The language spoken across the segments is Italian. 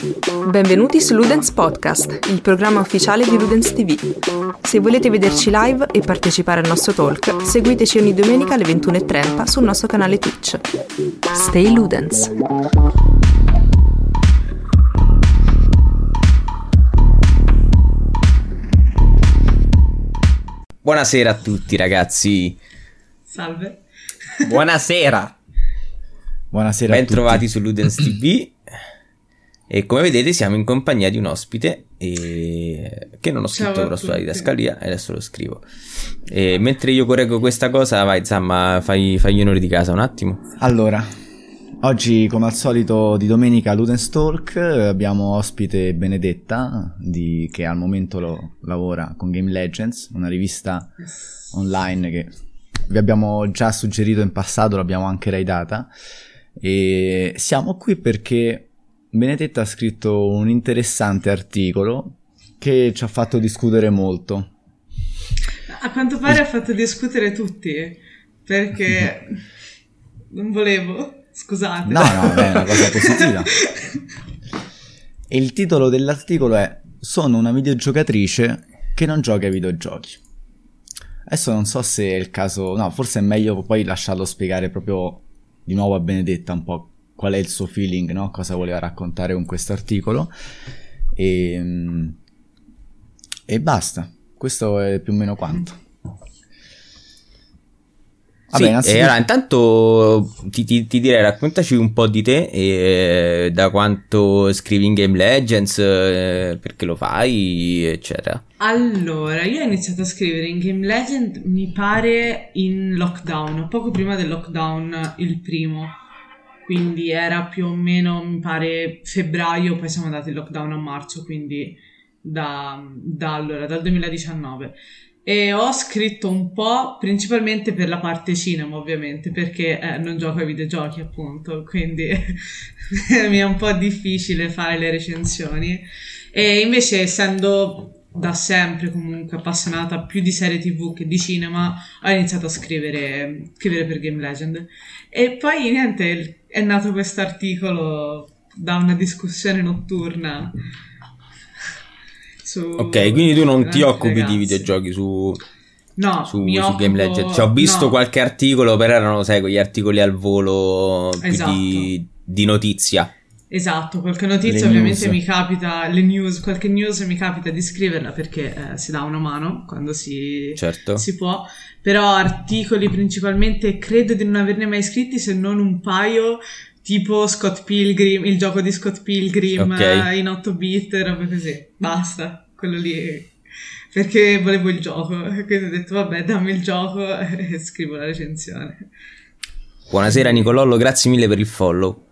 Benvenuti su Ludens Podcast, il programma ufficiale di Ludens TV. Se volete vederci live e partecipare al nostro talk, seguiteci ogni domenica alle 21.30 sul nostro canale Twitch. Stay Ludens! Buonasera a tutti ragazzi. Salve. Buonasera. Buonasera Ben a tutti. trovati su Ludens TV. E come vedete siamo in compagnia di un ospite e... che non ho scritto però sulla didascalia e adesso lo scrivo. E mentre io correggo questa cosa, vai Zamma, fai, fai gli onori di casa un attimo. Allora, oggi come al solito di domenica Ludens Talk eh, abbiamo ospite Benedetta di- che al momento lo- lavora con Game Legends, una rivista online che vi abbiamo già suggerito in passato, l'abbiamo anche raidata e siamo qui perché Benedetta ha scritto un interessante articolo che ci ha fatto discutere molto. A quanto pare ha fatto discutere tutti perché non volevo. Scusate. No, no, è una cosa positiva. E il titolo dell'articolo è Sono una videogiocatrice che non gioca ai videogiochi. Adesso non so se è il caso, no, forse è meglio poi lasciarlo spiegare proprio di nuovo a Benedetta un po' qual è il suo feeling, no? Cosa voleva raccontare con questo articolo. E, mm, e basta. Questo è più o meno quanto. Sì, e allora intanto ti, ti- ti direi raccontaci un po' di te e da quanto scrivi in Game Legends, eh, perché lo fai, eccetera. Allora, io ho iniziato a scrivere in Game Legend, mi pare in lockdown, poco prima del lockdown, il primo. Quindi era più o meno, mi pare, febbraio, poi siamo andati in lockdown a marzo, quindi da, da allora, dal 2019. E ho scritto un po', principalmente per la parte cinema, ovviamente, perché eh, non gioco ai videogiochi, appunto, quindi mi è un po' difficile fare le recensioni. E invece, essendo da sempre comunque appassionata più di serie TV che di cinema, ho iniziato a scrivere, scrivere per Game Legend. E poi niente, è nato questo articolo da una discussione notturna. Su Ok, quindi tu non ti occupi di ragazzi. videogiochi su, No, su, su occupo- Game Legends. Cioè, ho visto no. qualche articolo, però erano, sai, quegli articoli al volo Esatto. di, di notizia. Esatto, qualche notizia Le ovviamente news. mi capita, le news, qualche news mi capita di scriverla perché eh, si dà una mano quando si, Certo. si può, però articoli principalmente credo di non averne mai scritti se non un paio, tipo Scott Pilgrim, il gioco di Scott Pilgrim Ok. eh, in 8 bit, robe così, basta, quello lì, perché volevo il gioco, quindi ho detto vabbè dammi il gioco e scrivo la recensione. Buonasera Nicolollo, grazie mille per il follow.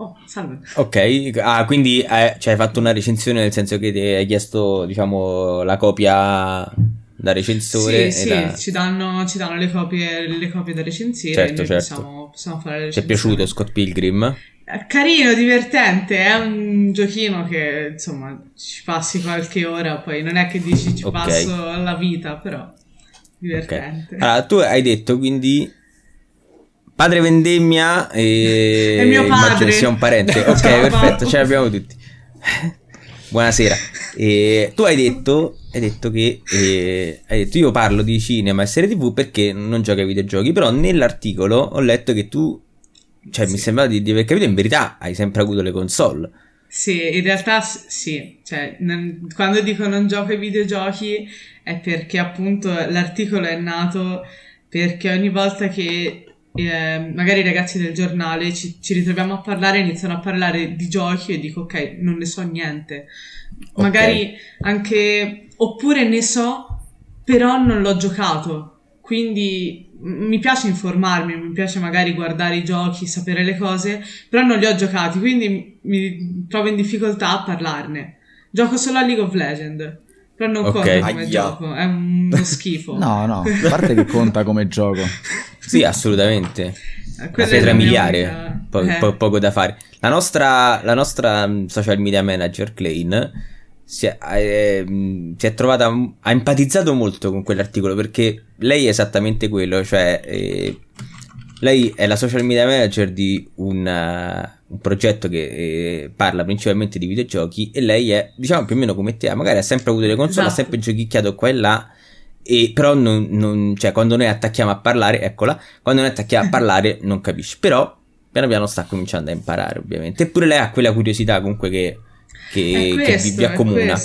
Oh, salve. Ok, ah, quindi eh, cioè, hai fatto una recensione nel senso che ti hai chiesto, diciamo, la copia da recensore. Sì, sì, la- ci, danno, ci danno le copie, le copie da recensire Certo, noi certo. Possiamo, possiamo fare le Ti è recensioni. piaciuto Scott Pilgrim? Carino, divertente, è un giochino che insomma ci passi qualche ora, poi non è che dici ci Ok. passo la vita, però divertente. Allora, tu hai detto quindi padre vendemmia e È mio padre. immagino sia un parente. Ok, Ciao, perfetto, ce l'abbiamo tutti. Buonasera. E tu hai detto, hai detto che eh, hai detto io parlo di cinema e serie TV perché non giochi ai videogiochi, però nell'articolo ho letto che tu cioè mi Sì. sembra di, di aver capito in verità hai sempre avuto le console. Sì, in realtà sì, cioè non- quando dico non gioco ai videogiochi è perché appunto l'articolo è nato perché ogni volta che eh, magari i ragazzi del giornale ci, ci ritroviamo a parlare iniziano a parlare di giochi e dico ok, non ne so niente. Ok. Magari anche, oppure ne so, però non l'ho giocato. Quindi mi piace informarmi, mi piace magari guardare i giochi, sapere le cose, però non li ho giocati, quindi mi trovo in difficoltà a parlarne. Gioco solo a League of Legends, però non Ok. conta come Aia. gioco, è uno schifo. No, no, a parte che conta come gioco. Sì, assolutamente. Eh, Una quella è pietra miliare, po- eh. po- poco da fare. La nostra, la nostra mm, social media manager, Klein, si è, eh, mm, si è trovata, ha empatizzato molto con quell'articolo perché lei è esattamente quello, cioè eh, lei è la social media manager di un, uh, un progetto che eh, parla principalmente di videogiochi e lei è, diciamo, più o meno come te, magari ha sempre avuto le console, esatto. ha sempre giochicchiato qua e là, e però non, non, cioè, quando noi attacchiamo a parlare, eccola, quando noi attacchiamo a parlare non capisce, però piano piano sta cominciando a imparare ovviamente, eppure lei ha quella curiosità comunque che, che, questo, che vi, vi accomuna.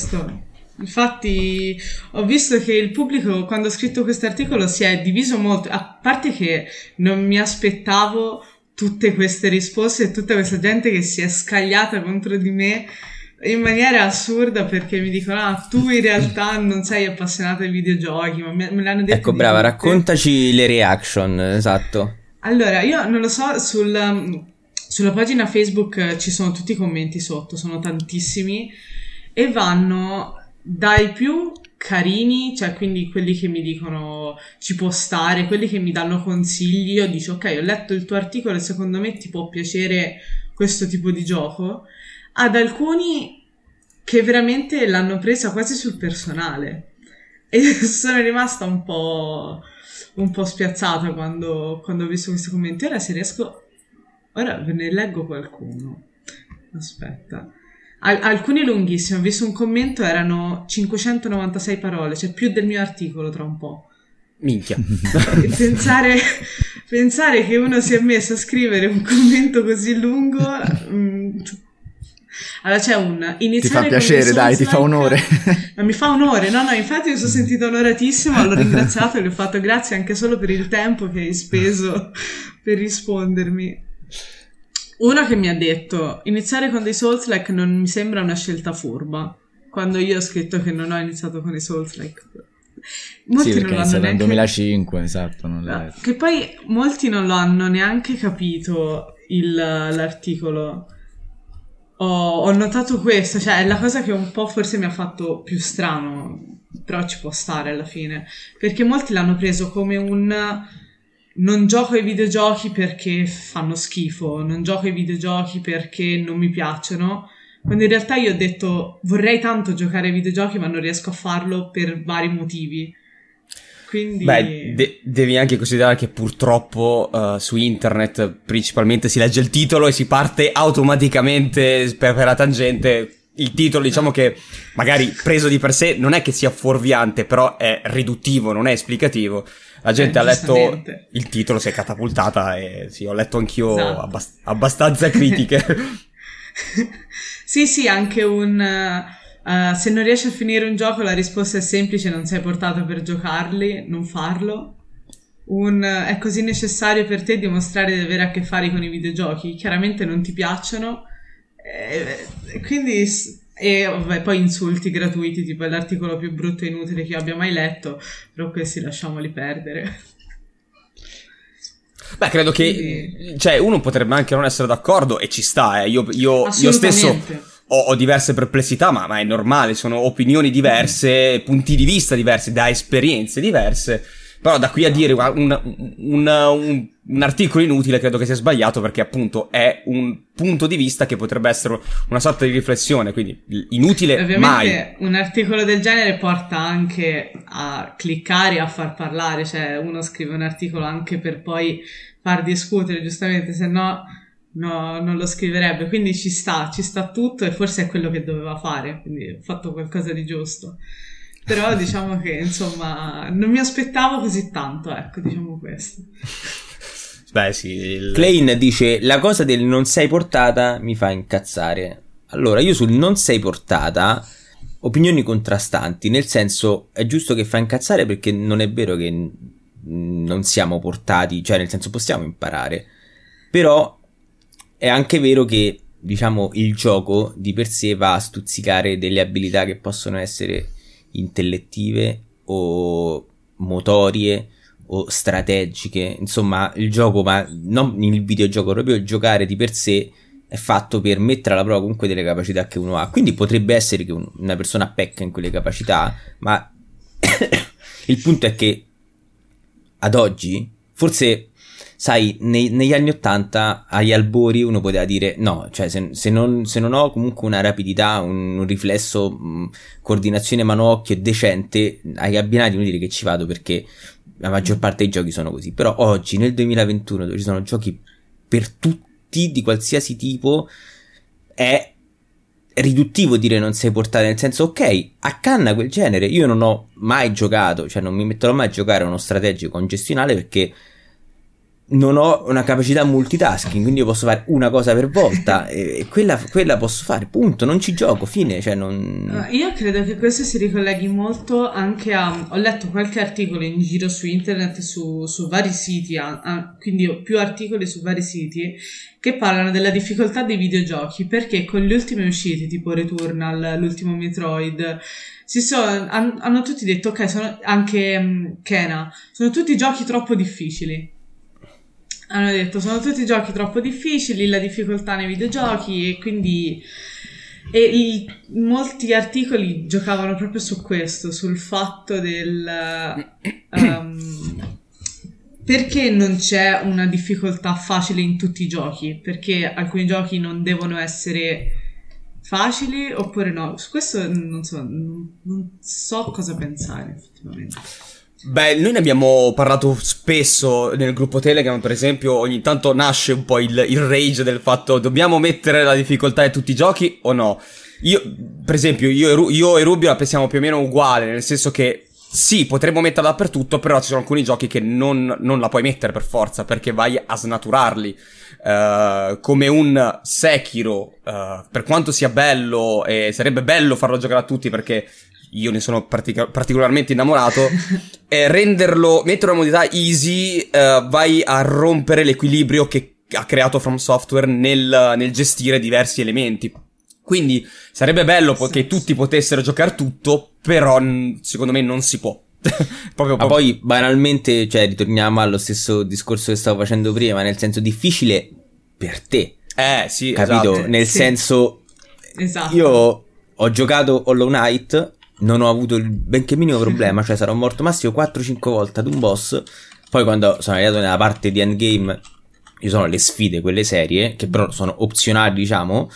Infatti ho visto che il pubblico quando ho scritto questo articolo si è diviso molto, a parte che non mi aspettavo tutte queste risposte e tutta questa gente che si è scagliata contro di me in maniera assurda perché mi dicono ah tu in realtà non sei appassionato ai videogiochi ma me, me l'hanno detto ecco brava tutte. raccontaci le reaction esatto allora io non lo so sul, sulla pagina Facebook ci sono tutti i commenti sotto sono tantissimi e vanno dai più carini, cioè quindi quelli che mi dicono ci può stare, quelli che mi danno consigli, io dico ok, ho letto il tuo articolo e secondo me ti può piacere questo tipo di gioco, ad alcuni che veramente l'hanno presa quasi sul personale e sono rimasta un po', un po spiazzata quando, quando ho visto questi commenti. Ora se riesco, ora ve ne leggo qualcuno. Aspetta. Al- alcuni lunghissimi, ho visto un commento, erano 596 parole, cioè più del mio articolo tra un po'. Minchia. pensare, pensare, che uno si è messo a scrivere un commento così lungo... Mm, allora c'è un Ti fa piacere, dai, ti fa onore. Ma mi fa onore, no, no, infatti mi sono sentito onoratissimo, l'ho ringraziato e gli ho fatto grazie anche solo per il tempo che hai speso per rispondermi. Uno che mi ha detto, iniziare con dei Souls-like non mi sembra una scelta furba. Quando io ho scritto che non ho iniziato con i Souls-like. Molti sì, non l'hanno neanche... nel 2005, esatto. No, che poi molti non lo hanno neanche capito il, l'articolo. Ho, ho notato questo, cioè è la cosa che un po' forse mi ha fatto più strano, però ci può stare alla fine. Perché molti l'hanno preso come un non gioco ai videogiochi perché fanno schifo, non gioco ai videogiochi perché non mi piacciono, quando in realtà io ho detto vorrei tanto giocare ai videogiochi ma non riesco a farlo per vari motivi. Quindi... Beh, de- devi anche considerare che purtroppo uh, su internet principalmente si legge il titolo e si parte automaticamente per, per la tangente il titolo, diciamo che magari preso di per sé non è che sia fuorviante, però è riduttivo, non è esplicativo. La gente eh, ha letto il titolo, si è catapultata e sì, ho letto anch'io esatto. abbast- abbastanza critiche. sì, sì, anche un... Uh, se non riesci a finire un gioco la risposta è semplice, non sei portato per giocarli, non farlo. Un, uh, è così necessario per te dimostrare di avere a che fare con i videogiochi. Chiaramente non ti piacciono, eh, quindi e vabbè, poi insulti gratuiti, tipo è l'articolo più brutto e inutile che io abbia mai letto, però questi lasciamoli perdere. Beh, credo che Quindi... cioè, uno potrebbe anche non essere d'accordo e ci sta, eh. io, io, io stesso ho, ho, diverse perplessità, ma, ma, è normale, sono opinioni diverse, mm. punti di vista diversi, da esperienze diverse. Però da qui a dire un, un, un, un, articolo inutile credo che sia sbagliato perché appunto è un punto di vista che potrebbe essere una sorta di riflessione, quindi inutile Ovviamente mai. un articolo del genere porta anche a cliccare e a far parlare, cioè uno scrive un articolo anche per poi far discutere, giustamente, se no... No, non lo scriverebbe, quindi ci sta, ci sta tutto e forse è quello che doveva fare, quindi ho fatto qualcosa di giusto. Però diciamo che insomma non mi aspettavo così tanto, ecco, diciamo questo. Beh, sì. Il... Klein dice: La cosa del non sei portata mi fa incazzare. Allora, io sul non sei portata, opinioni contrastanti. Nel senso, è giusto che fa incazzare perché non è vero che non siamo portati, cioè, nel senso, possiamo imparare. Però è anche vero che, diciamo, il gioco di per sé va a stuzzicare delle abilità che possono essere intellettive o motorie o strategiche. Insomma, il gioco, ma non il videogioco, proprio il giocare di per sé è fatto per mettere alla prova comunque delle capacità che uno ha. Quindi potrebbe essere che un, una persona pecca in quelle capacità, ma il punto è che ad oggi, forse sai, nei, negli anni Ottanta, agli albori, uno poteva dire no, cioè se, se, non, se non, ho comunque una rapidità, un, un riflesso, mh, coordinazione mano-occhio decente, ai abbinati uno dire che ci vado perché la maggior parte dei giochi sono così. Però oggi, nel 2021, dove ci sono giochi per tutti, di qualsiasi tipo, è riduttivo dire non sei portato, nel senso, ok, accanna quel genere. Io non ho mai giocato, cioè non mi metterò mai a giocare uno strategico congestionale perché non ho una capacità multitasking, quindi io posso fare una cosa per volta e quella, quella, posso fare, punto, non ci gioco, fine. Cioè non... Io credo che questo si ricolleghi molto anche a... Ho letto qualche articolo in giro su internet, su, su vari siti, a, a, quindi ho più articoli su vari siti, che parlano della difficoltà dei videogiochi, perché con le ultime uscite, tipo Returnal, l'ultimo Metroid, si sono, han, hanno tutti detto, ok, sono anche um, Kena, sono tutti giochi troppo difficili hanno detto sono tutti giochi troppo difficili, la difficoltà nei videogiochi e quindi e i, molti articoli giocavano proprio su questo, sul fatto del um, perché non c'è una difficoltà facile in tutti i giochi, perché alcuni giochi non devono essere facili oppure no. Su questo non so, non, non so cosa pensare effettivamente. Beh, noi ne abbiamo parlato spesso nel gruppo Telegram, per esempio, ogni tanto nasce un po' il, il rage del fatto dobbiamo mettere la difficoltà in tutti i giochi o no. Io, per esempio, io e, io e Rubio la pensiamo più o meno uguale, nel senso che sì, potremmo metterla dappertutto, però ci sono alcuni giochi che non, non la puoi mettere per forza, perché vai a snaturarli. Uh, come un Sekiro, uh, per quanto sia bello, e sarebbe bello farlo giocare a tutti perché io ne sono partic- particolarmente innamorato, e renderlo, metterlo in modalità easy, uh, vai a rompere l'equilibrio che ha creato From Software nel, nel gestire diversi elementi. Quindi sarebbe bello sì. che tutti potessero giocare tutto, però secondo me non si può. proprio, Ma poi banalmente, cioè, ritorniamo allo stesso discorso che stavo facendo prima, nel senso difficile per te. Eh, sì, capito? Esatto. Nel sì. senso, Esatto. io ho giocato Hollow Knight non ho avuto il benché minimo problema, cioè sarò morto massimo 4-5 volte ad un boss. Poi quando sono arrivato nella parte di endgame, ci sono le sfide, quelle serie, che però sono opzionali, diciamo.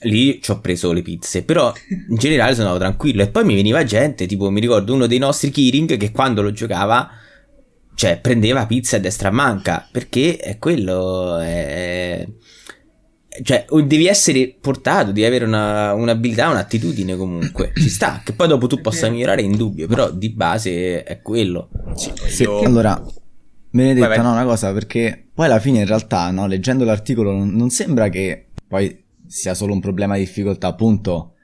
Lì ci ho preso le pizze, però in generale sono tranquillo. E poi mi veniva gente, tipo mi ricordo uno dei nostri Kiring che quando lo giocava, cioè prendeva pizza a destra manca, perché è quello... È cioè, devi essere portato, devi avere una, un'abilità, un'attitudine comunque. Ci sta, che poi dopo tu possa migliorare in dubbio, però di base è quello. Sì, sì. Io... Allora, Benedetta, vai, vai. no, una cosa, perché poi alla fine in realtà, no, leggendo l'articolo non, non sembra che poi sia solo un problema di difficoltà, appunto,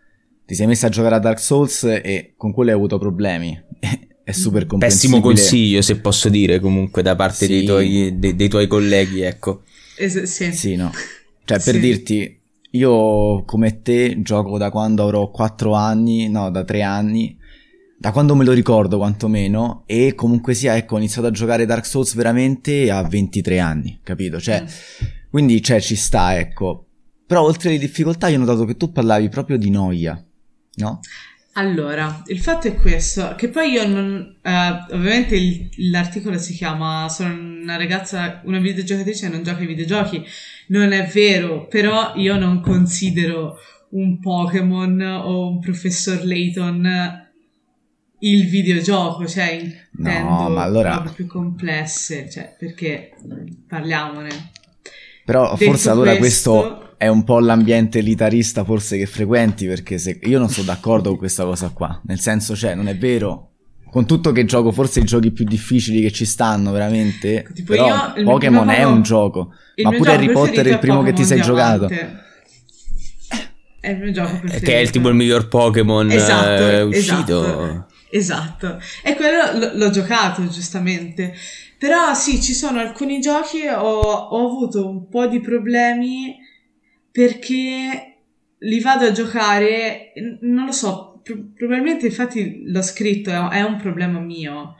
ti sei messo a giocare a Dark Souls e con quello hai avuto problemi. è super comprensibile. Pessimo consiglio, se posso dire, comunque, da parte sì. dei, tuoi, dei, dei tuoi colleghi, ecco. Es- sì. sì, no. Cioè, per sì. dirti, io come te gioco da quando avrò 4 anni, no, da 3 anni, da quando me lo ricordo quantomeno, e comunque sia, ecco, ho iniziato a giocare Dark Souls veramente a 23 anni, capito? Cioè, mm. quindi, cioè, ci sta, ecco. Però oltre alle difficoltà io ho notato che tu parlavi proprio di noia, no? Allora, il fatto è questo, che poi io non... Uh, ovviamente il, l'articolo si chiama Sono una ragazza, una videogiocatrice e non gioca ai videogiochi. Non è vero, però io non considero un Pokémon o un Professor Layton il videogioco, cioè intendo no, ma allora... cose più complesse, cioè perché parliamone. Però Detto forse allora questo... questo è un po' l'ambiente elitarista forse che frequenti perché se... io non sono d'accordo con questa cosa qua, nel senso cioè non è vero. Con tutto che gioco forse i giochi più difficili che ci stanno veramente tipo però io, Pokémon è un gioco ma pure Harry Potter è il primo che ti sei giocato. È il mio gioco preferito che è il tipo il miglior Pokémon esatto, eh, uscito. esatto, esatto. e quello l- l'ho giocato giustamente però sì ci sono alcuni giochi ho, ho avuto un po' di problemi perché li vado a giocare, non lo so, pro- probabilmente infatti l'ho scritto, è, un problema mio,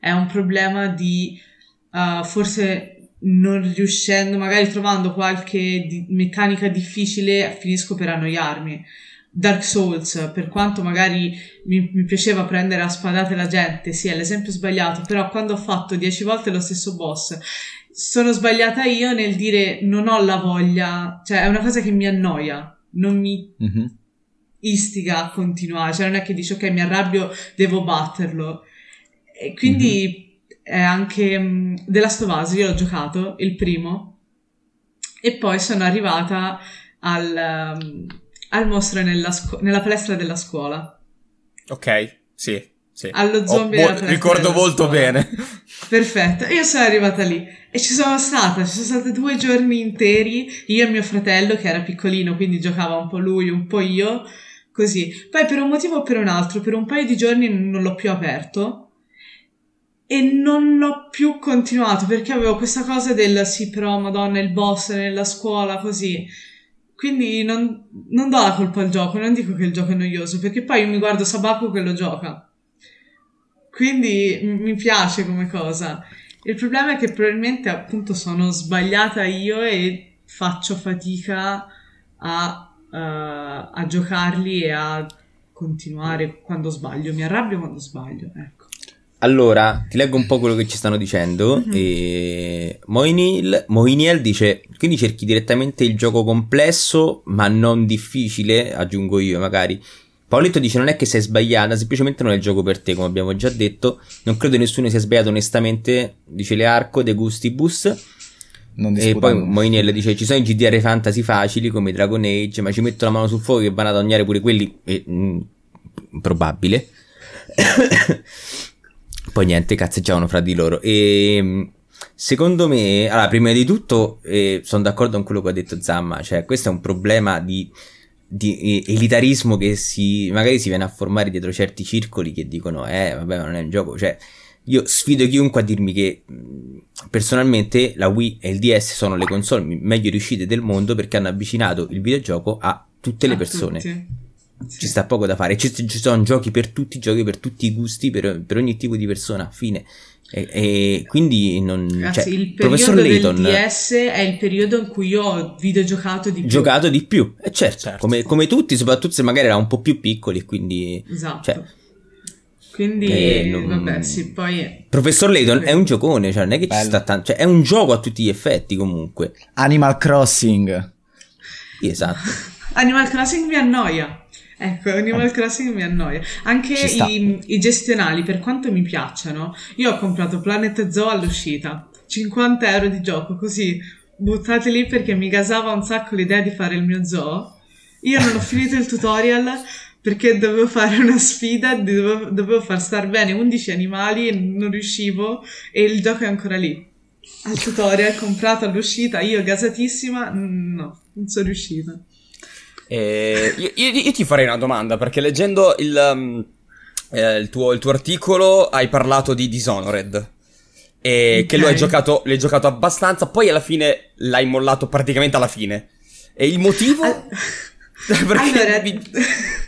è un problema di uh, forse non riuscendo, magari trovando qualche di- meccanica difficile, finisco per annoiarmi. Dark Souls, per quanto magari mi, mi, piaceva prendere a spadate la gente, sì, è l'esempio sbagliato, però quando ho fatto dieci volte lo stesso boss sono sbagliata io nel dire non ho la voglia, cioè è una cosa che mi annoia, non mi mm-hmm. istiga a continuare, cioè non è che dici ok mi arrabbio, devo batterlo. E quindi mm-hmm. è anche Last of Us, io l'ho giocato, il primo, e poi sono arrivata al, um, al mostro nella, scu- nella palestra della scuola. Ok, sì. Sì. Allo zombie oh, bo- ricordo molto bene. Perfetto, io sono arrivata lì e ci sono stata, ci sono stati due giorni interi, io e mio fratello che era piccolino, quindi giocava un po' lui, un po' io, così. Poi per un motivo o per un altro, per un paio di giorni non l'ho più aperto e non ho più continuato perché avevo questa cosa del sì però madonna il boss nella scuola così quindi non, non do la colpa al gioco non dico che il gioco è noioso perché poi io mi guardo Sabaku che lo gioca quindi mi piace come cosa. Il problema è che probabilmente appunto sono sbagliata io e faccio fatica a, uh, a giocarli e a continuare quando sbaglio. Mi arrabbio quando sbaglio, ecco. Allora, ti leggo un po' quello che ci stanno dicendo. Mm-hmm. E... Moinil, Moiniel dice: Quindi cerchi direttamente il gioco complesso, ma non difficile, aggiungo io magari. Paoletto dice non è che sei sbagliata, semplicemente non è il gioco per te, come abbiamo già detto. Non credo nessuno sia sbagliato onestamente, dice Learco, De Gustibus. e poi Moiniel dice ci sono i GDR fantasy facili come Dragon Age, ma ci metto la mano sul fuoco che vanno ad ognare pure quelli. E, mh, probabile. poi niente, cazzeggiavano fra di loro. E secondo me, allora, prima di tutto, eh, sono d'accordo con quello che ha detto Zamma, cioè questo è un problema di di elitarismo che si magari si viene a formare dietro certi circoli che dicono eh vabbè ma non è un gioco. Cioè io sfido chiunque a dirmi che personalmente la Wii e il DS sono le console meglio riuscite del mondo perché hanno avvicinato il videogioco a tutte le a persone sì. ci sta poco da fare ci, ci, sono giochi per tutti giochi per tutti i gusti per, per ogni tipo di persona fine e, e, quindi non Ragazzi, cioè, il periodo Layton, del DS è il periodo in cui io ho videogiocato di più. Giocato di più, e eh, certo, certo. Come, come, tutti, soprattutto se magari erano un po' più piccoli, quindi... Esatto. Cioè, quindi, eh, non... vabbè, sì, poi... Professor Layton è un giocone, cioè non è che Bello. ci sta tanto... Cioè, è un gioco a tutti gli effetti, comunque. Animal Crossing. Esatto. Animal Crossing mi annoia. Ecco, Animal Crossing mi annoia. Anche i, i, gestionali, per quanto mi piacciono, io ho comprato Planet Zoo all'uscita, 50 euro di gioco, così buttati lì perché mi gasava un sacco l'idea di fare il mio zoo. Io non ho finito il tutorial perché dovevo fare una sfida, dovevo, dovevo far star bene 11 animali e non riuscivo e il gioco è ancora lì. Al tutorial comprato all'uscita, io gasatissima, no, non sono riuscita. Eh, io, io, io, ti farei una domanda, perché leggendo il, um, eh, il, tuo, il, tuo, articolo hai parlato di Dishonored. E okay. che lo hai giocato, l'hai giocato abbastanza, poi alla fine l'hai mollato praticamente alla fine. E il motivo? All... allora... mi...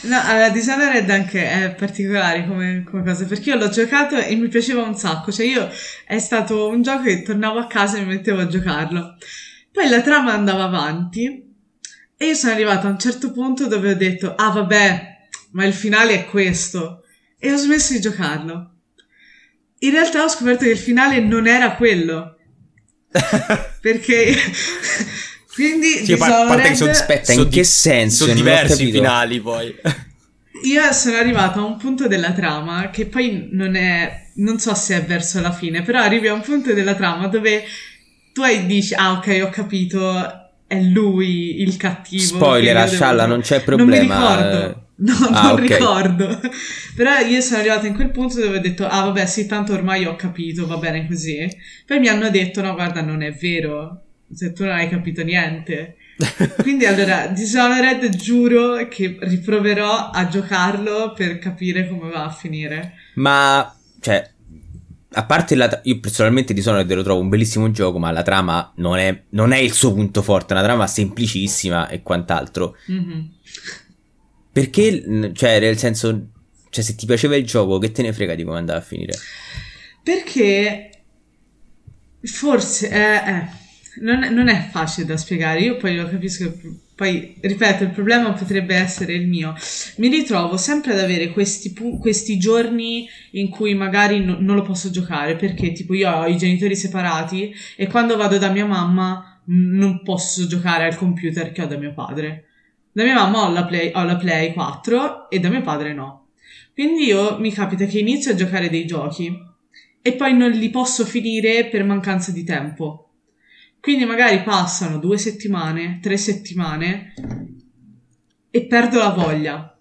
No, allora, Dishonored anche è particolare come, come, cosa, perché io l'ho giocato e mi piaceva un sacco, cioè io è stato un gioco che tornavo a casa e mi mettevo a giocarlo. Poi la trama andava avanti e io sono arrivata a un certo punto dove ho detto, ah vabbè, ma il finale è questo. E ho smesso di giocarlo. In realtà ho scoperto che il finale non era quello. Perché... Quindi sì, a parte che sono, aspetta, in che senso? Sono diversi i finali poi. Io sono arrivata a un punto della trama che poi non è, non so se è verso la fine, però arrivi a un punto della trama dove tu hai, dici, ah ok, ho capito, è lui il cattivo. Spoiler, a Scialla non c'è problema. Non mi ricordo. No, ah, non okay. ricordo. Però io sono arrivata in quel punto dove ho detto, ah vabbè sì, tanto ormai ho capito, va bene così. Poi mi hanno detto, no guarda, non è vero, se tu non hai capito niente. Quindi allora, Dishonored giuro che riproverò a giocarlo per capire come va a finire. Ma, cioè, a parte la io personalmente Dishonored lo trovo un bellissimo gioco, ma la trama non è, non è il suo punto forte, è una trama semplicissima e quant'altro. Mm-hmm. Perché, cioè, nel senso, cioè, se ti piaceva il gioco, che te ne frega di come andava a finire? Perché forse eh, eh, non, non, è facile da spiegare. Io poi lo capisco poi, ripeto, il problema potrebbe essere il mio. Mi ritrovo sempre ad avere questi, questi giorni in cui magari no- non lo posso giocare perché, tipo, io ho i genitori separati e quando vado da mia mamma non posso giocare al computer che ho da mio padre. Da mia mamma ho la Play, ho la Play 4 e da mio padre no. Quindi io mi capita che inizio a giocare dei giochi e poi non li posso finire per mancanza di tempo. Quindi magari passano due settimane, tre settimane e perdo la voglia.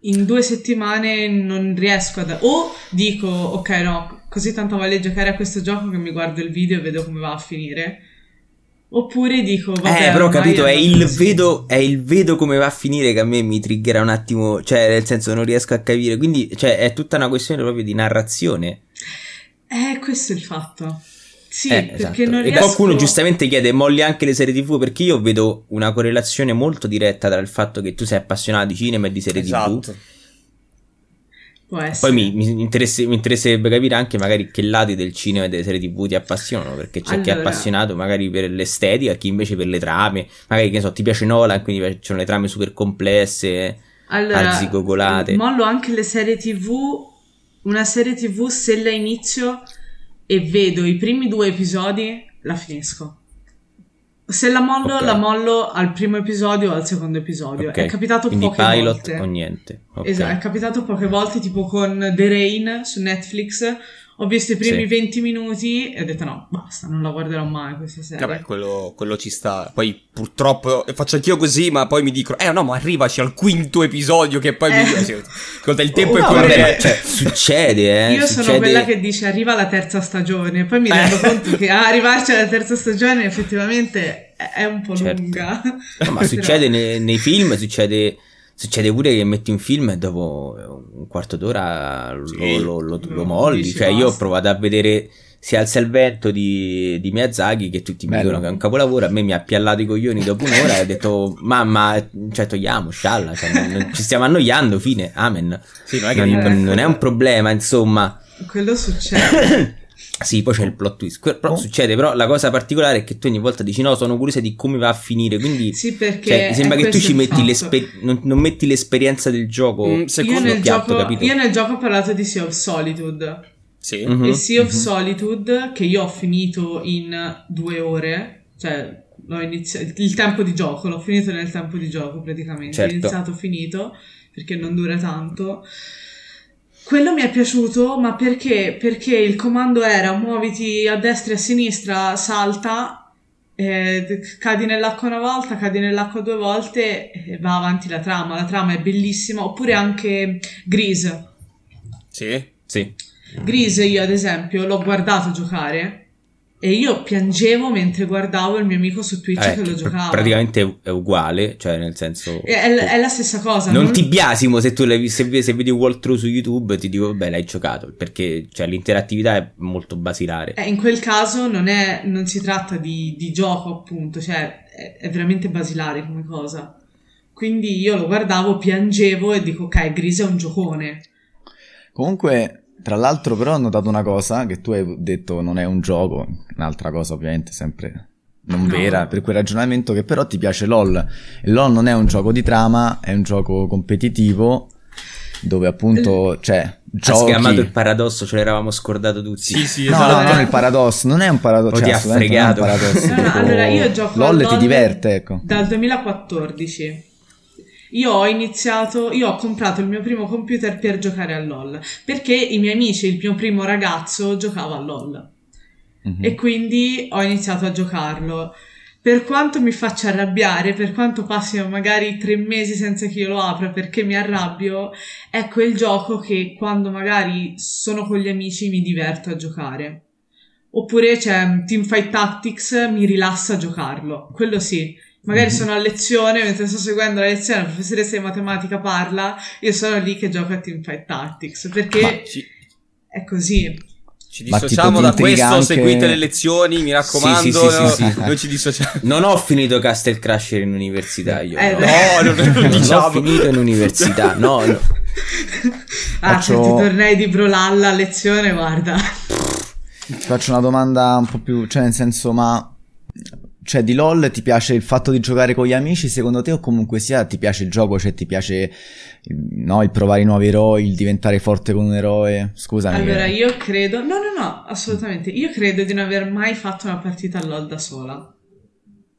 In due settimane non riesco ad... O dico, ok no, così tanto voglio giocare a questo gioco che mi guardo il video e vedo come va a finire. Oppure dico, vabbè, Eh, però ho capito, è il, vedo, è il vedo come va a finire che a me mi triggera un attimo, cioè nel senso non riesco a capire, quindi cioè, è tutta una questione proprio di narrazione. Eh, questo è il fatto. Sì, Eh, perché esatto. non E riesco... qualcuno giustamente chiede molli anche le serie tv perché io vedo una correlazione molto diretta tra il fatto che tu sei appassionato di cinema e di serie tv Esatto. Essere. Poi mi, mi, interesse- mi interesserebbe capire anche magari che lati del cinema e delle serie tv ti appassionano, perché c'è chi è Allora. appassionato magari per l'estetica, chi invece per le trame, magari che ne so, ti piace Nolan, quindi ci sono le trame super complesse, Allora, arzigogolate. mollo anche le serie tv. Una serie tv, se la inizio e vedo i primi due episodi, la finisco. Se la mollo, Ok. la mollo al primo episodio o al secondo episodio. Ok, È capitato quindi poche pilot volte. o niente. Ok. Esatto, è capitato poche volte, tipo con The Rain su Netflix. Ho visto i primi Sì. 20 minuti e ho detto no, basta, non la guarderò mai questa serie. Vabbè, quello, quello ci sta. Poi purtroppo faccio anch'io così, ma poi mi dicono, eh no, ma arrivaci al quinto episodio che poi Eh. mi... Ascolta, il tempo Oh, è no, quello vabbè, che... cioè, succede, eh. Io sono succede- quella che dice arriva la terza stagione, poi mi Eh. rendo conto che a arrivarci alla terza stagione effettivamente è- è un po' Certo. lunga. No, ma Però- succede nei, nei film, succede, succede pure che metti un film e dopo un quarto d'ora lo, Sì. lo- lo- lo Lo molli. Cioè, io ho basta. provato a vedere Si alza il vento di, di Miyazaki, che tutti mi Bello. dicono che è un capolavoro. A me mi ha piallato i coglioni dopo un'ora e ho detto, mamma, cioè togliamo, scialla, cioè, non- non- ci stiamo annoiando, fine, amen. Sì, non è che Non, non è un problema, insomma. Quello succede. Sì, poi c'è il plot twist. Que- Però Oh. succede, però la cosa particolare è che tu ogni volta dici no, sono curiosa di come va a finire, quindi Sì, perché cioè, mi sembra che tu ci il metti l'esper- non, non metti l'esperienza del gioco. Mm, Io secondo nel, piatto, gioco, capito? io nel gioco ho parlato di Sea of Solitude. Sì. Mhm. E Sea of mhm. Solitude, che io ho finito in due ore, cioè l'ho iniziato, il tempo di gioco, l'ho finito nel tempo di gioco praticamente, Certo. ho iniziato finito, perché non dura tanto. Quello mi è piaciuto, ma perché? Perché il comando era muoviti a destra e a sinistra, salta, eh, cadi nell'acqua una volta, cadi nell'acqua due volte e va avanti la trama. La trama è bellissima, oppure anche Grease. Sì. Sì. Grease io ad esempio l'ho guardato giocare e io piangevo mentre guardavo il mio amico su Twitch Eh, che lo pr- giocava. praticamente è- uguale, cioè nel senso... È, è- è la stessa cosa. Non ti biasimo se tu l'hai vis- se, se vedi un walkthrough su YouTube ti dico vabbè l'hai giocato perché cioè, l'interattività è molto basilare. Eh, in quel caso non, è, non si tratta di, di gioco appunto, cioè è, è veramente basilare come cosa. Quindi io lo guardavo, piangevo e dico ok, Grease è un giocone. Comunque, tra l'altro, però ho notato una cosa che tu hai detto non è un gioco, un'altra cosa ovviamente sempre non No. vera per quel ragionamento che però ti piace LOL. E LOL non è un gioco di trama, è un gioco competitivo dove appunto c'è Ha giochi. sgamato il paradosso, ce l'eravamo scordato tutti. Sì, sì, No, esatto. no, non il paradosso, non è un paradosso, cioè, ti ha non è un fregato. paradosso. No, no, tipo, allora io gioco a LOL ti LOL diverte, ecco. Dal 2014. Io ho iniziato, io ho comprato il mio primo computer per giocare a LOL, perché i miei amici, il mio primo ragazzo, giocava a LOL. Mhm. e quindi ho iniziato a giocarlo. Per quanto mi faccia arrabbiare, per quanto passino magari tre mesi senza che io lo apra perché mi arrabbio, è quel gioco che quando magari sono con gli amici mi diverto a giocare. Oppure c'è Teamfight Tactics, mi rilassa a giocarlo. Quello sì. Magari Mhm. sono a lezione, mentre sto seguendo la lezione, la professoressa di matematica parla, io sono lì che gioco a Teamfight Tactics, perché ci, è così. ci dissociamo da questo, anche- seguite le lezioni, mi raccomando. Sì, sì, sì, no, sì, sì. non ci dissociamo. Non ho finito Castle Crasher in università io. Eh, no. no, non- non Non diciamo. l'ho finito in università, no, no. Ah, Faccio- se ti tornei di Brolalla a lezione, guarda. Ti faccio una domanda un po' più, cioè nel senso, ma cioè di LOL ti piace il fatto di giocare con gli amici secondo te o comunque sia ti piace il gioco, cioè ti piace no, il provare i nuovi eroi, il diventare forte con un eroe? Scusami. Allora, che- io credo... No, no, no, assolutamente. Io credo di non aver mai fatto una partita a LoL da sola.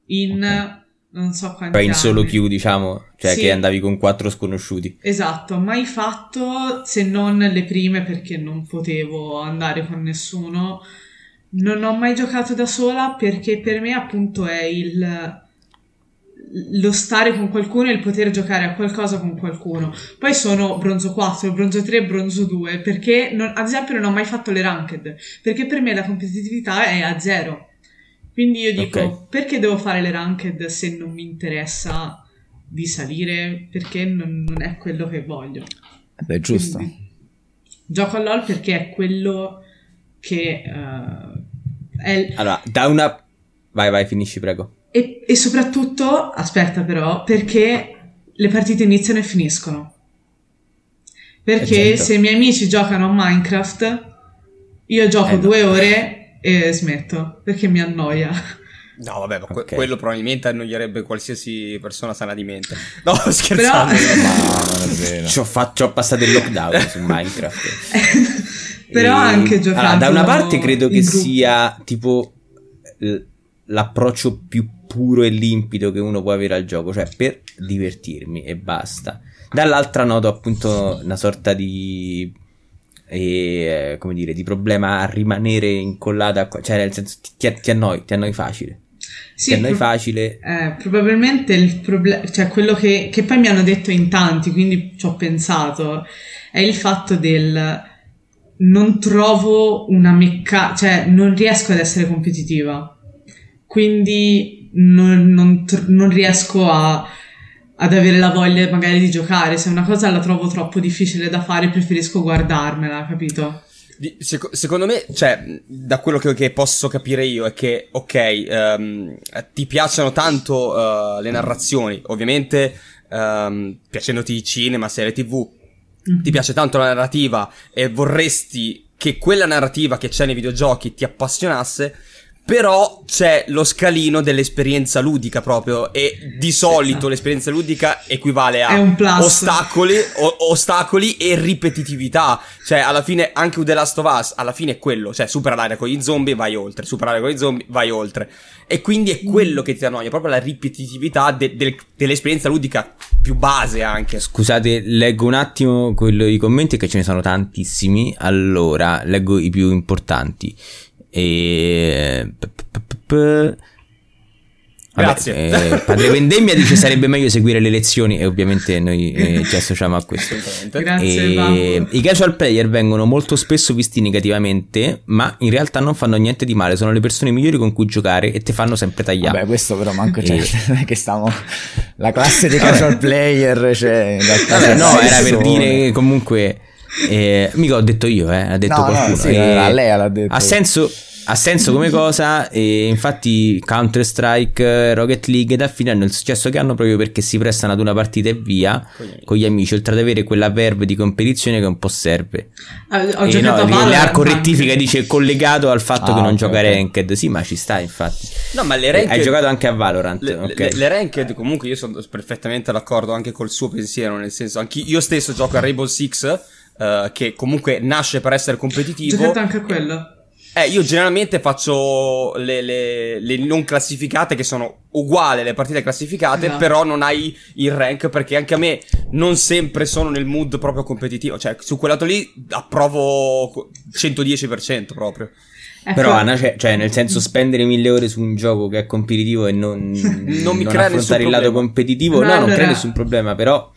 In... Ok. non so quanti Poi in solo queue, diciamo, cioè Sì. che andavi con quattro sconosciuti. Esatto, mai fatto se non le prime perché non potevo andare con nessuno. Non ho mai giocato da sola perché per me appunto è il lo stare con qualcuno e il poter giocare a qualcosa con qualcuno. Poi sono bronzo 4, bronzo 3, bronzo 2 perché non- ad esempio non ho mai fatto le ranked perché per me la competitività è a zero. Quindi io dico Ok. perché devo fare le ranked se non mi interessa di salire perché non, non è quello che voglio. Eh Beh, giusto. Quindi Gioco a LOL perché è quello che eh, è Allora, da una... Vai, vai, finisci, prego. e, e soprattutto, aspetta però, perché le partite iniziano e finiscono. Perché certo. se i miei amici giocano a Minecraft, io gioco Eh, no. due ore e smetto perché mi annoia. No, vabbè, ma que- quello probabilmente annoierebbe qualsiasi persona sana di mente. No, scherzando. Ma non è vero. Ci ho, fa- ci ho passato il lockdown su Minecraft. Però E- anche giocando Allora, da una parte credo che gruppo. sia tipo l'approccio più puro e limpido che uno può avere al gioco, cioè per divertirmi e basta. Dall'altra noto appunto una sorta di eh, come dire, di problema a rimanere incollata, cioè nel senso ti, ti, ti annoi, ti annoi facile. Sì, ti annoi pro- facile. Eh, probabilmente il problema, cioè quello che, che poi mi hanno detto in tanti, quindi ci ho pensato, è il fatto del non trovo una meccanica, cioè non riesco ad essere competitiva, quindi non, non tr- non riesco a- ad avere la voglia magari di giocare, se una cosa la trovo troppo difficile da fare preferisco guardarmela, capito? Seco- secondo me, cioè, da quello che, che posso capire io è che, ok, ehm, ti piacciono tanto eh, le narrazioni, ovviamente ehm, piacendoti cinema, serie tv, ti piace tanto la narrativa e vorresti che quella narrativa che c'è nei videogiochi ti appassionasse, però c'è lo scalino dell'esperienza ludica proprio e di solito l'esperienza ludica equivale a ostacoli, o- ostacoli e ripetitività. Cioè, alla fine, anche The Last of Us, alla fine è quello. Cioè, supera l'area con gli zombie, vai oltre. Supera l'area con gli zombie, vai oltre. E quindi è quello che ti annoia, proprio la ripetitività de- del- dell'esperienza ludica più base anche. Scusate, leggo un attimo quello, i commenti che ce ne sono tantissimi. Allora, leggo i più importanti. E... Vabbè, Grazie. eh, padre Vendemmia dice sarebbe meglio seguire le lezioni e ovviamente noi eh, ci associamo a questo. Grazie, E. I casual player vengono molto spesso visti negativamente, ma in realtà non fanno niente di male, sono le persone migliori con cui giocare e ti fanno sempre tagliare. Vabbè, questo però manco cioè, E- non è che stiamo la classe dei casual player, cioè Vabbè, no, era per dire comunque. Eh, mica ho detto io, eh, ha detto No, no, qualcuno. sì, Eh, a lei l'ha detto. Ha senso, ha senso come cosa, e infatti Counter Strike, Rocket League da fine hanno il successo che hanno proprio perché si prestano ad una partita e via Con gli amici. con gli amici, oltre ad avere quella verve di competizione che un po' serve. Ah, Ho e giocato no, a Valorant l'arco rettifica anche. dice collegato al fatto Ah, che non ok, gioca ok. Ranked. Sì, ma ci sta, infatti. No, ma le Eh, ranked... Hai giocato anche a Valorant, Le, ok. le- le ranked comunque io sono perfettamente d'accordo anche col suo pensiero, nel senso, anche io stesso gioco a Rainbow Six, eh, che comunque nasce per essere competitivo. giocato anche quello. Eh, io generalmente faccio le, le- le non classificate che sono uguali alle partite classificate, Esatto. però non hai il rank perché anche a me non sempre sono nel mood proprio competitivo. Cioè, su quel lato lì approvo 110% proprio. Ecco, Però Anna, cioè, cioè, nel senso spendere mille ore su un gioco che è competitivo e non, Non mi crea nessun affrontare il lato problema. competitivo, No, no, non allora- crea nessun problema, però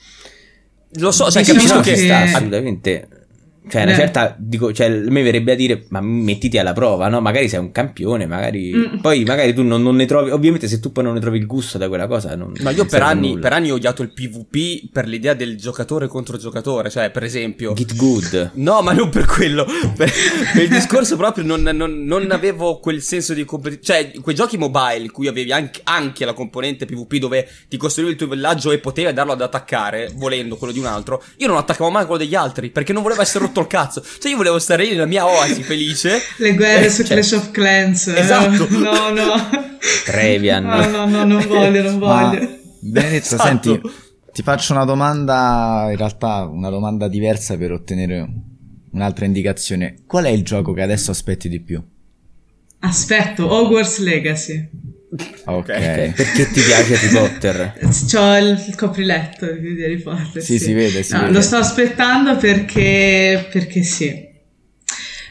Lo so, cioè, capisco che... che- sta assolutamente. Cioè, una Eh. certa, dico, cioè, a me verrebbe a dire, ma mettiti alla prova, no? Magari sei un campione, magari. Mm. Poi, magari tu non, non ne trovi. Ovviamente, se tu poi non ne trovi il gusto da quella cosa, non. Ma io non per anni, nulla. per anni ho odiato il PvP per l'idea del giocatore contro giocatore, cioè, per esempio... Get good. No, ma non per quello. Per, per il discorso proprio non, non- non avevo quel senso di competizione. Cioè, quei giochi mobile in cui avevi anche, anche la componente PvP dove ti costruivi il tuo villaggio e potevi darlo ad attaccare, volendo quello di un altro. Io non attaccavo mai quello degli altri perché non volevo essere rotto il cazzo. Cioè, io volevo stare lì nella mia oasi felice. Le guerre Eh, su cioè, Clash of Clans. eh. Esatto. No, no. Trevian. No, no, no, non voglio, non Ma, voglio. Benedetto, Esatto. senti, ti faccio una domanda, in realtà una domanda diversa per ottenere un'altra indicazione. Qual è il gioco che adesso aspetti di più? Aspetto, Hogwarts Legacy. Ok. okay. Perché ti piace Harry Potter? C'ho il copriletto di Harry Potter. Sì, sì. si vede, si no, vede. Lo sto aspettando perché, perché sì.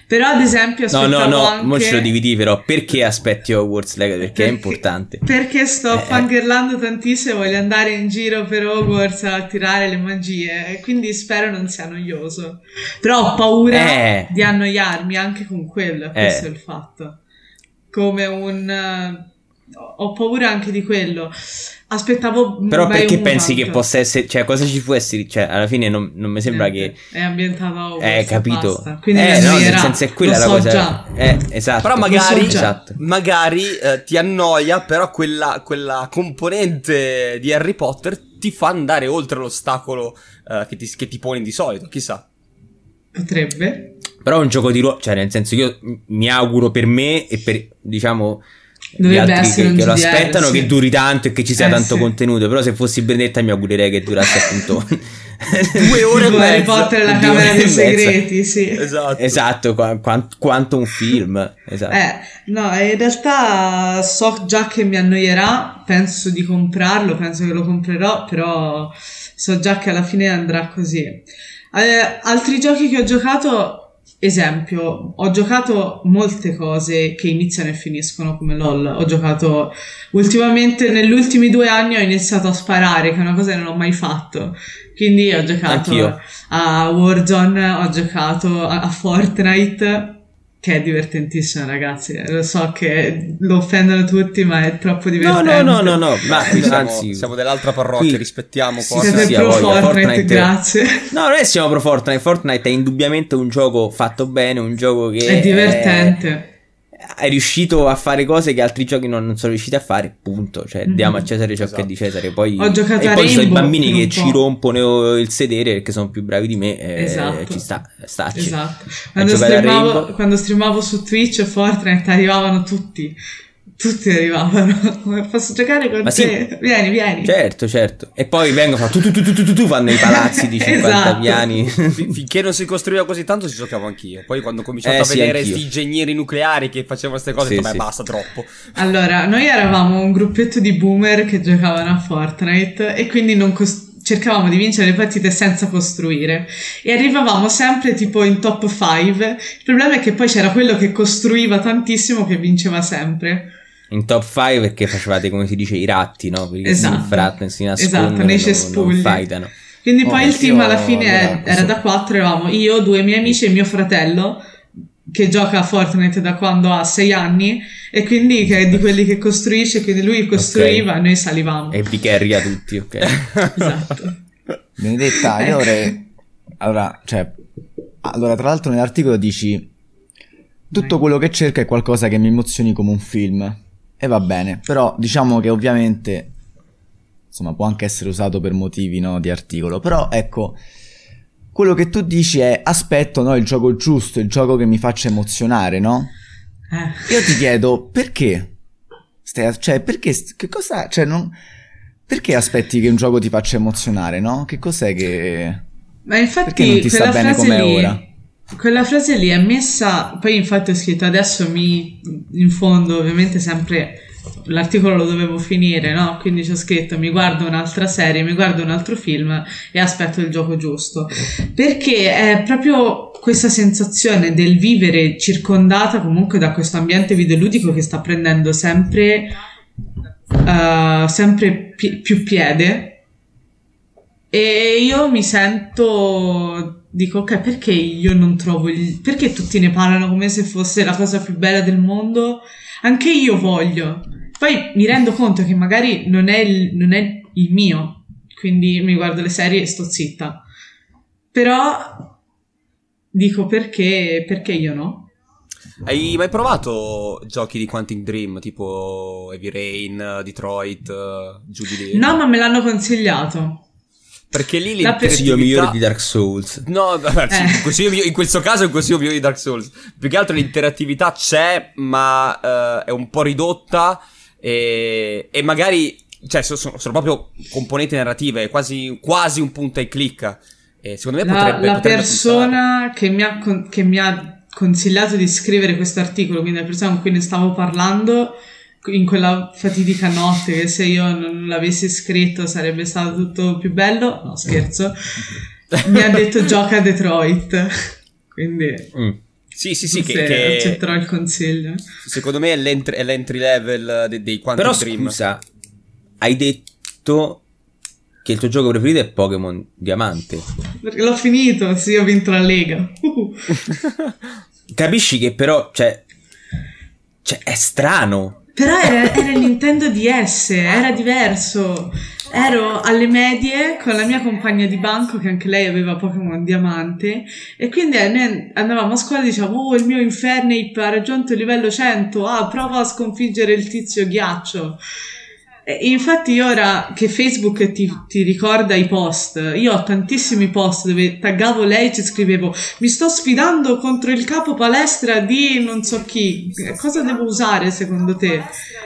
Però ad esempio No, no, no, anche... mo ce lo dividi però. Perché aspetti Hogwarts Legacy? Perché, perché, è importante. Perché sto eh, fangirlando tantissimo e voglio andare in giro per Hogwarts a tirare le magie e quindi spero non sia noioso. Però ho paura eh. di annoiarmi anche con quello, questo eh. è il fatto. Come un... Ho paura anche di quello. Aspettavo. Però perché pensi che possa essere. Cioè, cosa ci può essere? Cioè, alla fine non, non mi sembra Niente. che. È ambientato a. Eh, capito. Basta. Quindi eh, no, nel senso è quella Lo la so cosa. Già. Eh, esatto. Però magari, so esatto. magari eh, ti annoia, però quella, quella, componente di Harry Potter ti fa andare oltre l'ostacolo eh, che, ti, che ti poni di solito. Chissà. Potrebbe. Però è un gioco di ruolo. Cioè, nel senso, io mi auguro per me e per diciamo Dovrebbe altri che, che lo aspettano sì. che duri tanto e che ci sia Eh, tanto sì. contenuto però se fossi Benedetta mi augurerei che durasse appunto Due ore e Tipo Harry. Potter la Camera dei. Segreti, sì. Esatto. esatto qua- quan- quanto un film esatto. Eh, no, in realtà so già che mi annoierà, penso di comprarlo, penso che lo comprerò, però so già che alla fine andrà così. Eh, altri giochi che ho giocato, esempio, ho giocato molte cose che iniziano e finiscono come LOL. Ho giocato ultimamente, negli ultimi due anni ho iniziato a sparare, che è una cosa che non ho mai fatto. Quindi ho giocato Anch'io. a Warzone, ho giocato a, a Fortnite, che è divertentissimo, ragazzi. Lo so che lo offendono tutti, ma è troppo no divertente. no no no no ma Qui siamo, anzi siamo dell'altra parrocchia, qui- rispettiamo Sì, Fortnite. Siete pro Fortnite, Fortnite- grazie. no non è siamo pro Fortnite Fortnite è indubbiamente un gioco fatto bene un gioco che È divertente. è riuscito a fare cose che altri giochi non, non sono riusciti a fare, punto. Cioè, Mhm. diamo a Cesare ciò che Esatto. è di Cesare. Poi, Ho giocato e a poi ci sono i Rainbow bambini che ci po'. rompono il sedere perché sono più bravi di me. eh, Esatto. Ci sta, stacci. Esatto. Quando streamavo, Rainbow. quando streamavo su Twitch Fortnite arrivavano tutti. Tutti arrivavano. Posso giocare con Ma te? sì. Vieni, vieni. Certo, certo. E poi vengono, fa tu, tu, tu, tu, tu, tu, tu, fanno i palazzi di 50 Esatto. piani. Fin- Finché non si costruiva così tanto ci giocavo anch'io. Poi quando ho cominciato Eh, a sì, vedere questi ingegneri nucleari che facevano queste cose, Sì, ho detto, sì. basta, troppo. Allora, noi eravamo un gruppetto di boomer che giocavano a Fortnite e quindi non cos- cercavamo di vincere le partite senza costruire e arrivavamo sempre tipo in top 5. Il problema è che poi c'era quello che costruiva tantissimo che vinceva sempre. In top 5 perché facevate, come si dice, i ratti, no? Quelli che si Esatto. si nascondono, Esatto, nei non- cespugli. Non. Quindi Oh, poi il team alla fine allora, era da quattro, eravamo io, due miei amici e mio fratello che gioca a Fortnite da quando ha sei anni e quindi che è di quelli che costruisce, quindi lui costruiva e noi salivamo. E vi carria tutti, ok? Esatto. Benedetta, io avrei... Allora, cioè... Allora, tra l'altro nell'articolo dici... Tutto quello che cerca è qualcosa che mi emozioni come un film. E va bene. Però diciamo che ovviamente... Insomma, può anche essere usato per motivi, no, di articolo. Però, ecco... Quello che tu dici è aspetto, no, il gioco giusto, il gioco che mi faccia emozionare, no? Eh. Io ti chiedo perché? Stai, cioè, perché? Che cosa? Cioè, non. Perché aspetti che un gioco ti faccia emozionare, no? Che cos'è che. Ma infatti Perché non ti sta bene come lì, ora? Quella frase lì è messa, poi infatti ho scritto adesso mi in fondo, ovviamente sempre l'articolo lo dovevo finire, no? Quindi ci ho scritto mi guardo un'altra serie, mi guardo un altro film e aspetto il gioco giusto. Perché è proprio questa sensazione del vivere circondata comunque da questo ambiente videoludico che sta prendendo sempre eh, sempre pi- più piede e io mi sento, dico, ok, perché io non trovo il... perché tutti ne parlano come se fosse la cosa più bella del mondo? Anche io voglio. Poi mi rendo conto che magari non è il, non è il mio, quindi mi guardo le serie e sto zitta. Però dico perché, perché io no? Hai mai provato giochi di Quantum Dream, tipo Heavy Rain, Detroit, eh, giù di lì? No, ma me l'hanno consigliato. Perché lì La Consiglio l'interattività... migliore di Dark Souls. No, vabbè, sì, Eh. il in questo caso è un consiglio migliore di Dark Souls. Più che altro l'interattività c'è, ma eh, è un po' ridotta e, e magari, cioè, so- sono, sono proprio componenti narrative, è quasi, quasi un punta e clicca. E secondo me La, potrebbe la potrebbe persona che mi, ha, con- che mi ha consigliato di scrivere questo articolo, quindi la persona con cui ne stavo parlando, in quella fatidica notte che se io non l'avessi scritto sarebbe stato tutto più bello. No, scherzo. Mi ha detto gioca a Detroit. Quindi... Mm. Sì, sì, sì, che, che, accetterò il consiglio. Secondo me è l'entry, è l'entry level dei, dei Quantum Però Dream. scusa, hai detto che il tuo gioco preferito è Pokémon Diamante. Perché l'ho finito, sì, ho vinto la Lega. Capisci che però, cioè, cioè è strano. Però era, era il Nintendo DS, era diverso. Ero alle medie con la mia compagna di banco che anche lei aveva Pokémon Diamante e quindi noi andavamo a scuola e dicevamo oh il mio Infernape ha raggiunto il livello 100, ah prova a sconfiggere il tizio ghiaccio infatti ora che Facebook ti, ti, ricorda i post, io ho tantissimi post dove taggavo lei e ci scrivevo mi sto sfidando contro il capo palestra di non so chi, cosa devo usare secondo te?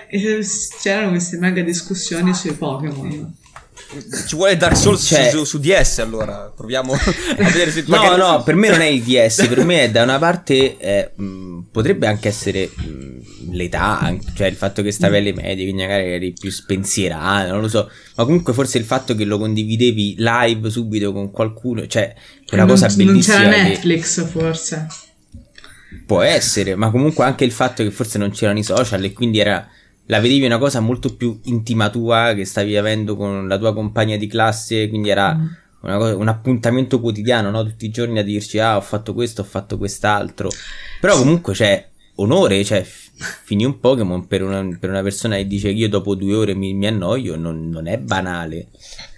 E c'erano queste mega discussioni sui Pokémon. Ci vuole Dark Souls cioè... su, su, DS allora, proviamo a vedere se... no, magari... no, per me non è il DS, per me è da una parte, eh, mh, potrebbe anche essere mh, l'età, cioè il fatto che stavi alle medie, quindi magari eri più spensierato, non lo so, ma comunque forse il fatto che lo condividevi live subito con qualcuno, cioè è una non, cosa bellissima. Non c'era Netflix che... forse. Può essere, ma comunque anche il fatto che forse non c'erano i social e quindi era la vedevi una cosa molto più intima tua che stavi avendo con la tua compagna di classe, quindi era mm. cosa, un appuntamento quotidiano, no? tutti i giorni a dirci ah ho fatto questo, ho fatto quest'altro. Però comunque c'è onore, cioè finì un Pokémon per una, per una, persona che dice che io dopo due ore mi, mi annoio, non, non, è banale.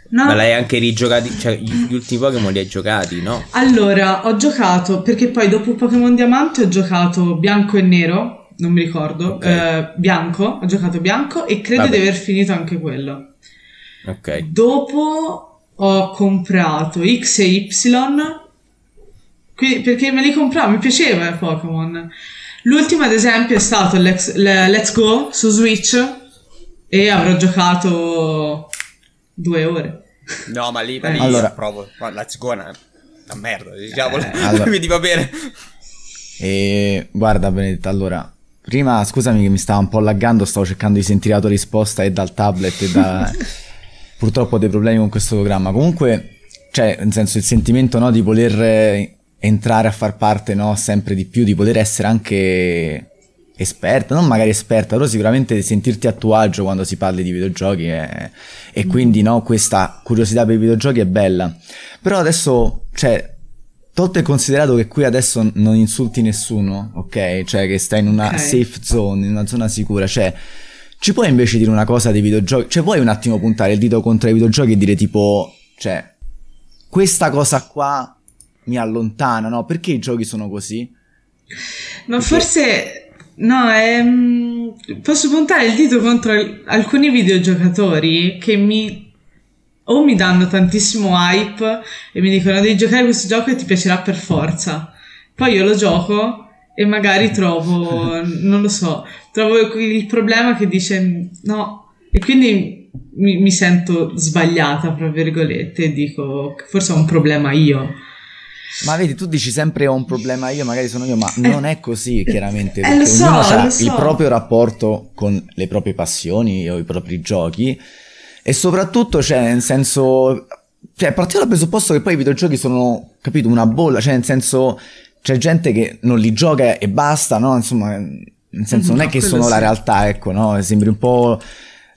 No. Ma l'hai anche rigiocati, cioè gli, gli ultimi Pokémon li hai giocati, no? Allora, ho giocato, perché poi dopo Pokémon Diamante ho giocato Bianco e Nero, non mi ricordo, okay. eh, bianco, ho giocato bianco e credo Vabbè. di aver finito anche quello. Ok. Dopo ho comprato X e Y, qui, perché me li compravo, mi piaceva il Pokémon. L'ultimo ad esempio è stato Let's Go su Switch e avrò giocato due ore. No, ma lì, ma lì allora. provo. Let's Go è una, una merda, diciamolo. Eh, allora. Quindi va bene. E guarda Benedetta, allora Prima, scusami che mi stava un po' laggando, stavo cercando di sentire la tua risposta e dal tablet e da... Purtroppo ho dei problemi con questo programma. Comunque, cioè, nel senso, il sentimento, no, di voler entrare a far parte, no, sempre di più, di poter essere anche esperta, non magari esperta, però sicuramente sentirti a tuo agio quando si parla di videogiochi è... e quindi, no, questa curiosità per i videogiochi è bella. Però adesso, cioè, Tolto e considerato che qui adesso non insulti nessuno, ok? Cioè che stai in una okay. safe zone, in una zona sicura, cioè ci puoi invece dire una cosa dei videogiochi? Cioè puoi un attimo puntare il dito contro i videogiochi e dire tipo, cioè, questa cosa qua mi allontana, no? Perché i giochi sono così? Ma Perché... forse... No, ehm, posso puntare il dito contro alcuni videogiocatori che mi o mi danno tantissimo hype e mi dicono devi giocare questo gioco e ti piacerà per forza. Poi io lo gioco e magari trovo, non lo so, trovo il problema che dice no e quindi mi, mi sento sbagliata, tra virgolette, e dico forse ho un problema io. Ma vedi, tu dici sempre ho un problema io, magari sono io, ma eh, non è così chiaramente, eh, perché so, ognuno ha so. il proprio rapporto con le proprie passioni o i propri giochi e soprattutto, cioè, nel senso, cioè, partiamo dal presupposto che poi i videogiochi sono, capito, una bolla, cioè, nel senso, c'è gente che non li gioca e basta, no? Insomma, nel senso, non è che sono la realtà, ecco, no? Sembri un po'.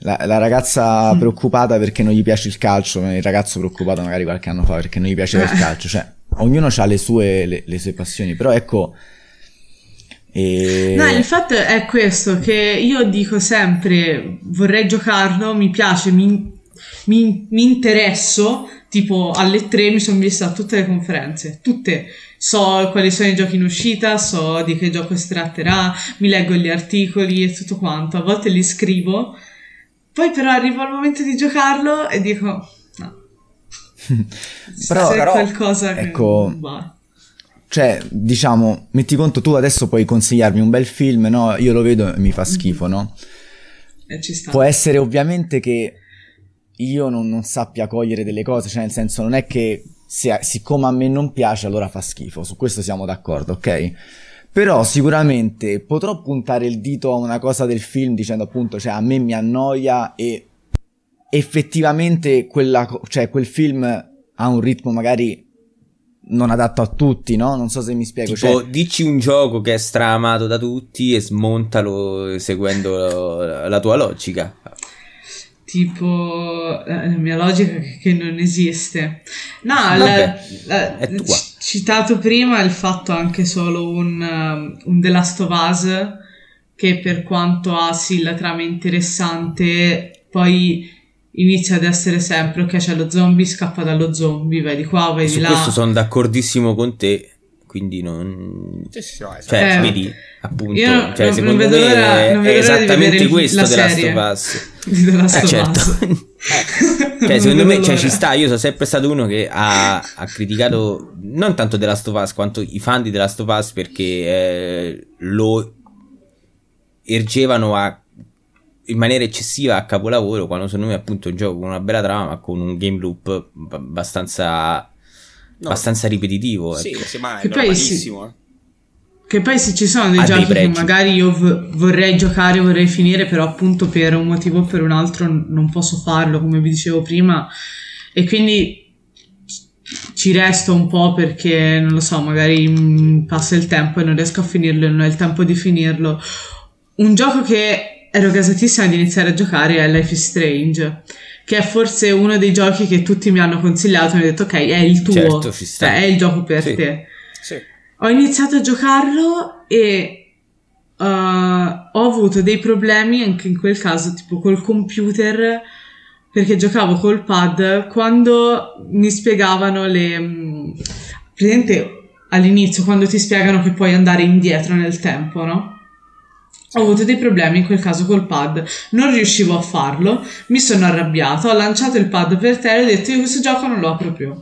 La, la, ragazza mm. preoccupata perché non gli piace il calcio, il ragazzo preoccupato magari qualche anno fa perché non gli piaceva il eh. calcio, cioè ognuno ha le sue, le, le sue passioni, però ecco... E... No, il fatto è questo, che io dico sempre vorrei giocarlo, mi piace, mi, mi, mi interesso, tipo alle 3 mi sono vista tutte le conferenze, tutte, so quali sono i giochi in uscita, so di che gioco si tratterà, mi leggo gli articoli e tutto quanto, a volte li scrivo, poi però arrivo al momento di giocarlo e dico no. però, però qualcosa ecco, che cioè, diciamo, metti conto tu adesso puoi consigliarmi un bel film, no? Io lo vedo e mi fa mhm. schifo, no? E ci sta. Può essere ovviamente che io non, non, sappia cogliere delle cose, cioè nel senso non è che se, siccome a me non piace allora fa schifo, su questo siamo d'accordo, ok? Però sicuramente potrò puntare il dito a una cosa del film dicendo appunto, cioè a me mi annoia e effettivamente quella, cioè, quel film ha un ritmo magari non adatto a tutti, no? Non so se mi spiego. Tipo, cioè... dici un gioco che è stramato da tutti e smontalo seguendo la tua logica. Tipo, la mia logica che non esiste. No, Vabbè, la, la, citato prima il fatto anche solo un, um, un The Last of Us che per quanto ha sì la trama interessante, poi inizia ad essere sempre ok c'è lo zombie scappa dallo zombie vai di qua vai Su di là. su questo sono d'accordissimo con te quindi non sì, sì, no, esatto. cioè eh, vedi appunto io cioè, non, secondo non me ora, è esattamente questo della Last of Us. The Last eh, certo. cioè, secondo me cioè, ci sta. Io sono sempre stato uno che ha, ha criticato non tanto The Last of Us quanto i fan di The Last of Us perché eh, lo ergevano a in maniera eccessiva a capolavoro quando secondo me appunto un gioco con una bella trama con un game loop abbastanza no. abbastanza ripetitivo sì, ecco. sì ma è che poi, sì, eh. che poi se ci sono dei ha giochi dei che magari io v- vorrei giocare vorrei finire però appunto per un motivo o per un altro non posso farlo come vi dicevo prima e quindi ci resto un po' perché non lo so magari passa il tempo e non riesco a finirlo e non ho il tempo di finirlo un gioco che ero gasatissima di iniziare a giocare a Life is Strange che è forse uno dei giochi che tutti mi hanno consigliato mi hanno detto ok è il tuo certo, cioè, è il gioco per sì. te sì. ho iniziato a giocarlo e uh, ho avuto dei problemi anche in quel caso tipo col computer perché giocavo col pad quando mi spiegavano le mm, presente all'inizio quando ti spiegano che puoi andare indietro nel tempo no? Ho avuto dei problemi in quel caso col pad, non riuscivo a farlo, mi sono arrabbiato, ho lanciato il pad per terra e ho detto io questo gioco non lo apro più.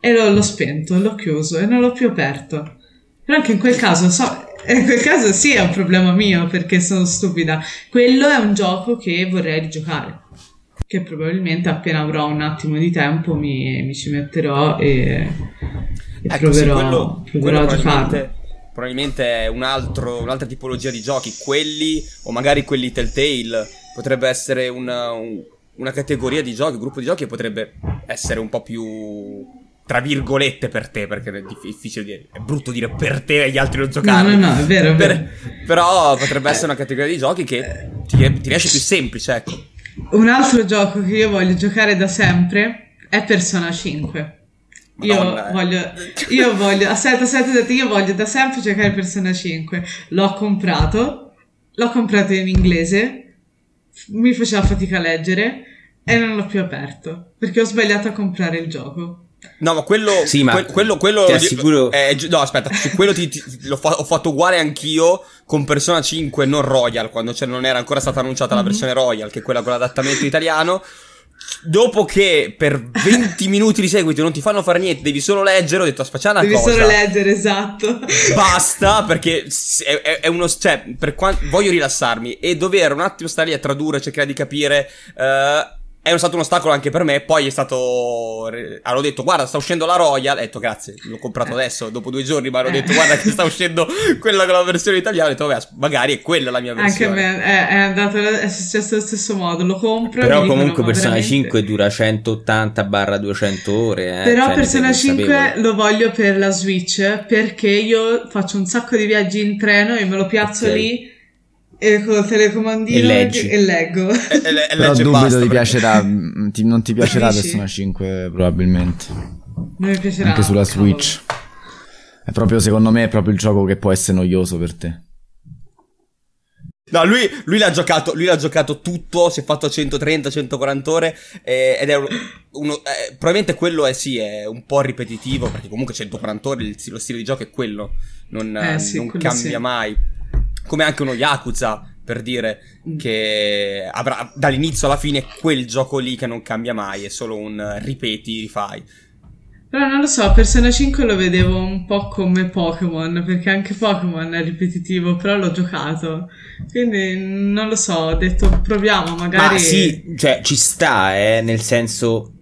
E l'ho, l'ho spento, l'ho chiuso e non l'ho più aperto. Però anche in quel caso, so, in quel caso sì è un problema mio perché sono stupida. Quello è un gioco che vorrei rigiocare. Che probabilmente appena avrò un attimo di tempo mi, mi ci metterò e, e ecco, proverò, sì, quello, proverò quello a giocare probabilmente un altro, un'altra tipologia di giochi, quelli o magari quelli Telltale, potrebbe essere una, un, una categoria di giochi, un gruppo di giochi che potrebbe essere un po' più tra virgolette per te, perché è difficile dire, è brutto dire per te e gli altri non giocare. No, no, no, è vero, è vero. Per, però potrebbe essere una categoria di giochi che ti, ti riesce più semplice, ecco. Un altro gioco che io voglio giocare da sempre è Persona 5. Io voglio, io voglio, aspetta, aspetta, aspetta, io voglio da sempre giocare Persona 5. L'ho comprato, l'ho comprato in inglese, mi faceva fatica a leggere e non l'ho più aperto perché ho sbagliato a comprare il gioco. No, ma quello. Sì, ma que- quello. quello ti assicuro. Eh, no, aspetta, su quello ti, ti, fa- ho fatto uguale anch'io con Persona 5, non Royal, quando non era ancora stata annunciata mm-hmm. la versione Royal, che è quella con l'adattamento italiano dopo che per 20 minuti di seguito non ti fanno fare niente, devi solo leggere, ho detto aspetta una devi cosa. Devi solo leggere, esatto. Basta, perché è, è, è uno... Cioè, per quanto... Voglio rilassarmi e dover un attimo stare lì a tradurre, cercare di capire... Uh, è stato un ostacolo anche per me. Poi è stato. Hanno detto, guarda, sta uscendo la Royal. Ho detto, grazie, l'ho comprato adesso, dopo due giorni. Ma hanno detto, guarda, che sta uscendo quella con la versione italiana. Ho detto, vabbè, magari è quella la mia versione. Anche a me è, è andato, è successo allo stesso modo. Lo compro. Però comunque dicono, Persona veramente... 5 dura 180-200 ore. Eh? Però cioè, Persona 5 lo voglio per la Switch. Perché io faccio un sacco di viaggi in treno e me lo piazzo okay. lì e con il telecomandino e, leggi. e leggo. E, e, e Però dubito ti piacerà, mm, ti, non ti piacerà Persona 5 probabilmente. Non mi piacerà. Anche sulla Switch. È proprio, secondo me, è proprio il gioco che può essere noioso per te. No, lui, lui, l'ha giocato, lui l'ha giocato tutto, si è fatto 130-140 ore eh, ed è uno, uno eh, probabilmente quello è sì, è un po' ripetitivo perché comunque 140 ore il, lo stile di gioco è quello, non, eh, sì, non cambia sì. mai come anche uno Yakuza, per dire, mm. che avrà dall'inizio alla fine quel gioco lì che non cambia mai, è solo un ripeti, rifai. Però non lo so, Persona 5 lo vedevo un po' come Pokémon, perché anche Pokémon è ripetitivo, però l'ho giocato. Quindi non lo so, ho detto proviamo magari. Ma sì, cioè ci sta, eh, nel senso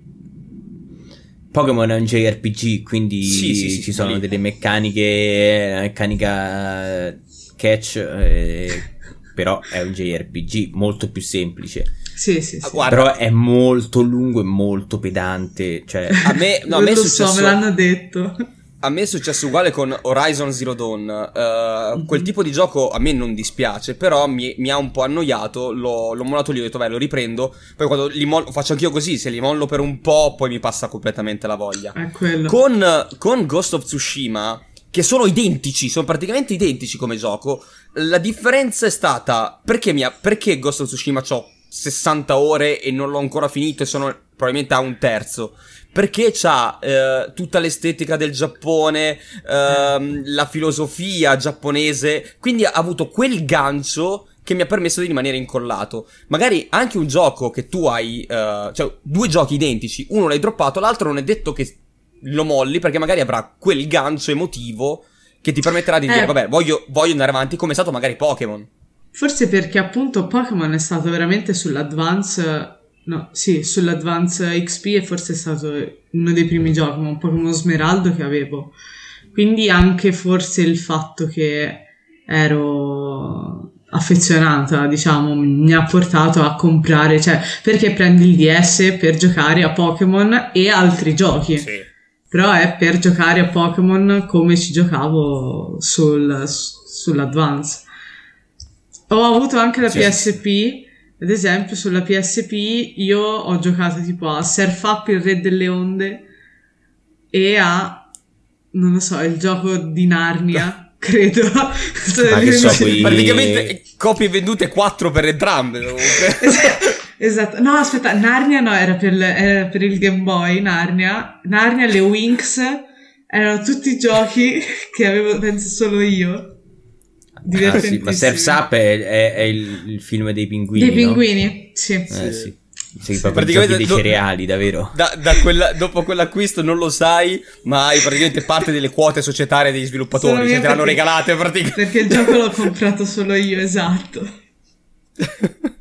Pokémon è un JRPG, quindi sì, sì, sì, ci sono delle meccaniche, meccanica catch, eh, però è un JRPG molto più semplice. Sì, sì, sì. Guarda, però è molto lungo e molto pedante. Cioè, a me, no, a me lo successo... so, me l'hanno detto. A me è successo uguale con Horizon Zero Dawn. Uh, mm-hmm. Quel tipo di gioco a me non dispiace, però mi, mi ha un po' annoiato. L'ho, l'ho mollato lì, ho detto, beh, lo riprendo. Poi quando li mollo, faccio anch'io così, se li mollo per un po', poi mi passa completamente la voglia. È quello. Con, con Ghost of Tsushima, che sono identici, sono praticamente identici come gioco, la differenza è stata perché, mia, perché Ghost of Tsushima ho 60 ore e non l'ho ancora finito e sono probabilmente a un terzo perché c'ha eh, tutta l'estetica del Giappone, ehm, la filosofia giapponese, quindi ha avuto quel gancio che mi ha permesso di rimanere incollato. Magari anche un gioco che tu hai, uh, cioè due giochi identici, uno l'hai droppato, l'altro non è detto che lo molli perché magari avrà quel gancio emotivo che ti permetterà di eh. dire vabbè voglio, voglio andare avanti come è stato magari Pokémon. Forse perché appunto Pokémon è stato veramente sull'Advance No, sì, sull'Advance XP e forse è stato uno dei primi giochi, un Pokémon Smeraldo che avevo. Quindi anche forse il fatto che ero affezionata, diciamo, mi ha portato a comprare, cioè, perché prendi il DS per giocare a Pokémon e altri giochi. Sì. Però è per giocare a Pokémon come ci giocavo sul, sull'Advance. Ho avuto anche la sì. PSP ad esempio, sulla PSP io ho giocato tipo a Surf Up il Re delle Onde e a, non lo so, il gioco di Narnia, credo. so. Praticamente copie vendute 4 per entrambe. esatto. No, aspetta, Narnia no, era per, era per il Game Boy, Narnia. Narnia, le Winx, erano tutti giochi che avevo, penso, solo io. Ah, sì, ma Surf's Up è, è, è il, il, film dei pinguini. Dei pinguini, no? sì. Eh, sì. sì. Sì, sì, praticamente dei cereali, davvero. Da, da quella, dopo quell'acquisto non lo sai, ma hai praticamente parte delle quote societarie degli sviluppatori. Se te l'hanno regalate praticamente. Perché il gioco l'ho comprato solo io, esatto.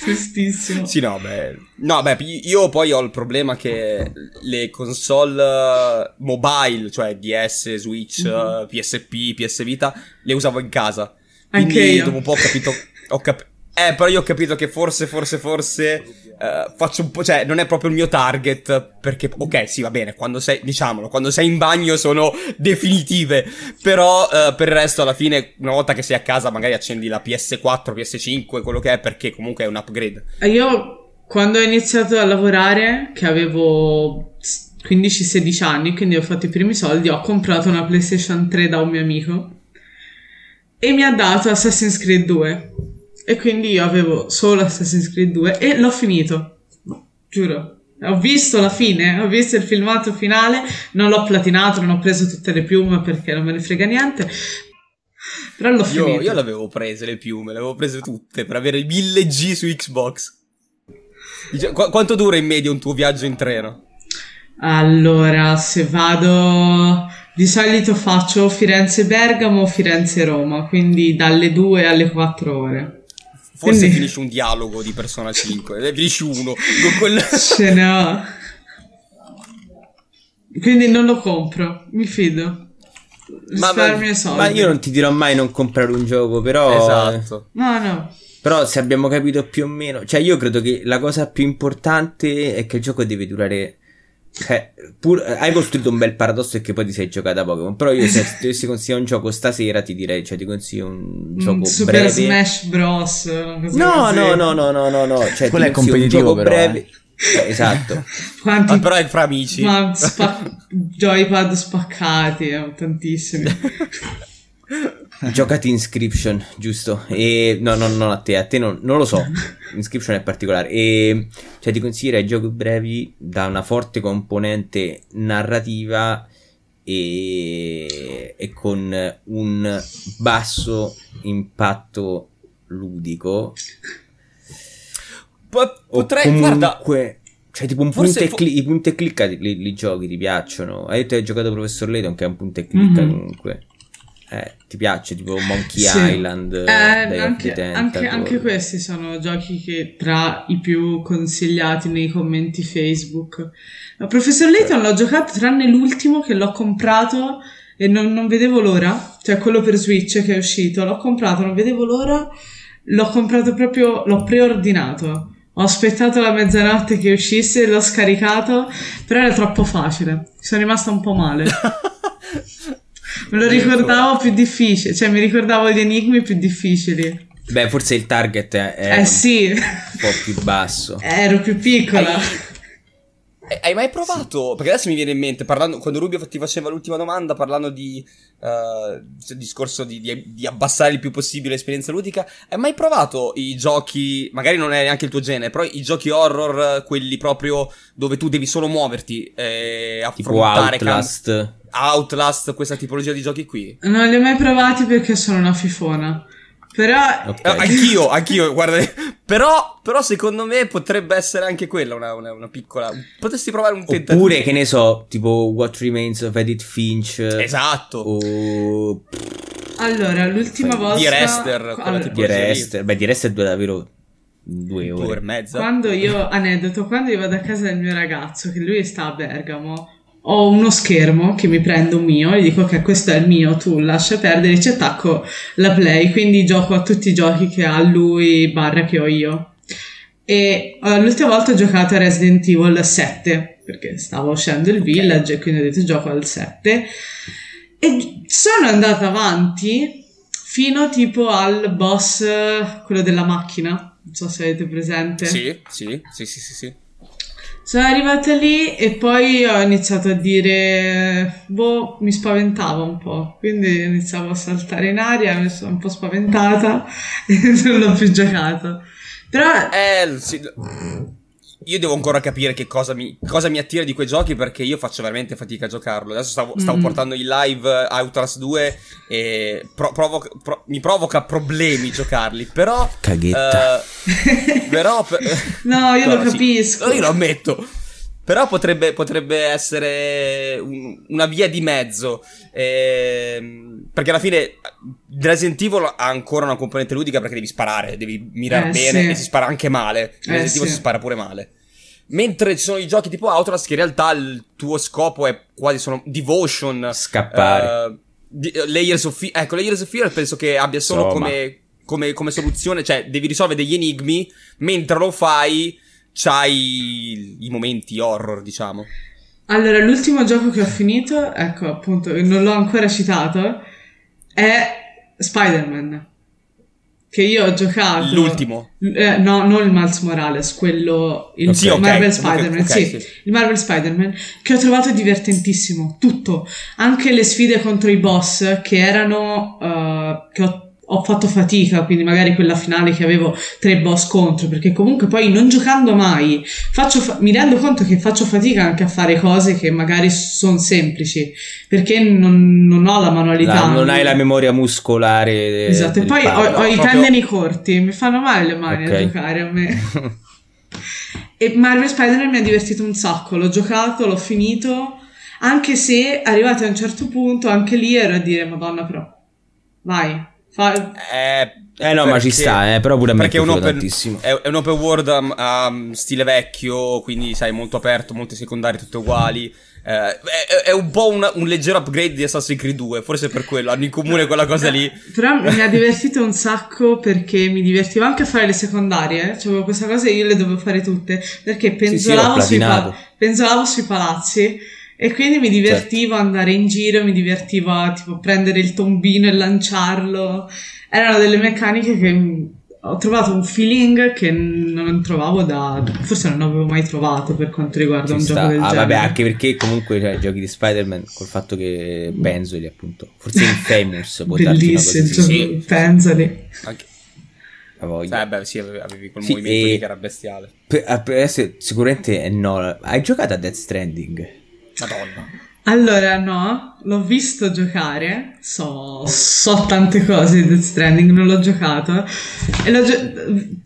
Tristissimo. Sì, no, beh. No, beh, io poi ho il problema che le console mobile, cioè DS, Switch, mm-hmm. PSP, PS Vita, le usavo in casa. Quindi Anche io. dopo un po' ho capito. Ho cap- eh, però io ho capito che forse, forse, forse uh, faccio un po'. Cioè, non è proprio il mio target. Perché, ok, sì, va bene. Quando sei, diciamolo, quando sei in bagno sono definitive. Però, uh, per il resto, alla fine, una volta che sei a casa, magari accendi la PS4, PS5, quello che è, perché comunque è un upgrade. Io, quando ho iniziato a lavorare, che avevo 15-16 anni, quindi ho fatto i primi soldi, ho comprato una PlayStation 3 da un mio amico. E mi ha dato Assassin's Creed 2 e quindi io avevo solo Assassin's Creed 2 e l'ho finito. Giuro. Ho visto la fine, ho visto il filmato finale, non l'ho platinato, non ho preso tutte le piume perché non me ne frega niente. Però l'ho io, finito. Io le avevo prese le piume, le avevo prese tutte per avere 1000 G su Xbox. Dice, qu- quanto dura in media un tuo viaggio in treno? Allora, se vado di solito faccio Firenze-Bergamo o Firenze-Roma, quindi dalle 2 alle 4 ore. Forse Quindi... finisci un dialogo di Persona 5, eh, finisci uno con quel... Ce ne ho. Quindi non lo compro, mi fido. Ma, ma, ma, io non ti dirò mai non comprare un gioco, però... Esatto. No, no. Però se abbiamo capito più o meno... Cioè io credo che la cosa più importante è che il gioco deve durare cioè, pur, hai costruito un bel paradosso e che poi ti sei giocata a Pokémon. Però io se ti dovessi consigliare un gioco stasera ti direi, cioè ti consiglio un gioco Super breve. Smash Bros. No, no, no, no, no, no, no. Cioè, Quello è competitivo però, breve. Eh. Eh, esatto. Quanti... Ah, però è fra amici. Ma spa... joypad spaccati, eh, tantissimi. Giocati Inscription, giusto? E no, no, non a te, a te non, non lo so. Inscription è particolare. E cioè, ti consiglierei giochi brevi da una forte componente narrativa e, e con un basso impatto ludico. Po- potrei, comunque, guarda. Cioè, tipo un punto e clic, i punti e clicca li, li, li, giochi, ti piacciono. Hai detto che hai giocato Professor Layton, che è un punto e clicca mm-hmm. comunque. Eh, ti piace, tipo Monkey sì. Island, eh, anche, anche, anche, questi sono giochi che tra i più consigliati nei commenti Facebook. Ma Professor Layton l'ho giocato tranne l'ultimo che l'ho comprato e non, non, vedevo l'ora, cioè quello per Switch che è uscito, l'ho comprato, non vedevo l'ora, l'ho comprato proprio, l'ho preordinato. Ho aspettato la mezzanotte che uscisse, l'ho scaricato, però era troppo facile. Sono rimasta un po' male. Me lo ricordavo più difficile, cioè mi ricordavo gli enigmi più difficili. Beh, forse il target è eh, sì. un po' più basso. Eh, ero più piccola. Hai, eh, hai mai provato? Perché adesso mi viene in mente, parlando, quando Rubio ti faceva l'ultima domanda, parlando di uh, discorso di, di, di, abbassare il più possibile l'esperienza ludica, hai mai provato i giochi, magari non è neanche il tuo genere, però i giochi horror, quelli proprio dove tu devi solo muoverti e affrontare... Tipo Outlast. Cam- Outlast, questa tipologia di giochi qui? Non li ho mai provati perché sono una fifona. Però okay. no, anch'io, anch'io, guarda, però, però secondo me potrebbe essere anche quella una, una, una, piccola. Potresti provare un tentativo. Oppure, che ne so, tipo What Remains of Edith Finch. Esatto. O... Allora, l'ultima volta. Di Rester. Allora, di Rester. Beh, di Rester dura davvero due ore. Due ore e mezza. Quando io, aneddoto, quando io vado a casa del mio ragazzo, che lui sta a Bergamo ho uno schermo che mi prendo mio e dico che questo è il mio, tu lascia perdere ci attacco la play, quindi gioco a tutti i giochi che ha lui barra che ho io. E uh, l'ultima volta ho giocato a Resident Evil 7 perché stavo uscendo il village e quindi ho detto gioco al 7 e sono andata avanti fino tipo al boss quello della macchina non so se avete presente sì sì sì sì sì, sì. Sono arrivata lì e poi ho iniziato a dire, boh, mi spaventava un po', quindi iniziavo a saltare in aria, mi sono un po' spaventata e non l'ho più giocato. Però... Eh, sì. Io devo ancora capire che cosa mi, cosa mi, attira di quei giochi perché io faccio veramente fatica a giocarlo. Adesso stavo, stavo mm. portando in live Outlast 2 e pro, provo, pro, mi provoca problemi giocarli, però... Caghetta. Uh, però... no, io lo capisco. Sì, io lo ammetto. Però potrebbe, potrebbe essere un, una via di mezzo. Ehm, perché alla fine Resident Evil ha ancora una componente ludica perché devi sparare, devi mirare eh, bene sì. e si spara anche male. In eh, Resident Evil sì. si spara pure male. Mentre ci sono i giochi tipo Outlast che in realtà il tuo scopo è quasi sono devotion. Scappare. Uh, di, uh, Layers of Fear. Ecco, Layers of Fear penso che abbia solo come, come, come soluzione, cioè devi risolvere degli enigmi, mentre lo fai c'hai i momenti horror, diciamo. Allora, l'ultimo gioco che ho finito, ecco appunto, non l'ho ancora citato, è Spider-Man. Che io ho giocato. L'ultimo? Eh, no, non il Miles Morales, quello. Il sì, okay. Marvel Spider-Man. Okay, sì, sì, il Marvel Spider-Man. Che ho trovato divertentissimo. Tutto. Anche le sfide contro i boss, che erano. Uh, che ho ho fatto fatica, quindi magari quella finale che avevo tre boss contro, perché comunque poi non giocando mai fa- mi rendo conto che faccio fatica anche a fare cose che magari sono semplici, perché non, non, ho la manualità. La, non hai la memoria muscolare. Esatto, e poi ho, ho, i tendini corti, mi fanno male le mani okay. a giocare a me. e Marvel Spider-Man mi ha divertito un sacco, l'ho giocato, l'ho finito, anche se arrivato a un certo punto anche lì ero a dire madonna però, vai, Fa... Eh, eh no, ma ci sta, eh, però pure a me perché è un, open, è, è un open world um, um, stile vecchio, quindi sai, molto aperto, molte secondarie tutte uguali. Eh, è, è, un po' una, un leggero upgrade di Assassin's Creed 2, forse per quello, hanno in comune quella cosa lì. Però mi ha divertito un sacco perché mi divertiva anche a fare le secondarie, eh? cioè questa cosa io le dovevo fare tutte, perché penzolavo, sì, sì, sui, pa- penzolavo sui palazzi e quindi mi divertivo certo. andare in giro, mi divertivo a tipo prendere il tombino e lanciarlo. Erano delle meccaniche che ho trovato un feeling che non trovavo da. forse non avevo mai trovato per quanto riguarda Ci un sta. gioco del ah, genere. Vabbè, anche perché comunque cioè, giochi di Spider-Man col fatto che Penzoli, appunto, forse Infamous può Bellissimo il gioco sì. Penzoli. Anche. Eh beh, sì, avevi quel sì, movimento lì che era bestiale. Per, per essere, sicuramente no. Hai giocato a Death Stranding? Madonna. Allora, no, l'ho visto giocare, so, so tante cose di Death Stranding, non l'ho giocato. E l'ho gio-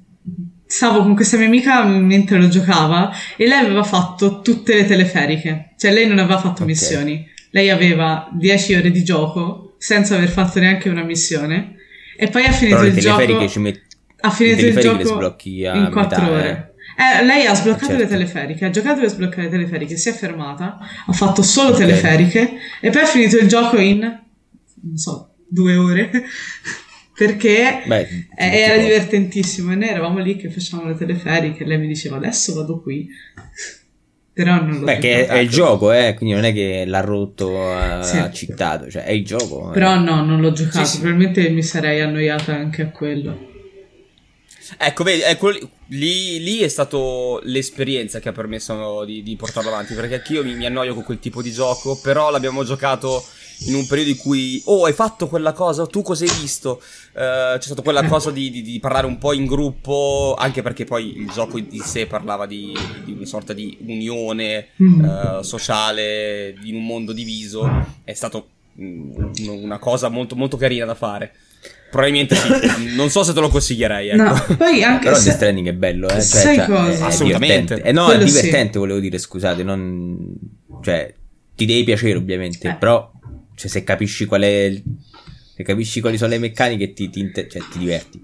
stavo con questa mia amica mentre lo giocava e lei aveva fatto tutte le teleferiche, cioè lei non aveva fatto okay. missioni. Lei aveva 10 ore di gioco senza aver fatto neanche una missione. E poi ha finito il gioco. Ci met... Ha finito il gioco in 4 ore. Eh. Eh, lei ha sbloccato certo. le teleferiche, ha giocato per sbloccare le teleferiche, si è fermata, ha fatto solo okay. teleferiche e poi ha finito il gioco in, non so, due ore. perché Beh, era divertentissimo e noi eravamo lì che facevamo le teleferiche e lei mi diceva adesso vado qui però non lo Beh, che è, il gioco, eh, quindi non è che l'ha rotto, ha sì. citato, cioè è il gioco. Eh. Però eh. no, non l'ho giocato, sì, sì. probabilmente mi sarei annoiata anche a quello. Ecco, vedi, ecco, lì, lì, è stato l'esperienza che ha permesso di, di portarlo avanti, perché anch'io mi, mi annoio con quel tipo di gioco, però l'abbiamo giocato in un periodo in cui, oh, hai fatto quella cosa, tu cosa hai visto? Uh, c'è stata quella cosa di, di, di, parlare un po' in gruppo, anche perché poi il gioco di sé parlava di, di una sorta di unione uh, sociale in un mondo diviso. È stato mm, una cosa molto, molto carina da fare. Probabilmente sì, non so se te lo consiglierei. Ecco. No, poi anche Però se... Death Stranding è bello, eh? Cioè, Sai cioè, cosa? Assolutamente. Eh, no, Quello è divertente, sì. volevo dire, scusate, non... Cioè, ti devi piacere ovviamente, eh. però cioè, se capisci qual è. Se capisci quali sono le meccaniche, ti, ti, cioè, ti diverti.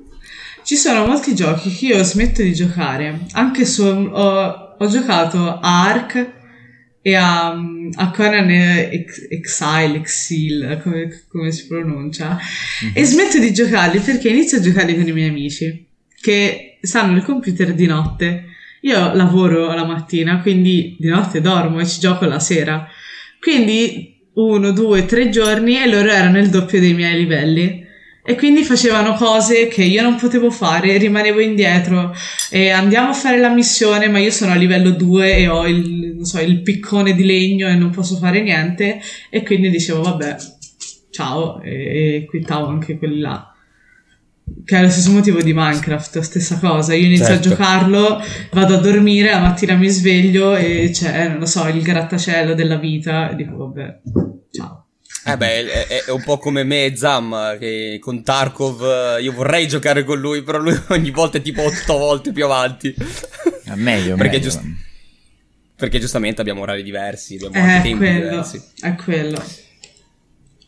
Ci sono molti giochi che io smetto di giocare. Anche su. Ho, ho giocato a Ark e a, a Conan Exile, Exile, come, come si pronuncia. Mm-hmm. E smetto di giocarli perché inizio a giocarli con i miei amici che stanno al computer di notte. Io lavoro la mattina, quindi di notte dormo e ci gioco la sera. Quindi uno, due, tre giorni e loro erano il doppio dei miei livelli. E quindi facevano cose che io non potevo fare, rimanevo indietro e andiamo a fare la missione, ma io sono a livello 2 e ho il, so, il piccone di legno e non posso fare niente. E quindi dicevo, vabbè, ciao, e, e quittavo anche quelli là che è lo stesso motivo di Minecraft, stessa cosa. Io inizio certo. a giocarlo, vado a dormire, la mattina mi sveglio e c'è, non lo so, il grattacielo della vita e dico, vabbè, ciao. Eh beh, è, è, un po' come me e Zam, che con Tarkov io vorrei giocare con lui, però lui ogni volta è tipo otto volte più avanti. È meglio, perché, meglio. Giust- perché giustamente abbiamo orari diversi, abbiamo è anche tempi quello, diversi. È quello.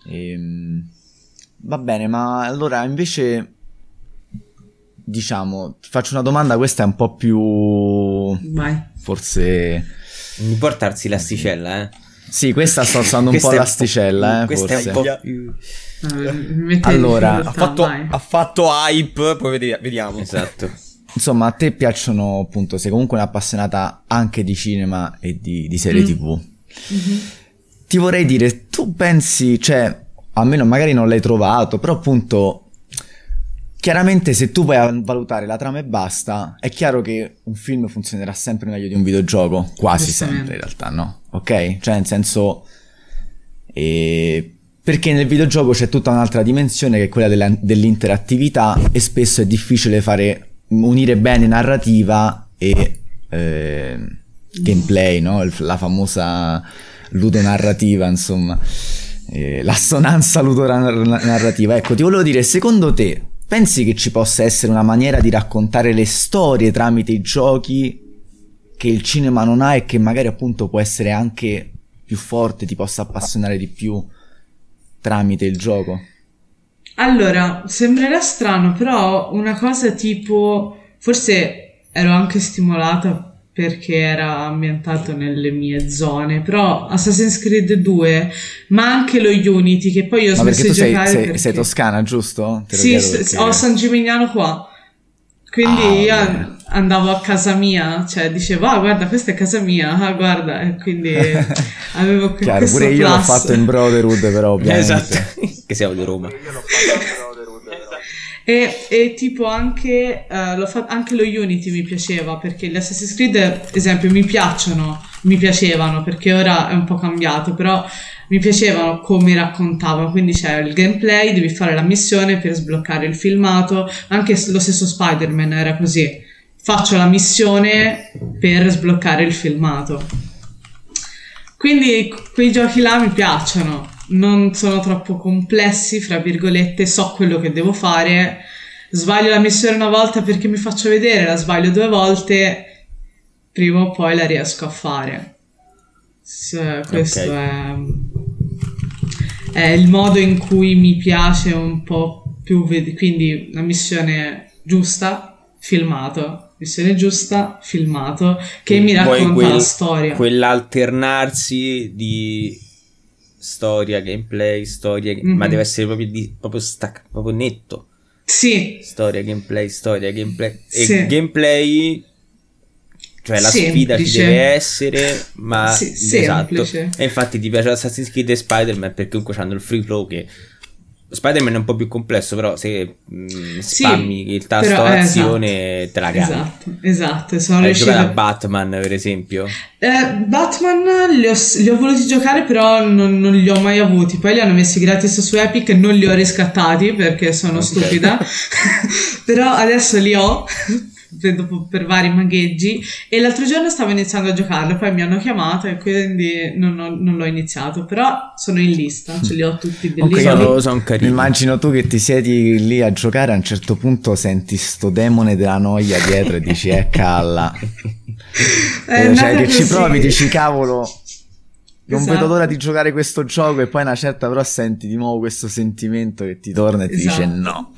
Ehm, va bene, ma allora invece diciamo, ti faccio una domanda, questa è un po' più... Vai. Forse... Mi portarsi l'asticella, eh? Sì, questa sto alzando un po' l'asticella, eh, forse. È un po' più... allora, ha fatto, ha fatto, hype, poi vediamo. Esatto. Insomma, a te piacciono, appunto, sei comunque un'appassionata anche di cinema e di, di serie mm. tv. Mm-hmm. Ti vorrei dire, tu pensi, cioè, almeno magari non l'hai trovato, però appunto Chiaramente se tu vai a valutare la trama e basta, è chiaro che un film funzionerà sempre meglio di un videogioco, quasi sempre in realtà, no? Ok? Cioè nel senso... Eh, perché nel videogioco c'è tutta un'altra dimensione che è quella della, dell'interattività e spesso è difficile fare unire bene narrativa e eh, gameplay, no? La famosa ludonarrativa, insomma, eh, l'assonanza ludonarrativa. Ecco, ti volevo dire, secondo te Pensi che ci possa essere una maniera di raccontare le storie tramite i giochi che il cinema non ha e che magari appunto può essere anche più forte, ti possa appassionare di più tramite il gioco? Allora, sembrerà strano, però una cosa tipo, forse ero anche stimolata perché era ambientato nelle mie zone, però Assassin's Creed 2, ma anche lo Unity, che poi io ho smesso di giocare sei, perché... sei toscana, giusto? sì, perché... ho San Gimignano qua. Quindi ah, io. Andavo a casa mia, cioè dicevo, ah guarda questa è casa mia, ah guarda, e quindi avevo Chiaro, questo pure io l'ho fatto in Brotherhood però ovviamente. Esatto, che siamo di Roma. Io l'ho fatto in e, e tipo anche, uh, fa- anche, lo Unity mi piaceva perché gli Assassin's Creed, ad esempio, mi piacciono, mi piacevano perché ora è un po' cambiato, però mi piacevano come raccontavano. Quindi c'è il gameplay, devi fare la missione per sbloccare il filmato. Anche lo stesso Spider-Man era così. Faccio la missione per sbloccare il filmato. Quindi quei giochi là mi piacciono non sono troppo complessi, fra virgolette, so quello che devo fare. Sbaglio la missione una volta perché mi faccio vedere, la sbaglio due volte, prima o poi la riesco a fare. S- questo okay. è... è il modo in cui mi piace un po' più, ved- quindi una missione giusta, filmato, missione giusta, filmato, che mi racconta quel, la storia. Quell'alternarsi di storia, gameplay, storia, mm-hmm. ma deve essere proprio, di, proprio, stac- proprio netto. Sì. Storia, gameplay, storia, gameplay. E sì. gameplay cioè la semplice. sfida ci deve essere, ma sì, esatto. E infatti ti piace Assassin's Creed e Spider-Man perché comunque hanno il free flow che Spider-Man è un po' più complesso, però se mh, mm, spammi sì, il tasto però, eh, azione esatto, te la cavi. Esatto, esatto. Sono Hai riuscito... giocato a Batman, per esempio? Eh, Batman li ho, li ho, voluti giocare, però non, non, li ho mai avuti. Poi li hanno messi gratis su Epic e non li ho riscattati perché sono okay. stupida. però adesso li ho dopo per vari magheggi. E l'altro giorno stavo iniziando a giocarlo poi mi hanno chiamato e quindi non, ho, non l'ho iniziato però sono in lista ce li ho tutti bellissimi okay, sono carini. immagino tu che ti siedi lì a giocare a un certo punto senti sto demone della noia dietro e dici eh calla. Eh, cioè che così. ci provi dici cavolo non esatto. vedo l'ora di giocare questo gioco e poi una certa però senti di nuovo questo sentimento che ti torna e ti esatto. dice no.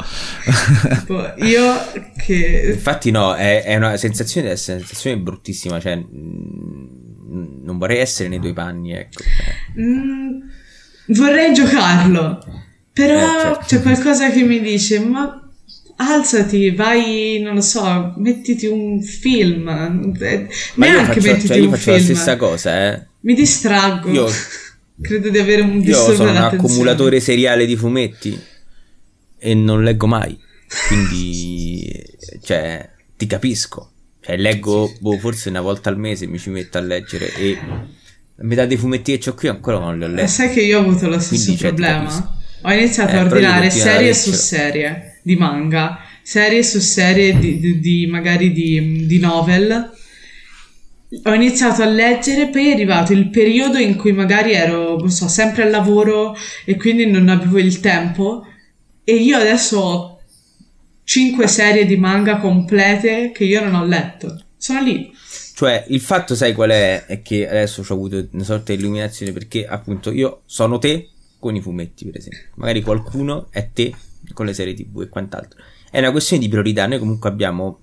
io che... Infatti no, è, è una sensazione, è una sensazione bruttissima, cioè mm, non vorrei essere nei tuoi panni, ecco. Mm, vorrei giocarlo, però eh, certo. c'è qualcosa che mi dice ma alzati, vai, non lo so, mettiti un film. Ma neanche io faccio, cioè, io faccio la stessa cosa, eh mi distraggo. Io, Credo di avere un disturbo Io sono un accumulatore seriale di fumetti e non leggo mai. Quindi, cioè, ti capisco. Cioè, leggo, boh, forse una volta al mese mi ci metto a leggere e la metà dei fumetti che ho qui ancora non li ho letti. Sai che io ho avuto lo stesso Quindi, cioè, problema. Ho iniziato eh, a ordinare serie su serie di manga, serie su serie di, di, di magari di, di novel ho iniziato a leggere, poi è arrivato il periodo in cui magari ero, non so, sempre al lavoro e quindi non avevo il tempo e io adesso ho cinque serie di manga complete che io non ho letto. Sono lì. Cioè, il fatto, sai qual è? È che adesso ho avuto una sorta di illuminazione perché appunto io sono te con i fumetti, per esempio. Magari qualcuno è te con le serie TV e quant'altro. È una questione di priorità. Noi comunque abbiamo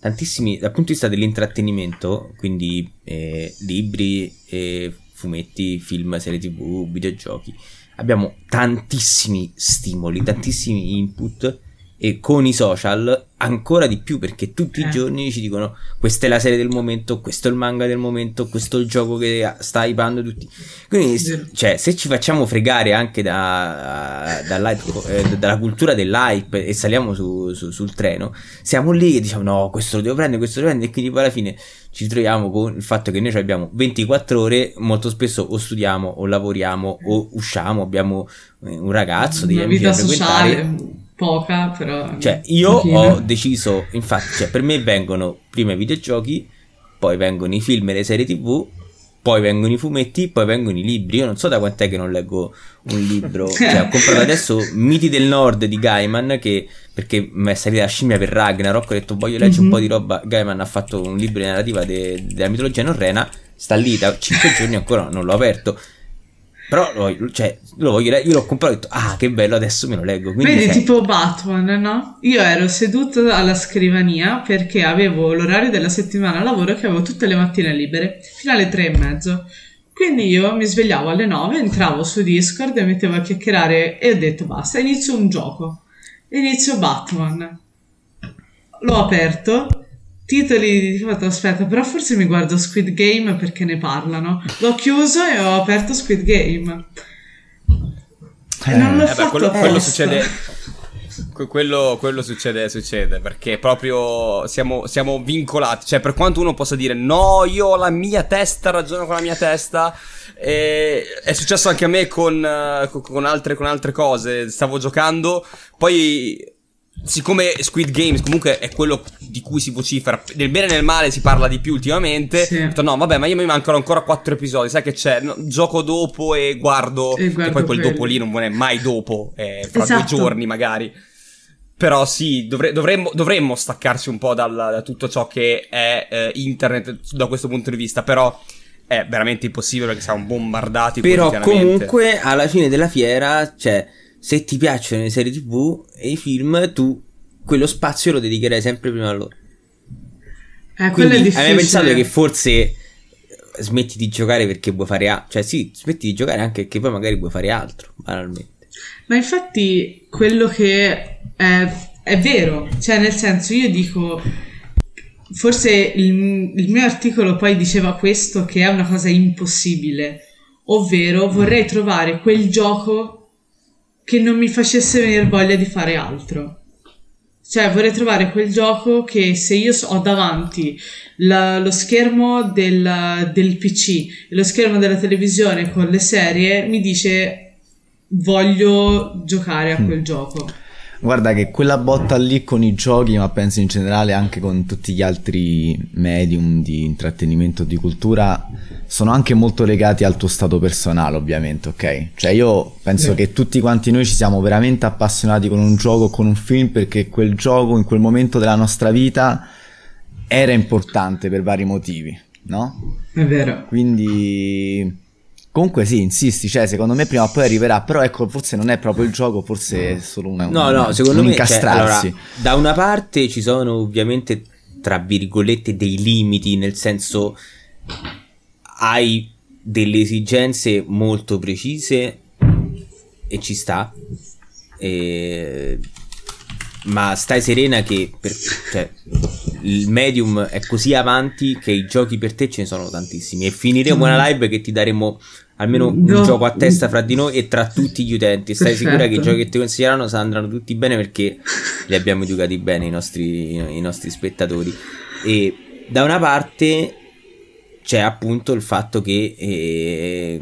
tantissimi, dal punto di vista dell'intrattenimento, quindi eh, libri, eh, fumetti, film, serie tv, videogiochi, abbiamo tantissimi stimoli, tantissimi input e con i social ancora di più perché tutti eh. i giorni ci dicono questa è la serie del momento, questo è il manga del momento, questo è il gioco che sta hypando tutti. Quindi, cioè, se ci facciamo fregare anche da, da eh, dalla cultura dell'hype e saliamo su, su, sul treno, siamo lì e diciamo no, questo lo devo prendere, questo lo devo prendere e quindi poi alla fine ci troviamo con il fatto che noi abbiamo 24 ore, molto spesso o studiamo o lavoriamo o usciamo, abbiamo eh, un ragazzo, degli amici da frequentare poca, però... Cioè, io ho deciso, infatti, cioè, per me vengono prima i videogiochi, poi vengono i film e le serie tv, poi vengono i fumetti, poi vengono i libri. Io non so da quant'è che non leggo un libro. cioè, ho comprato adesso Miti del Nord di Gaiman, che perché mi è salita la scimmia per Ragnarok, ho detto voglio leggere mm-hmm. un mhm. po' di roba. Gaiman ha fatto un libro di narrativa de- della mitologia norrena, sta lì da 5 giorni ancora non l'ho aperto. Però lo, cioè, lo voglio, io l'ho comprato e ho detto, ah, che bello, adesso me lo leggo. Quindi, Vedi, cioè... tipo Batman, no? Io ero seduto alla scrivania perché avevo l'orario della settimana a lavoro che avevo tutte le mattine libere, fino alle tre e mezzo. Quindi io mi svegliavo alle nove, entravo su Discord e mettevo a chiacchierare e ho detto, basta, inizio un gioco. Inizio Batman. L'ho aperto titoli di fatto aspetta però forse mi guardo Squid Game perché ne parlano l'ho chiuso e ho aperto Squid Game e non l'ho eh, fatto beh, quello, quello succede quello, quello, succede, succede perché proprio siamo, siamo, vincolati. Cioè, per quanto uno possa dire no, io ho la mia testa, ragiono con la mia testa. E è successo anche a me con, con, altre, con altre cose. Stavo giocando, poi siccome Squid Games comunque è quello di cui si vocifera, nel bene e nel male si parla di più ultimamente, sì. ho detto no vabbè ma io mi mancano ancora quattro episodi, sai che c'è, no, gioco dopo e guardo, e guardo che poi quel dopo lì non è mai dopo, è fra esatto. due giorni magari. Però sì, dovre- dovremmo, dovremmo, staccarci un po' dal, da tutto ciò che è eh, internet da questo punto di vista, però è veramente impossibile perché siamo bombardati Però comunque alla fine della fiera, cioè, se ti piacciono le serie tv e i film, tu quello spazio lo dedicherai sempre prima a loro. Eh, Quindi è difficile. hai mai pensato che forse smetti di giocare perché vuoi fare altro? Cioè sì, smetti di giocare anche perché poi magari vuoi fare altro, banalmente. Ma infatti quello che è, è vero, cioè nel senso io dico, forse il, il mio articolo poi diceva questo che è una cosa impossibile, ovvero vorrei trovare quel gioco che non mi facesse venire voglia di fare altro. Cioè vorrei trovare quel gioco che se io ho davanti la- lo schermo del, del PC e lo schermo della televisione con le serie, mi dice voglio giocare a quel gioco. Guarda che quella botta lì con i giochi, ma penso in generale anche con tutti gli altri medium di intrattenimento, di cultura, sono anche molto legati al tuo stato personale, ovviamente, ok? Cioè io penso Sì. che tutti quanti noi ci siamo veramente appassionati con un gioco o con un film perché quel gioco in quel momento della nostra vita era importante per vari motivi, no? È vero. Quindi comunque sì, insisti, cioè secondo me prima o poi arriverà, però ecco, forse non è proprio il gioco, forse è solo una, No, una- no, secondo un me cioè, incastrarsi. allora, da una parte ci sono ovviamente tra virgolette dei limiti, nel senso hai delle esigenze molto precise e ci sta. E- Ma stai serena che per- cioè, il medium è così avanti che i giochi per te ce ne sono tantissimi. E finiremo una live che ti daremo almeno un No. gioco a testa fra di noi e tra tutti gli utenti. Stai Perfetto. sicura che i giochi che ti consiglieranno andranno tutti bene perché li abbiamo educati bene i nostri, i nostri spettatori. E da una parte c'è appunto il fatto che eh,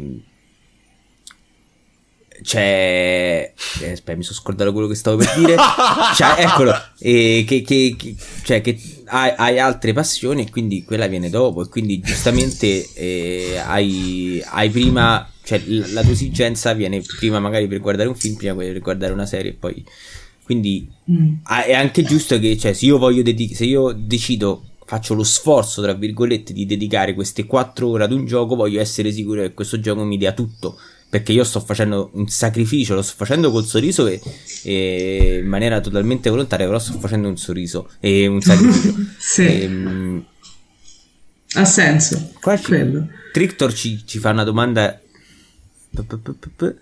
c'è eh, aspetta mi sono scordato quello che stavo per dire cioè eccolo eh, che, che- che- cioè che hai, hai altre passioni e quindi quella viene dopo e quindi giustamente eh, hai, hai prima cioè l- la tua esigenza viene prima magari per guardare un film prima per guardare una serie e poi quindi Mm. È anche giusto che, cioè, se io voglio dedi- se io decido, faccio lo sforzo, tra virgolette, di dedicare queste 4 ore ad un gioco, voglio essere sicuro che questo gioco mi dia tutto. Perché io sto facendo un sacrificio, lo sto facendo col sorriso e, e in maniera totalmente volontaria, però sto facendo un sorriso e un sacrificio. Sì. Ehm, Ha senso. qua ci- Quello. Trictor ci, ci fa una domanda. P- p- p-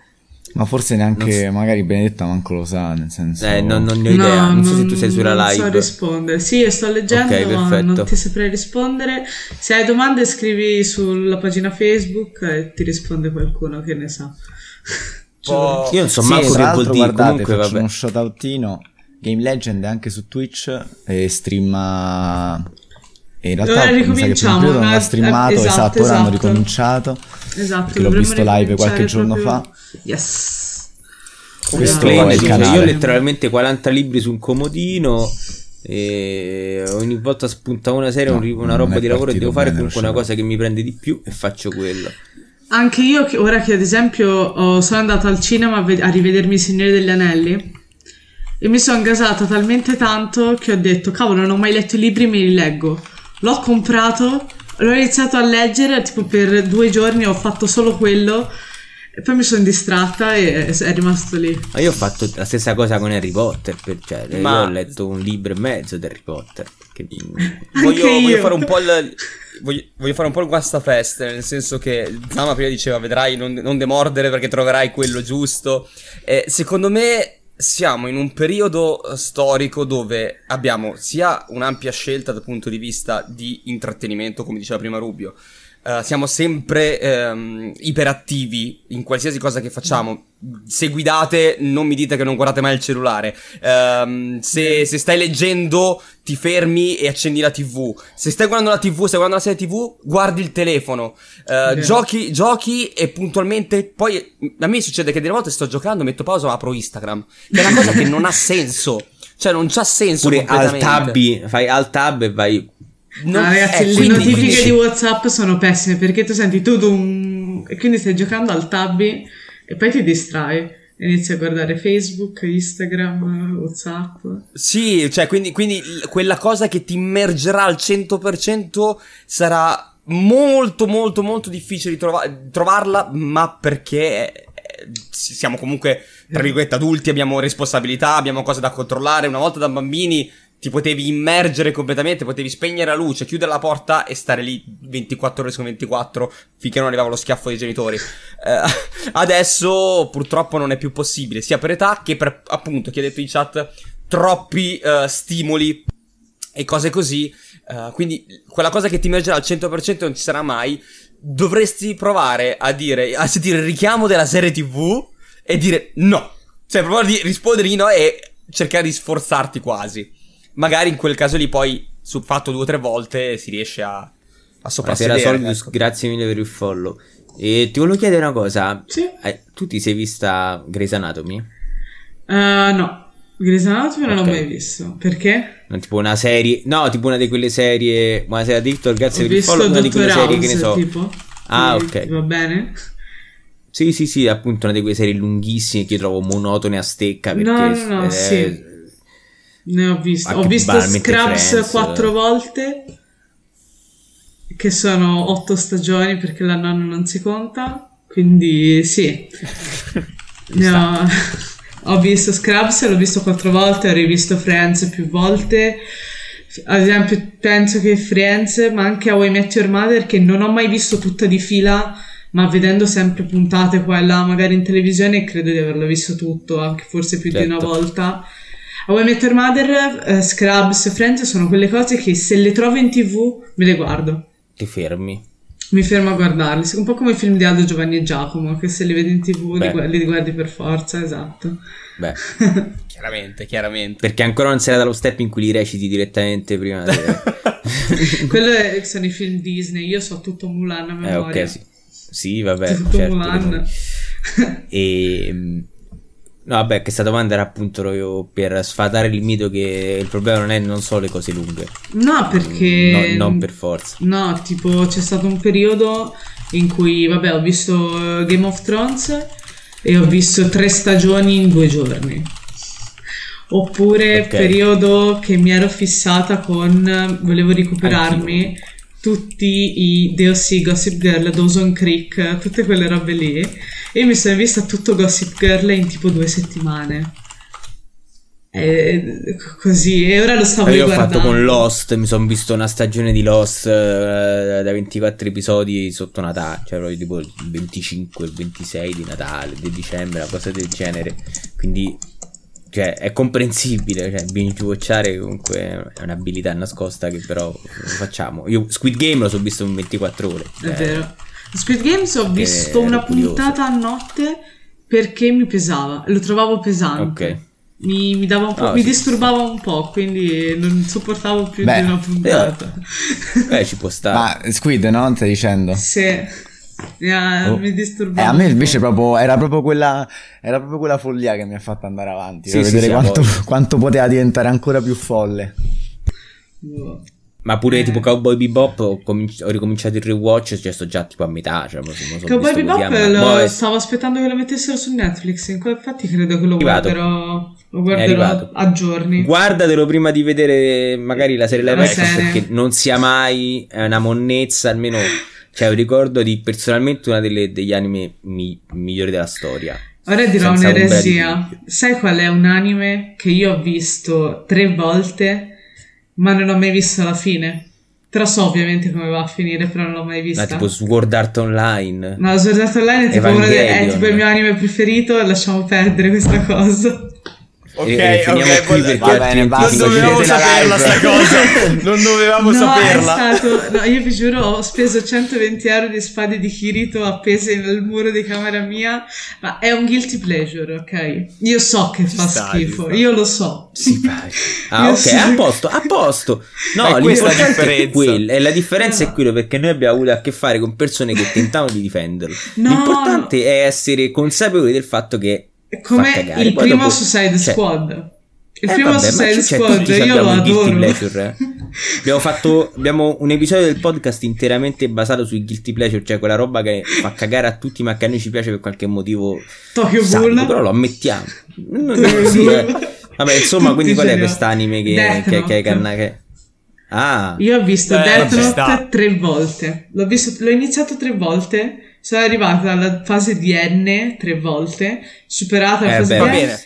Ma forse neanche, Non magari Benedetta manco lo sa, nel senso... Eh, non, non ne ho idea. non so se tu sei sulla non live. so rispondere. Sì, io sto leggendo, Ok, ma perfetto. non ti saprei rispondere. Se hai domande, scrivi sulla pagina Facebook e ti risponde qualcuno che ne sa. Po- Io non so Sì, manco tra che vuol l'altro, dire. guardate, Comunque, uno shoutoutino. Game Legend è anche su Twitch e streama... E in realtà mi sa che per un ricominciamo, periodo non ma- ha streamato, esatto, esatto, ora hanno esatto. ricominciato. Esatto, Perché l'ho visto live qualche giorno proprio- fa. Yes. Questo è il canale. io ho letteralmente 40 libri su un comodino e ogni volta spunta una serie, No, una roba di lavoro e devo fare comunque una cosa che mi prende di più e faccio quello. Anche io, che- ora che ad esempio ho- sono andata al cinema a, ve- a rivedermi Il Signore degli Anelli e mi sono gasata talmente tanto che ho detto, cavolo, non ho mai letto i libri, me li leggo. L'ho comprato, l'ho iniziato a leggere, tipo per due giorni ho fatto solo quello e poi mi sono distratta e è rimasto lì. Ma io ho fatto la stessa cosa con Harry Potter, per- cioè, io Ma- ho letto un libro e mezzo di Harry Potter. Che... voglio, voglio io. fare un po' il voglio, voglio fare un po' il guastafeste nel senso che Zama prima diceva vedrai non, non demordere perché troverai quello giusto Eh, secondo me siamo in un periodo eh, storico dove abbiamo sia un'ampia scelta dal punto di vista di intrattenimento come diceva prima Rubio eh, siamo sempre ehm, iperattivi in qualsiasi cosa che facciamo. Se guidate, non mi dite che non guardate mai il cellulare. Ehm, se, se stai leggendo, ti fermi e accendi la TV. Se stai guardando la TV, stai guardando la serie TV, guardi il telefono. Vero. giochi, giochi e puntualmente. Poi a me succede che delle volte sto giocando, metto pausa, apro Instagram. Che è una cosa che non ha senso. Cioè, non c'ha senso. Pure al tab, fai al tab e vai. Ah, ragazzi, eh, le quindi- notifiche quindi- di WhatsApp sono pessime perché tu senti tu dum, e quindi stai giocando al tabby e poi ti distrai. Inizi a guardare Facebook, Instagram, WhatsApp. Sì, cioè, quindi, quindi quella cosa che ti immergerà al 100% sarà molto molto molto difficile trova- trovarla, ma perché eh, siamo comunque, tra virgolette, adulti, abbiamo responsabilità, abbiamo cose da controllare. Una volta da bambini ti potevi immergere completamente, potevi spegnere la luce, chiudere la porta e stare lì 24 ore su 24 finché non arrivava lo schiaffo dei genitori. Eh, adesso purtroppo non è più possibile, sia per età che per appunto chi ha detto in chat troppi uh, stimoli e cose così. Uh, quindi quella cosa che ti immergerà al 100% non ci sarà mai. Dovresti provare a dire, a sentire il richiamo della serie TV e dire no. Cioè, provare a rispondere di no e cercare di sforzarti quasi magari in quel caso lì poi, su fatto due o tre volte, si riesce a, a soprassedere. Solidus, ecco. grazie mille per il follow. E ti volevo chiedere una cosa. Sì. Eh, tu ti sei vista Grey's Anatomy? Uh, no. Grey's Anatomy okay. non l'ho mai visto. Perché? No, tipo una serie... No, tipo una di quelle serie... Buonasera Victor, grazie Ho per il follow. Una di quelle House, serie che ne so... Tipo? Ah, ok. Va bene? Sì, sì, sì, appunto una di quelle serie lunghissime che io trovo monotone a stecca perché... No, no, no, eh, sì ne ho visto. Ho visto Scrubs Friends. quattro volte. Che sono otto stagioni perché la nonna non si conta. Quindi sì. ho, ho visto Scrubs, l'ho visto quattro volte, ho rivisto Friends più volte. Ad esempio, penso che Friends, ma anche How I Met Your Mother, che non ho mai visto tutta di fila, ma vedendo sempre puntate qua e là, magari in televisione, credo di averlo visto tutto, anche forse più certo. di una certo. volta How I Met Your Mother, uh, Scrubs, Friends sono quelle cose che se le trovo in tv me le guardo. Ti fermi. Mi fermo a guardarli, un po' come i film di Aldo, Giovanni e Giacomo, che se li vedi in tv li, li, guardi per forza, esatto. Beh, chiaramente, chiaramente. Perché ancora non sei dallo step in cui li reciti direttamente prima. Di... Quello è, sono i film Disney, io so tutto Mulan a memoria. Eh, ok, sì. Sì, vabbè. Tutto certo, Mulan. e No, vabbè, questa domanda era appunto per sfatare il mito che il problema non è non solo le cose lunghe. No, perché... No, non per forza. No, tipo c'è stato un periodo in cui, vabbè, ho visto Game of Thrones e ho visto tre stagioni in due giorni. Oppure okay. periodo che mi ero fissata con... volevo recuperarmi... Anch'io tutti i DOC, Gossip Girl, Dawson Creek, tutte quelle robe lì. E mi sono vista tutto Gossip Girl in tipo due settimane. E così, e ora lo stavo Io ho fatto con Lost, mi sono visto una stagione di Lost uh, da 24 episodi sotto Natale, cioè proprio tipo il 25, il 26 di Natale, di dicembre, una cosa del genere. Quindi cioè, è comprensibile, cioè, binge watchare comunque è un'abilità nascosta che però facciamo. Io Squid Game lo so visto in 24 ore. Cioè, è vero. Squid Games ho visto una puntata a notte perché mi pesava, lo trovavo pesante. Ok. Mi, mi, dava un po', oh, mi sì, disturbava sì. un po', quindi non sopportavo più Beh, di una puntata. Eh, ci può stare. Ma Squid, no? Stai dicendo? Sì. Yeah, oh. mi disturbava. Eh, a me invece proprio, era, proprio quella, era proprio quella follia che mi ha fatto andare avanti. Sì, per sì, vedere quanto, quanto, poteva diventare ancora più folle. Oh. Ma pure eh. tipo Cowboy Bebop ho, cominci- ho, ricominciato il rewatch, cioè sto già tipo a metà. Cioè, so Cowboy Bebop lo, boh, stavo aspettando che lo mettessero su Netflix, infatti credo che lo guarderò, lo guarderò a giorni. Guardatelo prima di vedere magari la serie live action perché non sia mai una monnezza, almeno cioè, ricordo di personalmente una delle, degli anime mi, migliori della storia. Ora dirò un'eresia. Sai qual è un anime che io ho visto tre volte, ma non ho mai visto la fine? Però so ovviamente come va a finire, però non l'ho mai vista. Ma tipo Sword Art Online. No, Sword Art Online è tipo, dei, è tipo il mio anime preferito, lasciamo perdere questa cosa. Ok, e, e ok, qui perché va bene, basta, non dovevamo saperla sta cosa. non dovevamo no, saperla. È stato, no, io vi giuro, ho speso 120 euro di spade di Kirito appese nel muro di camera mia, ma è un guilty pleasure, ok? Io so che fa sta, schifo, io lo so. Sì, ah, ok, so. a posto, a posto. No, l'importante è quello, e la differenza no. è quello perché noi abbiamo avuto a che fare con persone che tentavano di difenderlo. No, L'importante è essere consapevoli del fatto che come il Poi primo dopo, Suicide cioè, Squad. Il eh, primo vabbè, Suicide Squad, io lo adoro. Pleasure, eh. abbiamo fatto abbiamo un episodio del podcast interamente basato sui guilty pleasure, cioè quella roba che fa cagare a tutti, ma che a noi ci piace per qualche motivo. Tokyo Ghoul. Però lo ammettiamo. Non è così, eh. Vabbè, insomma, quindi qual è quest'anime che, che, che, che, che Ah. Io ho visto eh, Death Note tre volte. L'ho, visto, l'ho iniziato tre volte. Sono arrivata alla fase di N tre volte. Superata la eh, fase beh, di N.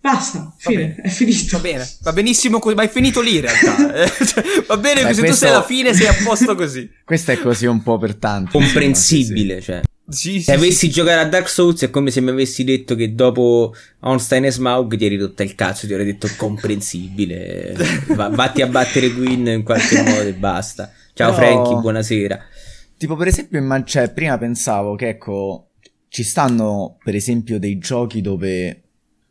Basta, fine, è finito. Va bene, va benissimo così, ma è finito lì in realtà. Cioè, va bene Beh, così, questo... tu sei alla fine, sei a posto così. questo è così un po' per tanti. Comprensibile, cioè. Sì, se avessi sì. giocato a Dark Souls è come se mi avessi detto che dopo Onstein e Smaug ti eri rotta il cazzo, ti avrei detto comprensibile. Va, vatti a battere Queen in qualche modo e basta. Ciao Però, Frankie, buonasera. Tipo per esempio, in man- cioè, prima pensavo che ecco, ci stanno per esempio dei giochi dove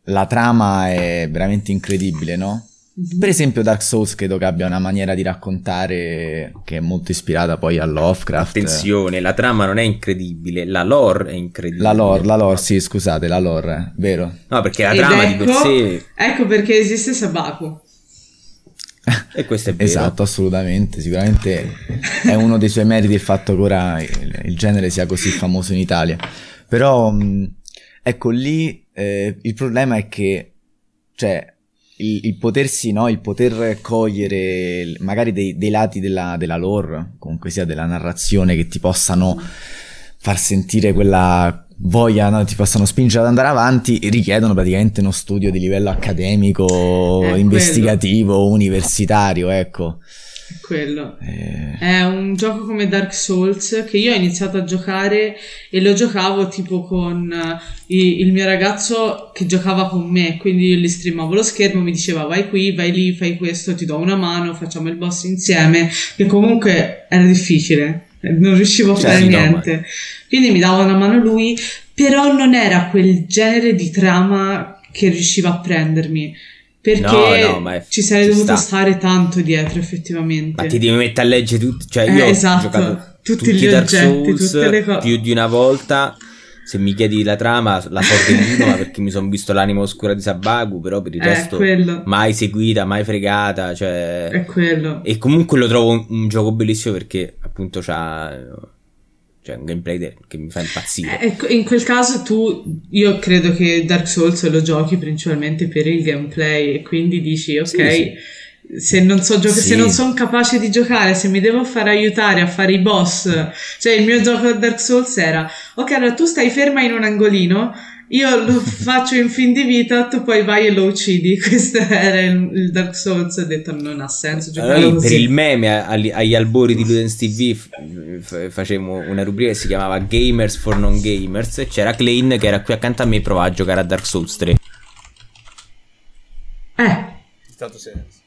la trama è veramente incredibile, no? Mhm. Per esempio Dark Souls credo che abbia una maniera di raccontare che è molto ispirata poi a Lovecraft. Attenzione, la trama non è incredibile, la lore è incredibile. La lore, la lore, sì, scusate, la lore, vero? No, perché la Ed trama ecco, di per sé... Ecco perché esiste Sabaku. E questo è vero. Esatto, assolutamente. Sicuramente è uno dei suoi meriti il fatto che ora il, genere sia così famoso in Italia. Però, ecco, lì eh, il problema è che, cioè, il, il, potersi, no, il poter cogliere magari dei, dei lati della, della, lore, comunque sia della narrazione che ti possano far sentire quella voglia, no, ti possano spingere ad andare avanti, richiedono praticamente uno studio di livello accademico, è investigativo, quello. universitario, ecco quello. Eh... È un gioco come Dark Souls che io ho iniziato a giocare e lo giocavo tipo con uh, il mio ragazzo che giocava con me, quindi io gli streamavo lo schermo, mi diceva vai qui, vai lì, fai questo, ti do una mano, facciamo il boss insieme, che comunque era difficile, non riuscivo a fare niente. No, quindi mi dava una mano lui, però non era quel genere di trama che riusciva a prendermi perché no, no, ci sarei dovuto sta. stare tanto dietro effettivamente. Ma ti devi mettere a leggere tutto, cioè io eh, esatto. ho giocato tutti, tutti gli oggetti, Souls tutte le cose. più di una volta. Se mi chiedi la trama, la so benissimo, perché mi sono visto l'anima oscura di Sabaku, però per il è resto quello. mai seguita, mai fregata, cioè... È quello. E comunque lo trovo un, un gioco bellissimo perché appunto c'ha cioè un gameplay che mi fa impazzire. Eh, ecco, in quel caso tu, io credo che Dark Souls lo giochi principalmente per il gameplay e quindi dici ok, sì, sì. Se non so giocare, sì. se non sono capace di giocare, se mi devo fare aiutare a fare i boss, cioè il mio gioco a Dark Souls era ok, allora tu stai ferma in un angolino io lo faccio in fin di vita, tu poi vai e lo uccidi. Questo era il, il Dark Souls. Ho detto non ha senso. Allora, per il meme agli, agli albori di Ludens TV f- facevamo una rubrica che si chiamava Gamers for Non Gamers. E c'era Klein che era qui accanto a me e provava a giocare a Dark Souls 3. Eh, stato senso.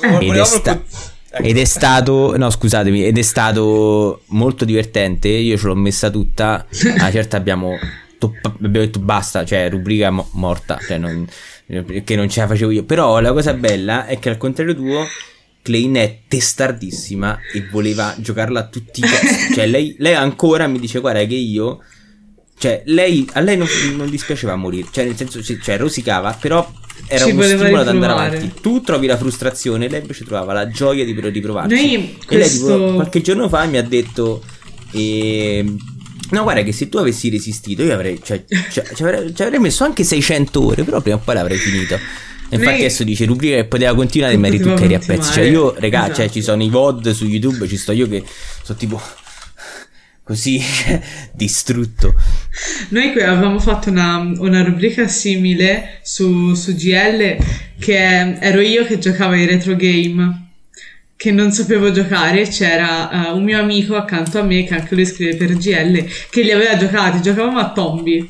Eh. Ed, è sta- ecco. ed è stato, no scusatemi, ed è stato molto divertente. Io ce l'ho messa tutta. A certa abbiamo detto, abbiamo detto basta, cioè rubrica mo- morta, cioè non, che non ce la facevo io. Però la cosa bella è che al contrario tuo, Klein è testardissima e voleva giocarla a tutti i costi. cioè lei, lei ancora mi dice guarda che io... Cioè, lei, a lei non, non dispiaceva morire, cioè nel senso, cioè rosicava, però era Ci uno stimolo ad andare avanti. Tu trovi la frustrazione, lei invece trovava la gioia di riprovarci. Noi questo... E lei tipo, qualche giorno fa mi ha detto... Eh, No, guarda che se tu avessi resistito, io avrei, cioè, cioè, ci, avrei, ci avrei messo anche 600 ore, però prima o poi l'avrei finito. E infatti Lei... adesso dice rubrica che poteva continuare e mi ritucchieri a pezzi. Cioè io, regà, esatto. cioè, ci sono i VOD su YouTube, ci sto io che sono tipo così distrutto. Noi qui avevamo fatto una, una rubrica simile su, su GL che ero io che giocavo ai retro game che non sapevo giocare, c'era uh, un mio amico accanto a me che anche lui scrive per GL che li aveva giocati, giocavamo a Tombi.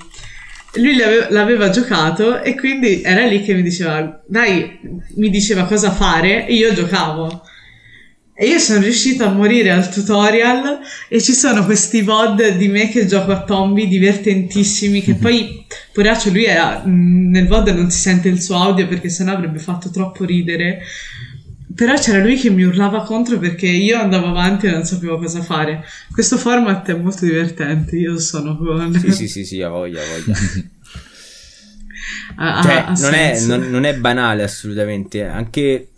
Lui l'aveva, l'aveva giocato e quindi era lì che mi diceva, dai, mi diceva cosa fare e io giocavo. E io sono riuscita a morire al tutorial e ci sono questi VOD di me che gioco a Tombi divertentissimi che poi, poraccio, lui era, nel VOD non si sente il suo audio perché sennò avrebbe fatto troppo ridere però c'era lui che mi urlava contro perché io andavo avanti e non sapevo cosa fare. Questo format è molto divertente, io sono con... Sì, sì, sì, sì, a voglia, a voglia. a, cioè, a non, è, non, non, è, banale assolutamente, anche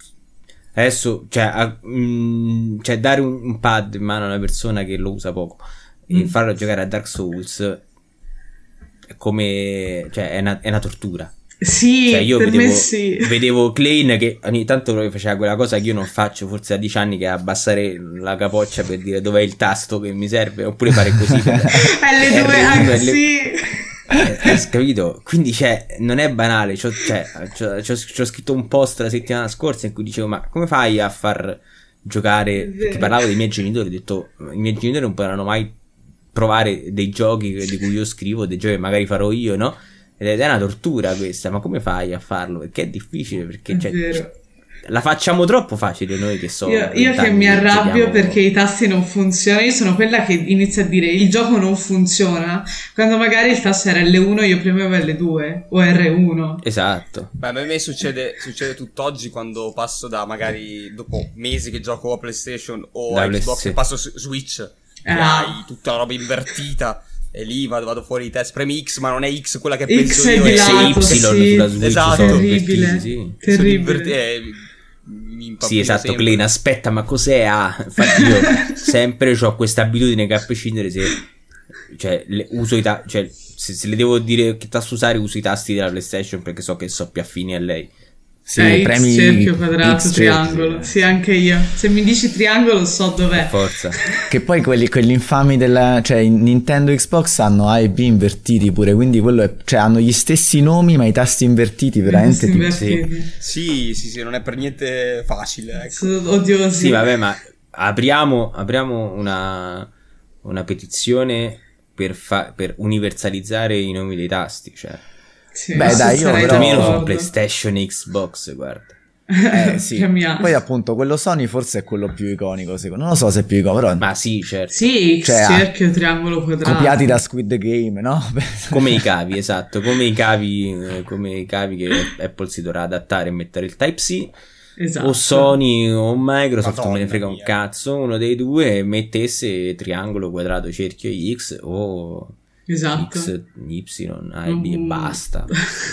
adesso, cioè, a, mh, mm, cioè dare un, un, pad in mano a una persona che lo usa poco e mm. farlo giocare a Dark Souls è come, cioè, è una, è una tortura. Sì, cioè io vedevo, sì. vedevo Klein che ogni tanto faceva quella cosa che io non faccio forse da dieci anni che è abbassare la capoccia per dire dov'è il tasto che mi serve oppure fare così per L2 R1, ah, L- sì. Eh, hai capito? Quindi cioè, non è banale. C'ho, cioè, c'ho, c'ho- c'ho scritto un post la settimana scorsa in cui dicevo: Ma come fai a far giocare? Perché parlavo dei miei genitori. Ho detto: I miei genitori non potranno mai provare dei giochi di cui io scrivo, dei giochi che magari farò io, no? Ed è una tortura questa. Ma come fai a farlo? Perché è difficile. Perché È cioè. La facciamo troppo facile noi che so. Io, io che 20 mi arrabbio perché i tasti non funzionano, io sono quella che inizia a dire il gioco non funziona, quando magari il tasto era L1 io premevo L2 o R1. Esatto. Beh, a me succede, succede tutt'oggi quando passo da magari dopo mesi che gioco a PlayStation o Da a Xbox sì. e passo su Switch Ah. hai tutta la roba invertita e lì vado, vado fuori di test. Premi X, ma non è X quella che X penso è io. di è Se lato, Y sì. sulla Switch Esatto. sono Terribile. Terribile. inverti- eh, Sì, esatto, sempre. Clean, aspetta, ma cos'è A? Infatti io sempre ho questa abitudine che a prescindere se... Cioè, le- uso i tasti... Cioè, se, se le devo dire che tasto usare, uso i tasti della PlayStation perché so che so più affini a lei. Sì, Eh, X, premi cerchio, quadrato, triangolo. eh. Sì, anche io. Se mi dici triangolo so dov'è. Forza. Che poi quelli, quelli infami della... Cioè, in Nintendo e Xbox hanno A e B invertiti pure, quindi quello è... Cioè, hanno gli stessi nomi, ma i tasti invertiti, veramente... Tipo- invertiti. Sì, sì, sì, non è per niente facile. Ecco. Sono odiosi. Sì, vabbè, ma apriamo, apriamo una, una petizione per, fa- per universalizzare i nomi dei tasti. Cioè, Sì, Beh, dai, io però- almeno su. PlayStation Xbox, guarda. Eh, sì. Poi appunto quello Sony forse è quello più iconico, secondo Non lo so se è più iconico, però... Ma sì, certo. Sì, Cioè, cerchio, triangolo, quadrato. Copiati da Squid Game, no? Come i cavi, esatto, come i cavi, eh, come i cavi che Apple si dovrà adattare e mettere il Type-C. Esatto. O Sony o Microsoft, Madonna me ne frega un mia. cazzo, uno dei due mettesse triangolo, quadrato, cerchio X o Esatto. X, Y, A e B e basta.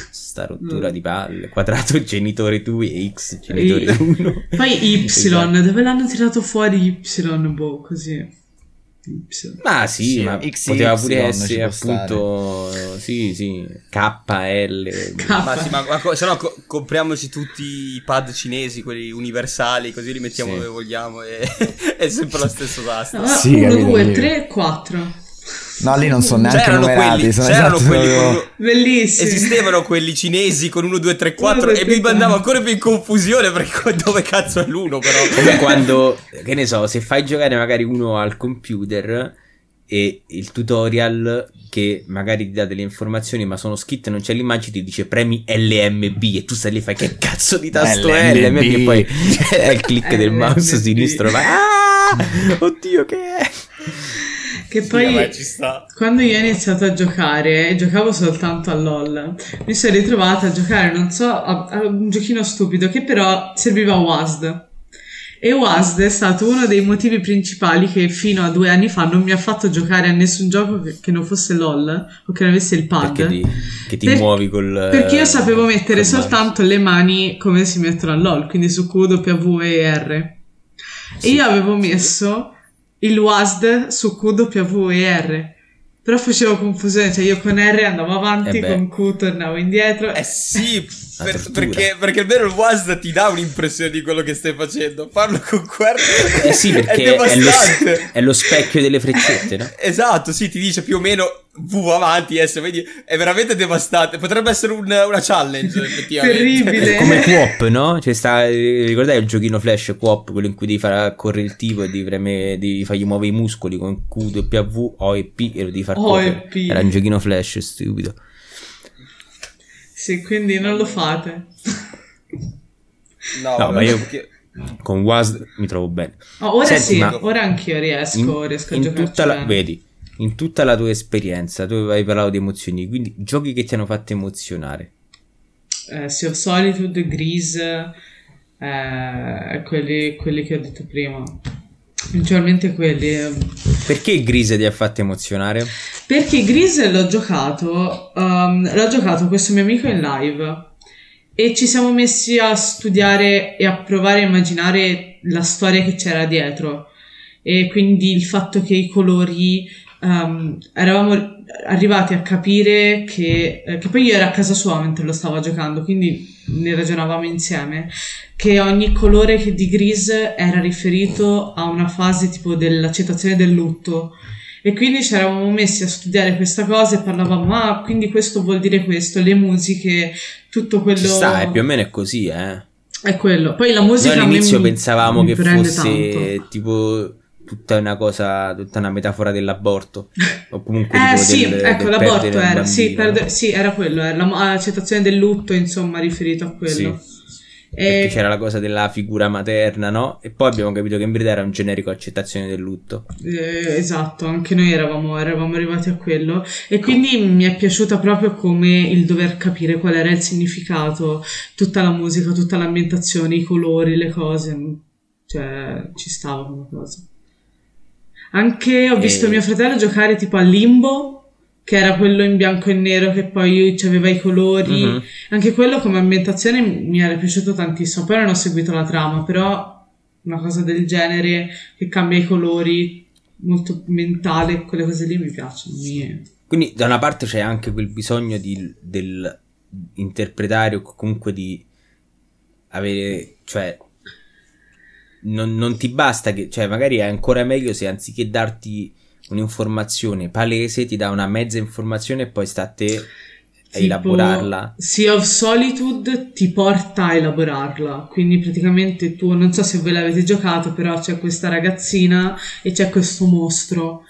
Sta rottura di palle. Quadrato genitore 2 e X genitore 1. Poi Y, Esatto. dove l'hanno tirato fuori Y, boh, così. Y. Ma sì, Sì, ma XY poteva pure essere appunto sì, sì, KL. K. Ma sì, ma, ma co- se no co- compriamoci tutti i pad cinesi, quelli universali, così li mettiamo Sì. dove vogliamo e è sempre lo stesso. No, Sì, 1, capito, 2, sì. 3, 4. No, lì non sono neanche C'erano numerati, quelli, sono c'erano esatto quelli con Bellissimo. Esistevano quelli cinesi con 1, 2, 3, 4 1, 2, e mi 3, mandavo 4. ancora più in confusione perché dove cazzo è l'uno però. Come quando, che ne so, se fai giocare magari uno al computer e il tutorial che magari ti dà delle informazioni ma sono scritte non c'è l'immagine ti dice premi LMB e tu stai lì e fai che cazzo di tasto è LMB. LMB e poi è il click del mouse sinistro vai ah oddio che è Che Sì, poi vabbè, ci sta. quando io ho iniziato a giocare, giocavo soltanto a LOL. Mi sono ritrovata a giocare, non so, a, a un giochino stupido che però serviva a WASD. E WASD è stato uno dei motivi principali che fino a due anni fa non mi ha fatto giocare a nessun gioco che, che non fosse LOL o che non avesse il pad. perché ti, che ti Per- muovi col Perché io sapevo mettere soltanto le mani come si mettono a LOL, quindi su Q, W e R. E Sì. io avevo messo il WASD su Q, W e R. Però facevo confusione, cioè io con R andavo avanti, Eh con Q tornavo indietro. Eh sì, per- perché, perché almeno il WASD ti dà un'impressione di quello che stai facendo. Farlo con QR eh sì perché è è, lo, è lo specchio delle freccette no? Esatto, sì, ti dice più o meno V avanti, S, vedi, è veramente devastante. Potrebbe essere un- una challenge, effettivamente. Terribile. Come Coop, no? Cioè sta, ricordate il giochino Flash Coop, quello in cui devi far correre il tipo e devi, premere- devi fargli muovere i muscoli con Q, W, O e P e lo devi far O correre. e P. Era un giochino Flash stupido. Sì, quindi non lo fate. No, No, ma io- perché- Con WASD mi trovo bene. Oh, ora Senti, sì, ma- ora anch'io riesco, In, riesco a in giocare. tutta la, vedi, in tutta la tua esperienza, tu hai parlato di emozioni, quindi giochi che ti hanno fatto emozionare. eh, of Solitude, Grease, eh, quelli, quelli che ho detto prima. Principalmente quelli. eh. Perché Grise ti ha fatto emozionare? Perché Grease l'ho giocato, um, l'ho giocato questo mio amico in live e ci siamo messi a studiare e a provare a immaginare la storia che c'era dietro. E quindi il fatto che i colori um, eravamo arrivati a capire che, eh, che poi io ero a casa sua mentre lo stavo giocando, quindi ne ragionavamo insieme, che ogni colore di Gris era riferito a una fase tipo dell'accettazione del lutto. E quindi ci eravamo messi a studiare questa cosa e parlavamo, ah, quindi questo vuol dire questo, le musiche, tutto quello... Ci sta, più o meno è così, eh. È quello. Poi la musica... Noi all'inizio mi, pensavamo mi che fosse tanto. tipo tutta una cosa, tutta una metafora dell'aborto. O comunque eh, sì, del, ecco, del l'aborto era, bambino, sì, perde, sì, era quello, era l'accettazione del lutto, insomma, riferito a quello. Sì. E... c'era la cosa della figura materna, no? E poi abbiamo capito che in verità era un generico accettazione del lutto. Eh, esatto, anche noi eravamo, eravamo, arrivati a quello. E quindi mi è piaciuta proprio come il dover capire qual era il significato, tutta la musica, tutta l'ambientazione, i colori, le cose. Cioè, ci stava come cosa. Anche ho visto e... mio fratello giocare tipo a Limbo, che era quello in bianco e nero che poi aveva i colori. Uh-huh. Anche quello come ambientazione mi era piaciuto tantissimo. Poi non ho seguito la trama, però una cosa del genere che cambia i colori, molto mentale, quelle cose lì mi piacciono. Mi... Quindi da una parte c'è anche quel bisogno di, del interpretare o comunque di avere, cioè non, non, ti basta che, cioè, magari è ancora meglio se anziché darti un'informazione palese ti dà una mezza informazione e poi sta a te a tipo, elaborarla. Sea of Solitude ti porta a elaborarla, quindi praticamente tu, non so se voi l'avete giocato, però c'è questa ragazzina e c'è questo mostro.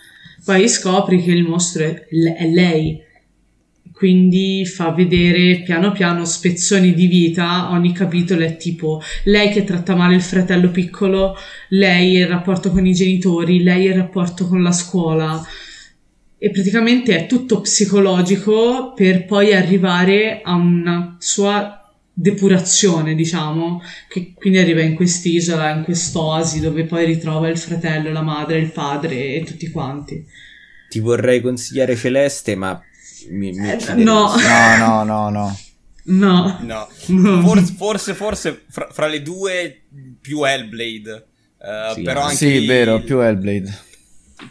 Poi scopri che il mostro è, è lei quindi fa vedere piano piano spezzoni di vita, ogni capitolo è tipo lei che tratta male il fratello piccolo, lei il rapporto con i genitori, lei il rapporto con la scuola e praticamente è tutto psicologico per poi arrivare a una sua depurazione, diciamo, che quindi arriva in quest'isola, in quest'oasi dove poi ritrova il fratello, la madre, il padre e tutti quanti. Ti vorrei consigliare Celeste, ma mi, mi eh, no. no, no, no, no. No. no. Forse, forse, forse fra, fra, le due più Hellblade. Uh, sì, però anche sì lì, vero, più Hellblade.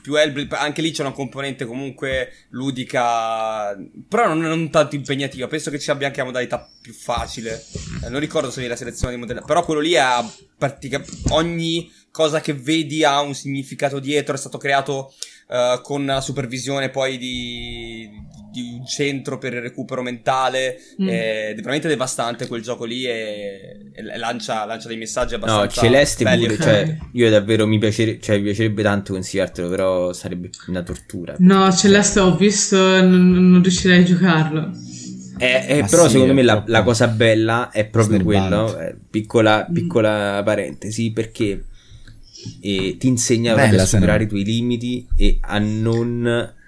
Più Hellblade, anche lì c'è una componente comunque ludica, però non, non tanto impegnativa. Penso che ci abbia anche una modalità più facile. Eh, non ricordo se la selezione di modelli, però quello lì ha praticamente ogni cosa che vedi ha un significato dietro. È stato creato uh, con la supervisione poi di, di un centro per il recupero mentale. Mm. È veramente devastante quel gioco lì e, e lancia, lancia, dei messaggi abbastanza. No, Celeste pure, cioè, io davvero mi, piacere, cioè, mi piacerebbe tanto consigliartelo, però sarebbe una tortura. No, Celeste ho visto, non, non riuscirei a giocarlo. Eh, eh, però sì, secondo me la, la, cosa bella è proprio quello, eh, piccola, mm. piccola parentesi, perché eh, ti insegna a superare i tuoi limiti e a non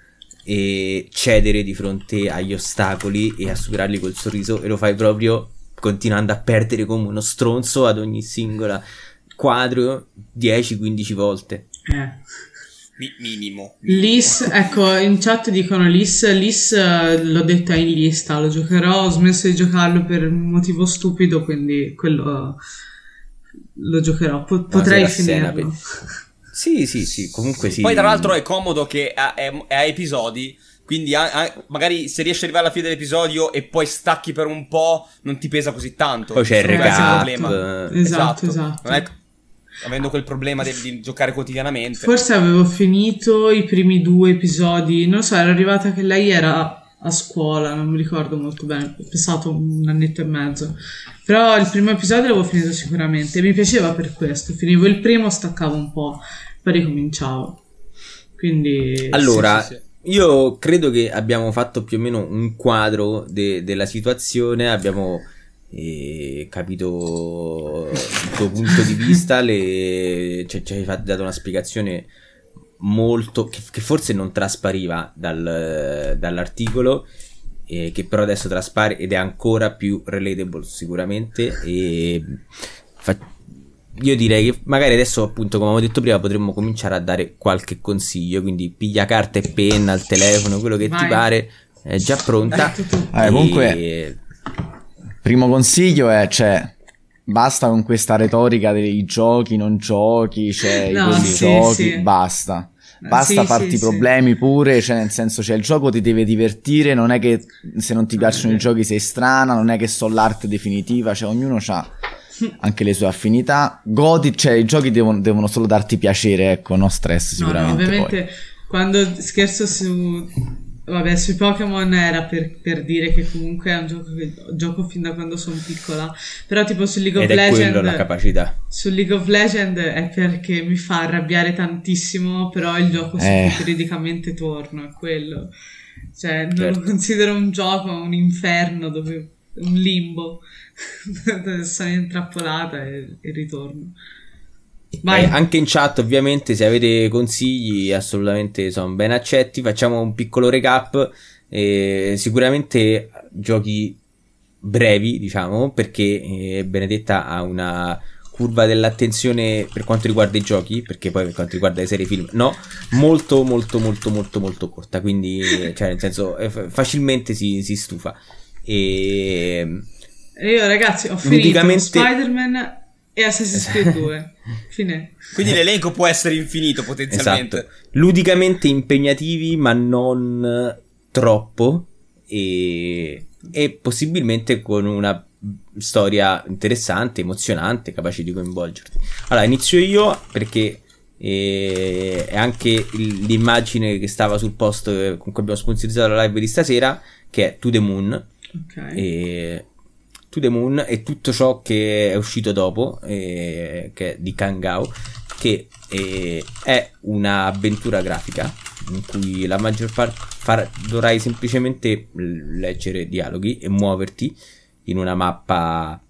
e cedere di fronte agli ostacoli e a superarli col sorriso e lo fai proprio continuando a perdere come uno stronzo ad ogni singola quadro 10-15 volte. Eh. Mi- minimo. Lis, ecco, in chat dicono Lis, Lis l'ho detta in lista, lo giocherò, ho smesso di giocarlo per un motivo stupido, quindi quello lo giocherò, po- potrei finirlo. Sì, sì, sì, comunque sì. Poi tra l'altro è comodo che è, è, è a episodi, quindi a, a, magari se riesci ad arrivare alla fine dell'episodio e poi stacchi per un po', non ti pesa così tanto. Poi c'è il recap. Esatto, esatto. esatto. È, avendo quel problema di, di, giocare quotidianamente. Forse avevo finito i primi due episodi, non so, era arrivata che lei era a scuola, non mi ricordo molto bene, è passato un annetto e mezzo. Però il primo episodio l'avevo finito sicuramente, mi piaceva per questo, finivo il primo, staccavo un po', poi ricominciavo. Quindi... Allora, sì, sì, sì. io credo che abbiamo fatto più o meno un quadro de- della situazione, abbiamo eh, capito il tuo punto di vista, le... cioè, ci hai dato una spiegazione molto che, che forse non traspariva dal, dall'articolo eh, che però adesso traspare ed è ancora più relatable sicuramente e fa, io direi che magari adesso appunto come avevo detto prima potremmo cominciare a dare qualche consiglio quindi piglia carta e penna al telefono quello che Vai. ti pare è già pronta eh, comunque primo consiglio è cioè Basta con questa retorica dei giochi, non giochi, cioè no, i sì, giochi, sì. basta. Basta sì, farti sì, problemi sì. pure, cioè nel senso cioè il gioco ti deve divertire, non è che se non ti piacciono i giochi sei strana, non è che so l'arte definitiva, cioè ognuno ha anche le sue affinità. Godi, cioè i giochi devono, devono solo darti piacere, ecco, no stress No, no, sicuramente. ovviamente poi. quando scherzo su vabbè sui Pokémon era per, per dire che comunque è un gioco che gioco fin da quando sono piccola però tipo su League of Ed è quello la Legends capacità. su League of Legends è perché mi fa arrabbiare tantissimo però il gioco Eh. si periodicamente torna è quello cioè non Certo. lo considero un gioco un inferno dove un limbo dove sono intrappolata e, e ritorno vai Eh, anche in chat, ovviamente, se avete consigli, assolutamente sono ben accetti. Facciamo un piccolo recap. Eh, sicuramente giochi brevi, diciamo, perché eh, Benedetta ha una curva dell'attenzione per quanto riguarda i giochi, perché poi per quanto riguarda le serie film, no, molto, molto, molto, molto, molto corta. Quindi, cioè, nel senso, eh, fa- facilmente si, si stufa. E io ragazzi ho finito Spider-Man e Assassin's Creed 2. Fine. Quindi l'elenco può essere infinito potenzialmente. Esatto. Ludicamente impegnativi, ma non troppo. E, e possibilmente con una storia interessante, emozionante, capace di coinvolgerti. Allora, inizio io perché eh, è anche l'immagine che stava sul post eh, con cui abbiamo sponsorizzato la live di stasera, che è To The Moon. Ok. E To the Moon e tutto ciò che è uscito dopo, eh, che è di Kangao, che eh, è un'avventura grafica in cui la maggior parte dovrai semplicemente leggere dialoghi e muoverti in una mappa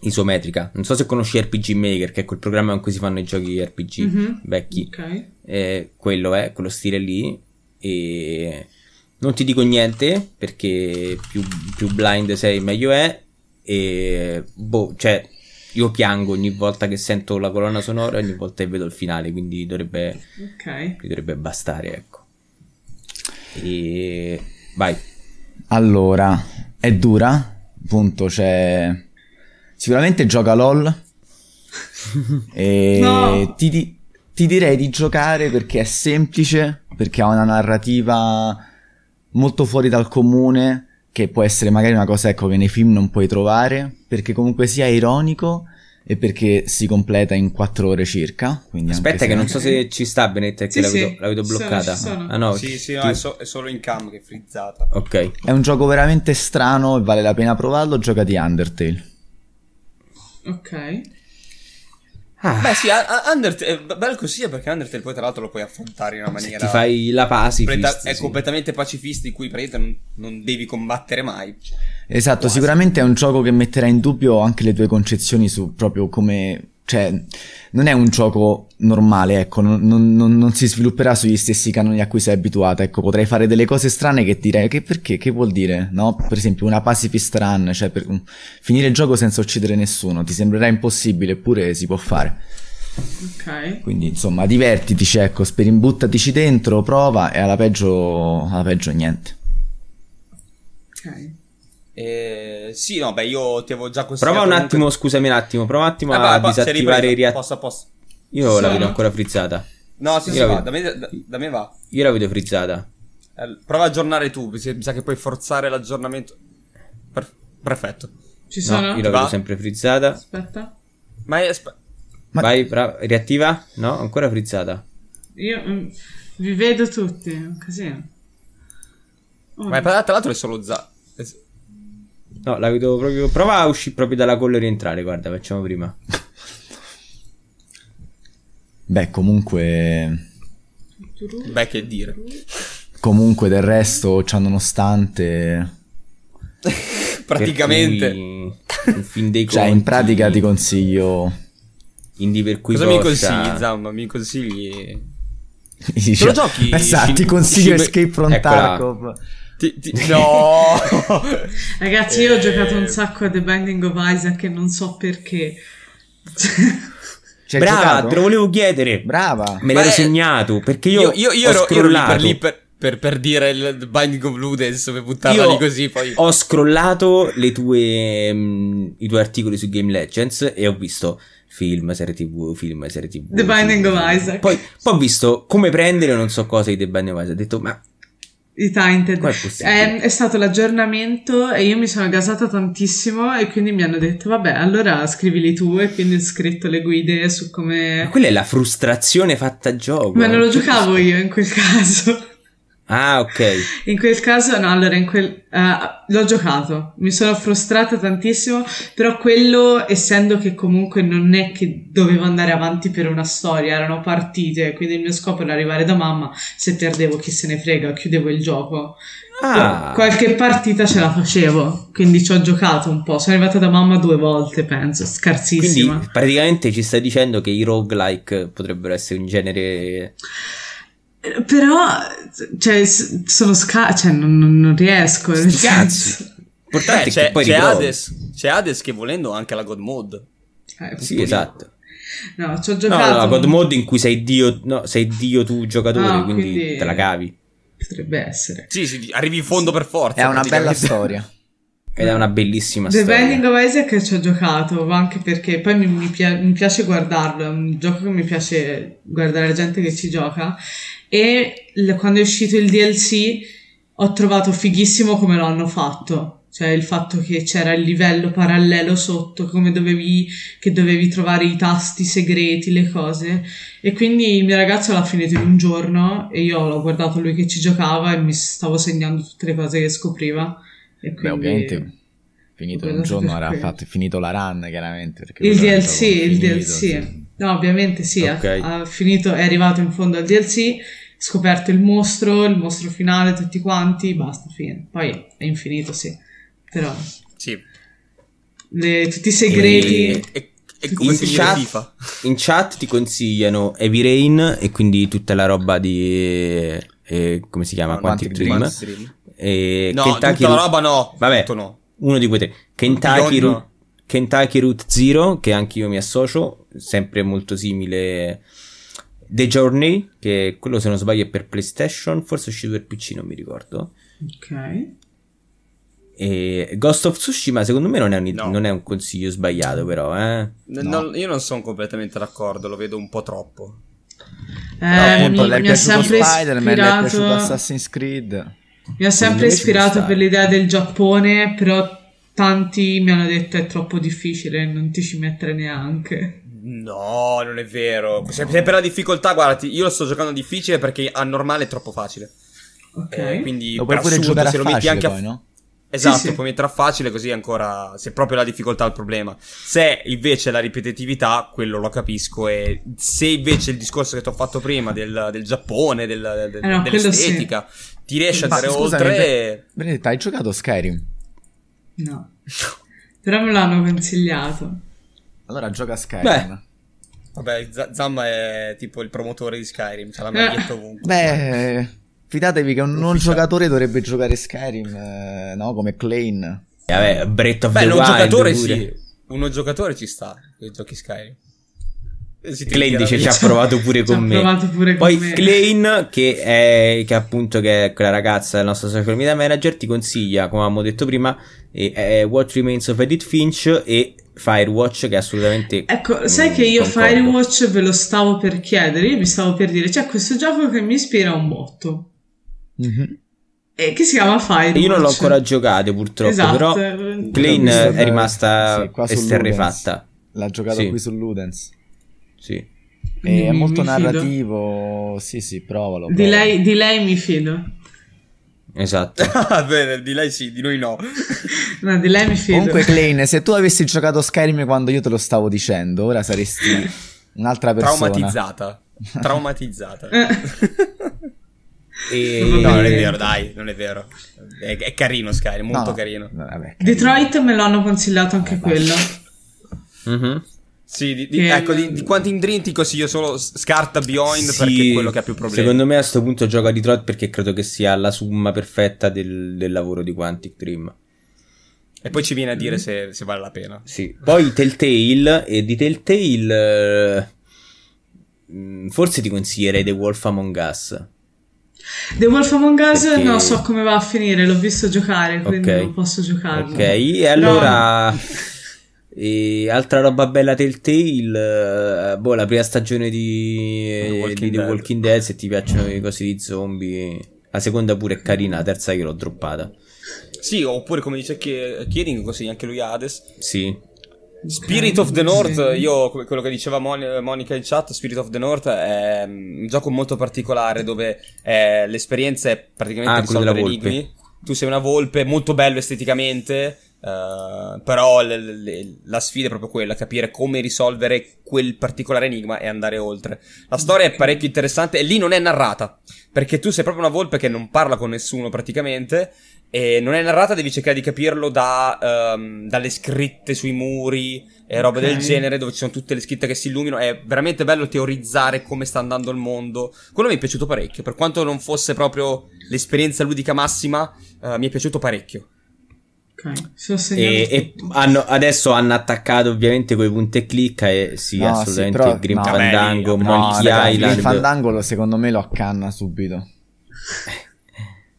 isometrica. Non so se conosci RPG Maker, che è quel programma in cui si fanno i giochi RPG Mhm. vecchi. Ok. Eh, quello è, quello stile lì. E non ti dico niente perché più, più blind sei, meglio è. E boh, cioè, io piango ogni volta che sento la colonna sonora, ogni volta che vedo il finale, quindi dovrebbe, Ok. mi dovrebbe bastare, ecco. E vai. Allora, è dura, appunto, c'è... Sicuramente gioca LOL. e No. ti, di- ti direi di giocare perché è semplice, perché ha una narrativa molto fuori dal comune, che può essere magari una cosa ecco, che nei film non puoi trovare, perché comunque sia ironico e perché si completa in 4 ore circa. Aspetta se- che non so se ci sta Benetta che Sì, la sì, vedo, la vedo sono, bloccata. ci sono. Ah no, Sì, sì, no, ti- è, so- è solo in cam che è frizzata. Ok. È un gioco veramente strano e vale la pena provarlo, gioca di Undertale. Ok. Ah, Beh, sì, Undertale è bello così perché Undertale poi tra l'altro lo puoi affrontare in una se maniera ti fai la pacifist, completa- è sì. completamente pacifista in cui praticamente non, non devi combattere mai. Esatto, Quasi. sicuramente è un gioco che metterà in dubbio anche le tue concezioni su proprio come... Cioè, non è un gioco normale, ecco, non, non- non- si svilupperà sugli stessi canoni a cui sei abituata, ecco, potrai fare delle cose strane che direi, che perché, che vuol dire, no? Per esempio una pacifist run, cioè per, finire il gioco senza uccidere nessuno, ti sembrerà impossibile, eppure si può fare. Ok. Quindi, insomma, divertiti, ecco, sperimbuttatici dentro, prova e alla peggio, alla peggio niente. Ok. Eh, sì, no, beh, io ti avevo già consigliato. Prova un comunque- attimo, scusami un attimo, prova un attimo Eh, a sei disattivare i posso. Io la Sono. vedo ancora frizzata. No, sì, sì, la va, vedo. da me, da- da me va. Io la vedo frizzata. Eh, Prova a aggiornare tu, mi sa che puoi forzare l'aggiornamento. Per- perfetto. Ci No, sono? io la Va. vedo sempre frizzata. Aspetta. Ma è, aspe- Ma- Vai, bra- riattiva? No, ancora frizzata. Io mm, vi vedo tutti, è un casino. Oh, ma tra tra l'altro è solo za. No, la vedo proprio. Prova a uscire proprio dalla call e rientrare. Guarda, facciamo prima. Beh, comunque... Beh, che dire. Comunque del resto, ciò nonostante, Praticamente. Cui, in fin dei cioè conti, in pratica ti consiglio... Indie per cui Cosa mi costa- consigli, Zamma? Mi consigli. Dice, lo giochi? Esatto, ti consiglio Escape from Eccola. Tarkov. Ti- ti- No! Ragazzi, io ho giocato un sacco a The Binding of Isaac e non so perché. Hai Brava, giocato? te lo volevo chiedere. Brava. Me l'ero segnato perché io, io, io, io ho ero, io ero lì per scrollato. lì per. per, per, dire il Binding of Ludens per buttarla lì così poi ho scrollato tue, mh, mm, i tuoi articoli su Game Legends e ho visto film, serie tv, film, serie tv The Binding of Isaac poi, poi, ho visto come prendere non so cosa di The Binding of Isaac ho detto ma i Tainted. È, è, stato l'aggiornamento e io mi sono gasata tantissimo e quindi mi hanno detto vabbè allora scrivili tu e quindi ho scritto le guide su come... Ma quella è la frustrazione fatta a gioco. Ma non lo giocavo io in quel caso. Ah, ok. In quel caso, no, allora, in quel, uh, l'ho giocato, mi sono frustrata tantissimo, però quello, essendo che comunque non è che dovevo andare avanti per una storia, erano partite, quindi il mio scopo era arrivare da mamma, se perdevo chi se ne frega, chiudevo il gioco. Ah. Qualche partita ce la facevo, quindi ci ho giocato un po', sono arrivata da mamma due volte, penso, scarsissima. Quindi praticamente ci stai dicendo che i roguelike potrebbero essere un genere... Però, cioè, sono sca... cioè, non, non riesco. Sti cazzi. Importante eh, c'è, c'è Hades, c'è Hades che volendo anche la God Mode. Eh, sì, esatto. No, ci ho giocato. No, no, God Mode in cui sei Dio, no, sei Dio tu giocatore, no, quindi, quindi, te la cavi. Potrebbe essere. Sì, sì, arrivi in fondo per forza. È una bella storia. Ed è una bellissima The storia. The Binding of Isaac ci ho giocato, anche perché poi mi, mi, pia- mi, piace guardarlo, è un gioco che mi piace guardare la gente che ci gioca e l- quando è uscito il DLC ho trovato fighissimo come lo hanno fatto, cioè il fatto che c'era il livello parallelo sotto, come dovevi, che dovevi trovare i tasti segreti, le cose e quindi il mio ragazzo l'ha finito in un giorno e io l'ho guardato lui che ci giocava e mi stavo segnando tutte le cose che scopriva e quindi... Beh, ovviamente finito un giorno era fatto, finito la run chiaramente. Il DLC, il DLC. Sì. No, ovviamente sì, okay. ha, ha, finito, è arrivato in fondo al DLC, scoperto il mostro, il mostro finale, tutti quanti, basta, fine. Poi è infinito, sì. Però... Sì. Le, tutti i segreti... E, e, e come in chat, FIFA. in chat ti consigliano Heavy Rain e quindi tutta la roba di... Eh, come si chiama? No, Quantic, Dream. Quantic Dream. E no, Kentucky tutta la roba no. Vabbè, no. uno di quei tre. Kentucky, Ru- Kentucky Route Zero, che anche io mi associo, sempre molto simile. The Journey, che quello se non sbaglio è per PlayStation, forse è uscito per PC, non mi ricordo. Ok. E Ghost of Tsushima secondo me non è un, no. non è un consiglio sbagliato però eh? no. io non sono completamente d'accordo lo vedo un po' troppo eh, appunto, mi, mi ha sempre Spider-Man ispirato... è piaciuto Assassin's Creed mi ha sempre ispirato per l'idea del Giappone, però tanti mi hanno detto è troppo difficile, non ti ci mettere neanche. No, non è vero. Se, se per la difficoltà, guardati, io lo sto giocando difficile perché a normale è troppo facile. Ok. Eh, quindi lo puoi pure assurdo, giocare se lo metti anche poi, a... no? Esatto, sì, sì. puoi mettere a facile così ancora se proprio la difficoltà è il problema. Se invece la ripetitività, quello lo capisco. E se invece il discorso che ti ho fatto prima del, del Giappone, del, del, eh no, dell'estetica, sì ti riesci ad andare scusami, oltre. Benedetta, hai giocato Skyrim? No. Però me l'hanno consigliato. Allora gioca Skyrim. Beh. Vabbè, Z- Zamma è tipo il promotore di Skyrim, c'ha la maglietta ovunque. Beh, fidatevi che un non giocatore dovrebbe giocare Skyrim, eh, no? Come Klein. Eh, vabbè, Breath of Beh, the Wild. Beh, un giocatore pure. sì. Uno giocatore ci sta, che giochi Skyrim. Klein dice ci ha provato pure con me. Pure Poi con Klein, che è che appunto che è quella ragazza del nostro social media manager, ti consiglia, come avevamo detto prima, è What Remains of Edith Finch e Firewatch che è assolutamente ecco sai che io concordo. Firewatch ve lo stavo per chiedere io mi stavo per dire c'è questo gioco che mi ispira un botto mm-hmm. e che si chiama Firewatch io non l'ho ancora giocato purtroppo esatto. però Klein è rimasta sì, esterrefatta l'ha giocato sì. qui su Ludens sì. è molto narrativo. Sì, sì, provalo. provalo. Di, lei, di lei mi fido. Esatto. bene, di lei sì, di noi no. no, di lei mi fido. Comunque, Klein, se tu avessi giocato Skyrim quando io te lo stavo dicendo, ora saresti un'altra persona. Traumatizzata. Traumatizzata. e... No, non è vero, dai, non è vero. È, è carino Skyrim, molto no, carino. Vabbè, carino. Detroit me l'hanno consigliato anche eh, quello. Mm-hmm. Sì, di, di, ecco, di, di Quantum Dream ti consiglio solo scarta Beyond sì, perché è quello che ha più problemi. Secondo me a questo punto gioca Detroit perché credo che sia la somma perfetta del, del lavoro di Quantic Dream. E poi ci viene a dire mm. se, se, vale la pena. Sì. Poi Telltale, e di Telltale... Eh, forse ti consiglierei The Wolf Among Us. The Wolf Among Us perché... non so come va a finire, l'ho visto giocare, quindi okay. non posso giocarlo. Ok, e allora... No. E altra roba bella Telltale, boh, la prima stagione di The Walking, di The Walking Dead. se ti piacciono le cose di zombie. La seconda pure è carina, la terza io l'ho droppata. Sì, oppure come dice Kiering, così anche lui Hades. Sì. Spirit of the North, io quello che diceva Mon- Monica in chat, Spirit of the North è un gioco molto particolare dove eh, l'esperienza è praticamente ah, risolvere enigmi. Tu sei una volpe, molto bello esteticamente, Uh, però le, le, la sfida è proprio quella, capire come risolvere quel particolare enigma e andare oltre. La storia è parecchio interessante e lì non è narrata, perché tu sei proprio una volpe che non parla con nessuno praticamente e non è narrata, devi cercare di capirlo da, um, dalle scritte sui muri e robe okay. del genere, dove ci sono tutte le scritte che si illuminano. È veramente bello teorizzare come sta andando il mondo. Quello mi è piaciuto parecchio, per quanto non fosse proprio l'esperienza ludica massima, uh, mi è piaciuto parecchio. Okay. E, e hanno, adesso hanno attaccato ovviamente quei punti e clicca e sì, no, assolutamente sì, però, Grim no, Fandango, no, Monkey no, Island. Grim Fandango secondo me lo accanna subito.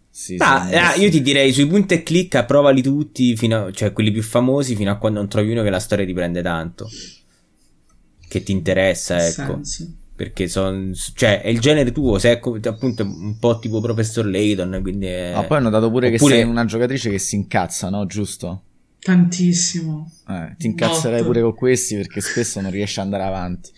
sì, ah, sì, io ti direi sui punti e clicca provali tutti, a, cioè quelli più famosi, fino a quando non trovi uno che la storia ti prende tanto. Che ti interessa, ecco. Senso perché son, cioè, è il genere tuo, sei appunto un po' tipo Professor Layton, quindi è... Ah, poi hanno dato pure Oppure... che sei una giocatrice che si incazza, no? Giusto? Tantissimo. Eh, ti incazzerai pure con questi perché spesso non riesci ad andare avanti.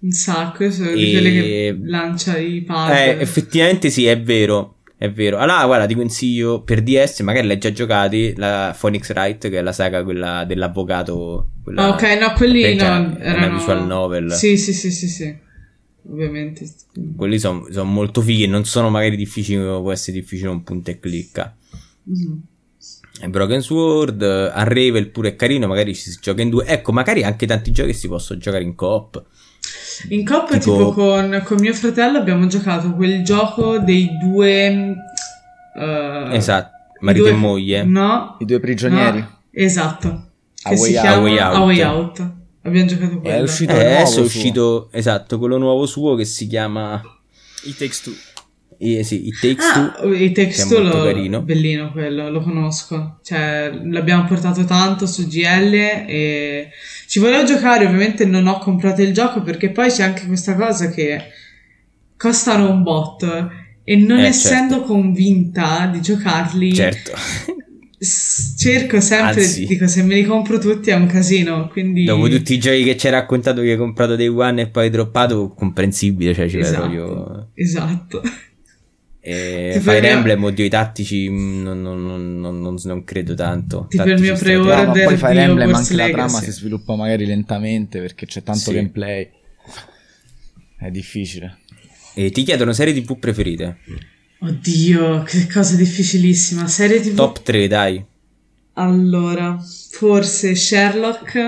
Un sacco, sono e... quelle che lancia i puzzle. Eh, effettivamente sì, è vero. È vero. Allora, guarda, ti consiglio per DS, magari l'hai già giocati, la Phoenix Wright, che è la saga quella dell'avvocato. Quella, ok, no, quelli no, erano... una visual novel. Sì, sì, sì, sì, sì ovviamente. Quelli sono son molto fighi, non sono magari difficili come può essere difficile un punto e clicca. Mm-hmm. E Broken Sword, Unravel pure è carino, magari ci si gioca in due. Ecco, magari anche tanti giochi si possono giocare in coop. In coop, tipo, tipo con, con, mio fratello, abbiamo giocato quel gioco dei due. Uh, esatto, marito due, e moglie. No, i due prigionieri. No, esatto. A che si out. chiama A Way Out. A Way Out. Abbiamo giocato quello. È uscito eh, adesso è uscito, esatto, quello nuovo suo che si chiama... It Takes Two. Eh, sì, It Takes ah, Two. It Takes Two, lo, carino. bellino quello, lo conosco. Cioè, l'abbiamo portato tanto su GL e ci volevo giocare, ovviamente non ho comprato il gioco perché poi c'è anche questa cosa che costano un bot e non eh, essendo certo. convinta di giocarli... Certo. cerco sempre, Anzi, dico, se me li compro tutti è un casino, quindi... Dopo tutti i giochi che ci hai raccontato che hai comprato dei one e poi hai droppato, comprensibile, cioè ci esatto, io... Esatto. E Fire. Emblem, oddio, i tattici mm, non, non, non, non credo tanto. Tipo il mio pre-order no, poi Fire Emblem anche Legacy. la trama si sviluppa magari lentamente perché c'è tanto sì. gameplay. È difficile. E ti chiedono serie tv preferite? Oddio, che cosa difficilissima. Serie TV. Top 3, dai. Allora, forse Sherlock.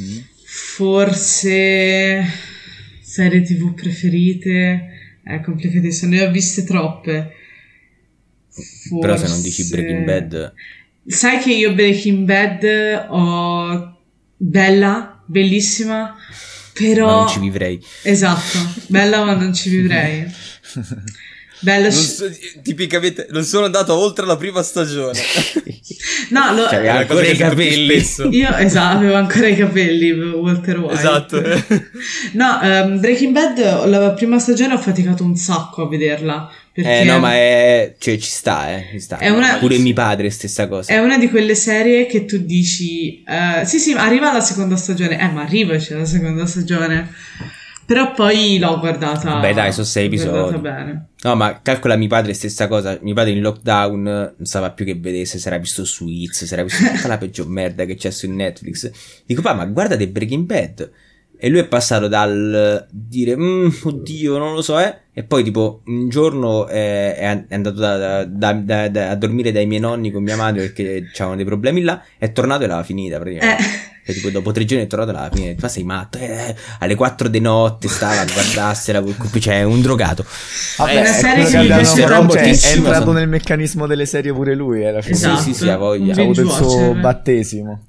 Mm. Forse serie TV preferite. È complicatissimo, ne ho viste troppe. Forse... Però se non dici Breaking Bad. Sai che io Breaking Bad ho bella, bellissima, però... Ma non ci vivrei. Esatto, bella ma non ci vivrei. Bello. Non so, tipicamente non sono andato oltre la prima stagione. no, lo, cioè, ancora i capelli. Io esatto, avevo ancora i capelli, Walter White. Esatto. no, um, Breaking Bad, la prima stagione ho faticato un sacco a vederla. Perché eh no, ma è... Cioè, ci sta, eh. Ci sta. È una... Pure mio padre, stessa cosa. È una di quelle serie che tu dici... Uh, sì, sì, arriva la seconda stagione. Eh, ma arriva c'è la seconda stagione. Però poi l'ho guardata. Beh, dai, sono sei episodi. Bene. No, ma calcola mio padre stessa cosa. Mio padre in lockdown non sapeva più che vedesse, si era visto Suits, si era visto tutta la peggior merda che c'è su Netflix. Dico, pa, ma guarda The Breaking Bad. E lui è passato dal dire, mm, oddio, non lo so, eh. E poi, tipo, un giorno eh, è andato da, da, da, a dormire dai miei nonni con mia madre perché c'erano dei problemi là. È tornato e l'aveva finita praticamente. Eh. E tipo, dopo tre giorni è tornato alla fine. Ma sei matto? Eh, alle 4 di notte stava a guardarsela. Cioè, un drogato. Vabbè, è una serie che mi piace È entrato sono... nel meccanismo delle serie pure lui. Alla fine. Esatto. Sì, sì, sì, ha voglia. Ha avuto il suo battesimo.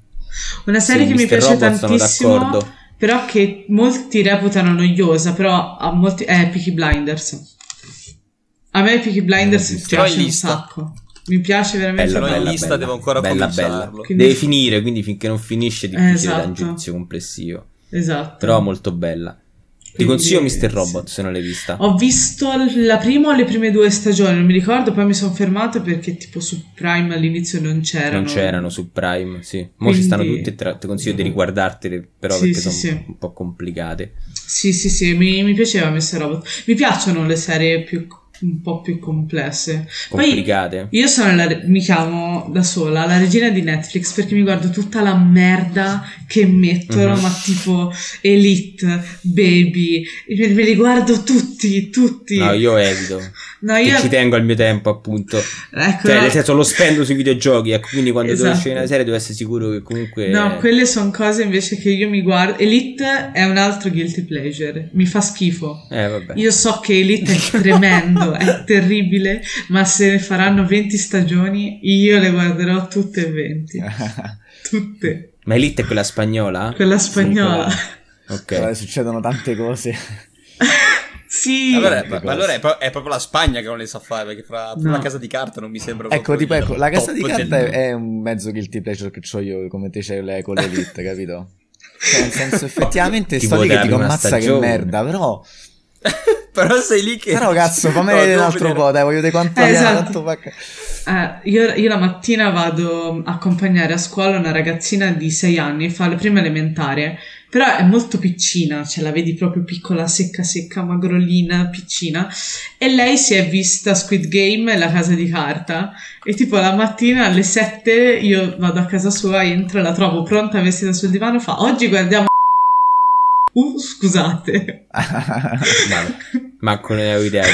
Una serie sì, che mi piace Robot, tantissimo. Però che molti reputano noiosa. Però ha molti. È Peaky Blinders. A me Peaky Blinders mi piace un sacco. Mi piace veramente. Bella, bella, lista, bella, devo ancora bella, bella. Quindi... Deve finire, quindi finché non finisce è difficile esatto. da un giudizio complessivo. Esatto. Però molto bella. Ti consiglio Mr. Robot se non l'hai vista. Ho visto la prima o le prime due stagioni, non mi ricordo, poi mi sono fermato perché tipo su Prime all'inizio non c'erano. Non c'erano su Prime, sì. Mo Quindi... ci stanno tutte, tra... ti consiglio di riguardartele, però sì, perché sì, sono sì. un po' complicate. Sì, sì, sì, mi, mi piaceva Mr. Robot. Mi piacciono le serie più un po' più complesse. Complicate. Poi io sono la, mi chiamo da sola la regina di Netflix perché mi guardo tutta la merda che mettono, mm-hmm. ma tipo Elite, Baby, me, me, li guardo tutti, tutti. No, io evito. No, io... ci tengo al mio tempo, appunto. Ecco, cioè, no. nel senso, lo spendo sui videogiochi, ecco, quindi quando esatto. devo uscire una serie devo essere sicuro che comunque... No, quelle sono cose invece che io mi guardo. Elite è un altro guilty pleasure, mi fa schifo. Eh, vabbè. Io so che Elite è tremendo è terribile, ma se ne faranno 20 stagioni io le guarderò tutte e 20. tutte. Ma Elite è quella spagnola? Quella spagnola. Sì, ok. Allora, succedono tante cose. Sì, allora, ma, ma allora è, pro- è, proprio la Spagna che non le sa fare perché fra no. una casa di carta non mi sembra ecco, tipo, ecco, la casa di carta è, è, un mezzo guilty pleasure che ho io come te c'hai le, con l'elite, capito? Cioè, nel senso, effettivamente sto lì che ti ammazza che merda, però Però sei lì che... Però cazzo, fammi vedere un altro po', dai, voglio vedere quanto eh, esatto. quanto eh, io, io, la mattina vado a accompagnare a scuola una ragazzina di 6 anni, fa le prime elementare, però è molto piccina, ce la vedi proprio piccola, secca, secca, magrolina, piccina, e lei si è vista Squid Game e la casa di carta, e tipo la mattina alle 7 io vado a casa sua, entro, la trovo pronta, vestita sul divano, fa oggi guardiamo Uh, scusate. Ma con le idea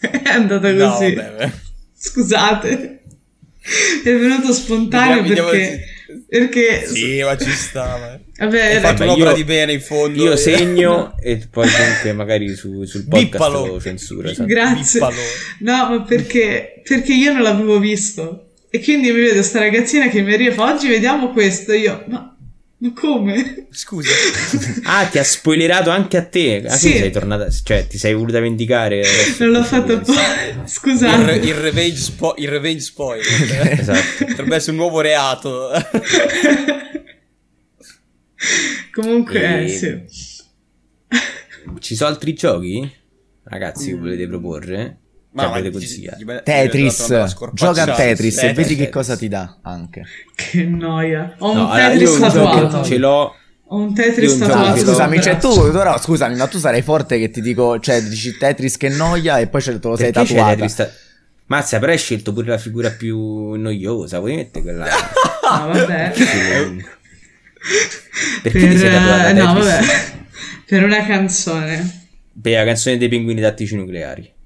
È andata così. No, scusate. È venuto spontaneo vediamo, perché... Vediamo... Perché... Sì, ma ci stava. Vabbè, Hai fatto un'opera di bene in fondo. Io segno e poi comunque magari su, sul podcast Bippalo. lo censura. Esatto. Grazie. Bippalo. No, ma perché, perché io non l'avevo visto. E quindi mi vedo sta ragazzina che mi arriva e fa oggi vediamo questo. Io, ma ma come? Scusa. ah, ti ha spoilerato anche a te. Ah, sì. sei tornata. Cioè, ti sei voluta vendicare. Non l'ho fatto apposta. Scusate. Il, il, revenge, spo- il revenge spoiler. esatto. Potrebbe essere un nuovo reato. Comunque, e... eh, sì. Ci sono altri giochi? Ragazzi, che volete proporre? Ma cioè, consigliare. Gli, Tetris, gioca a Tetris e vedi che cosa ti dà anche. Che noia. Ho un no, Tetris tatuato. Ce l'ho. Ho un Tetris tatuato. Scusami, cioè tu, però, scusami, ma tu sarai forte che ti dico, cioè dici Tetris che noia e poi ce lo sei tatuato. Ta- Mazza, però hai scelto pure la figura più noiosa, vuoi mettere quella? ah, vabbè. Perché per, ti sei tatuata? No, vabbè. Per una canzone. Per la canzone dei pinguini tattici nucleari.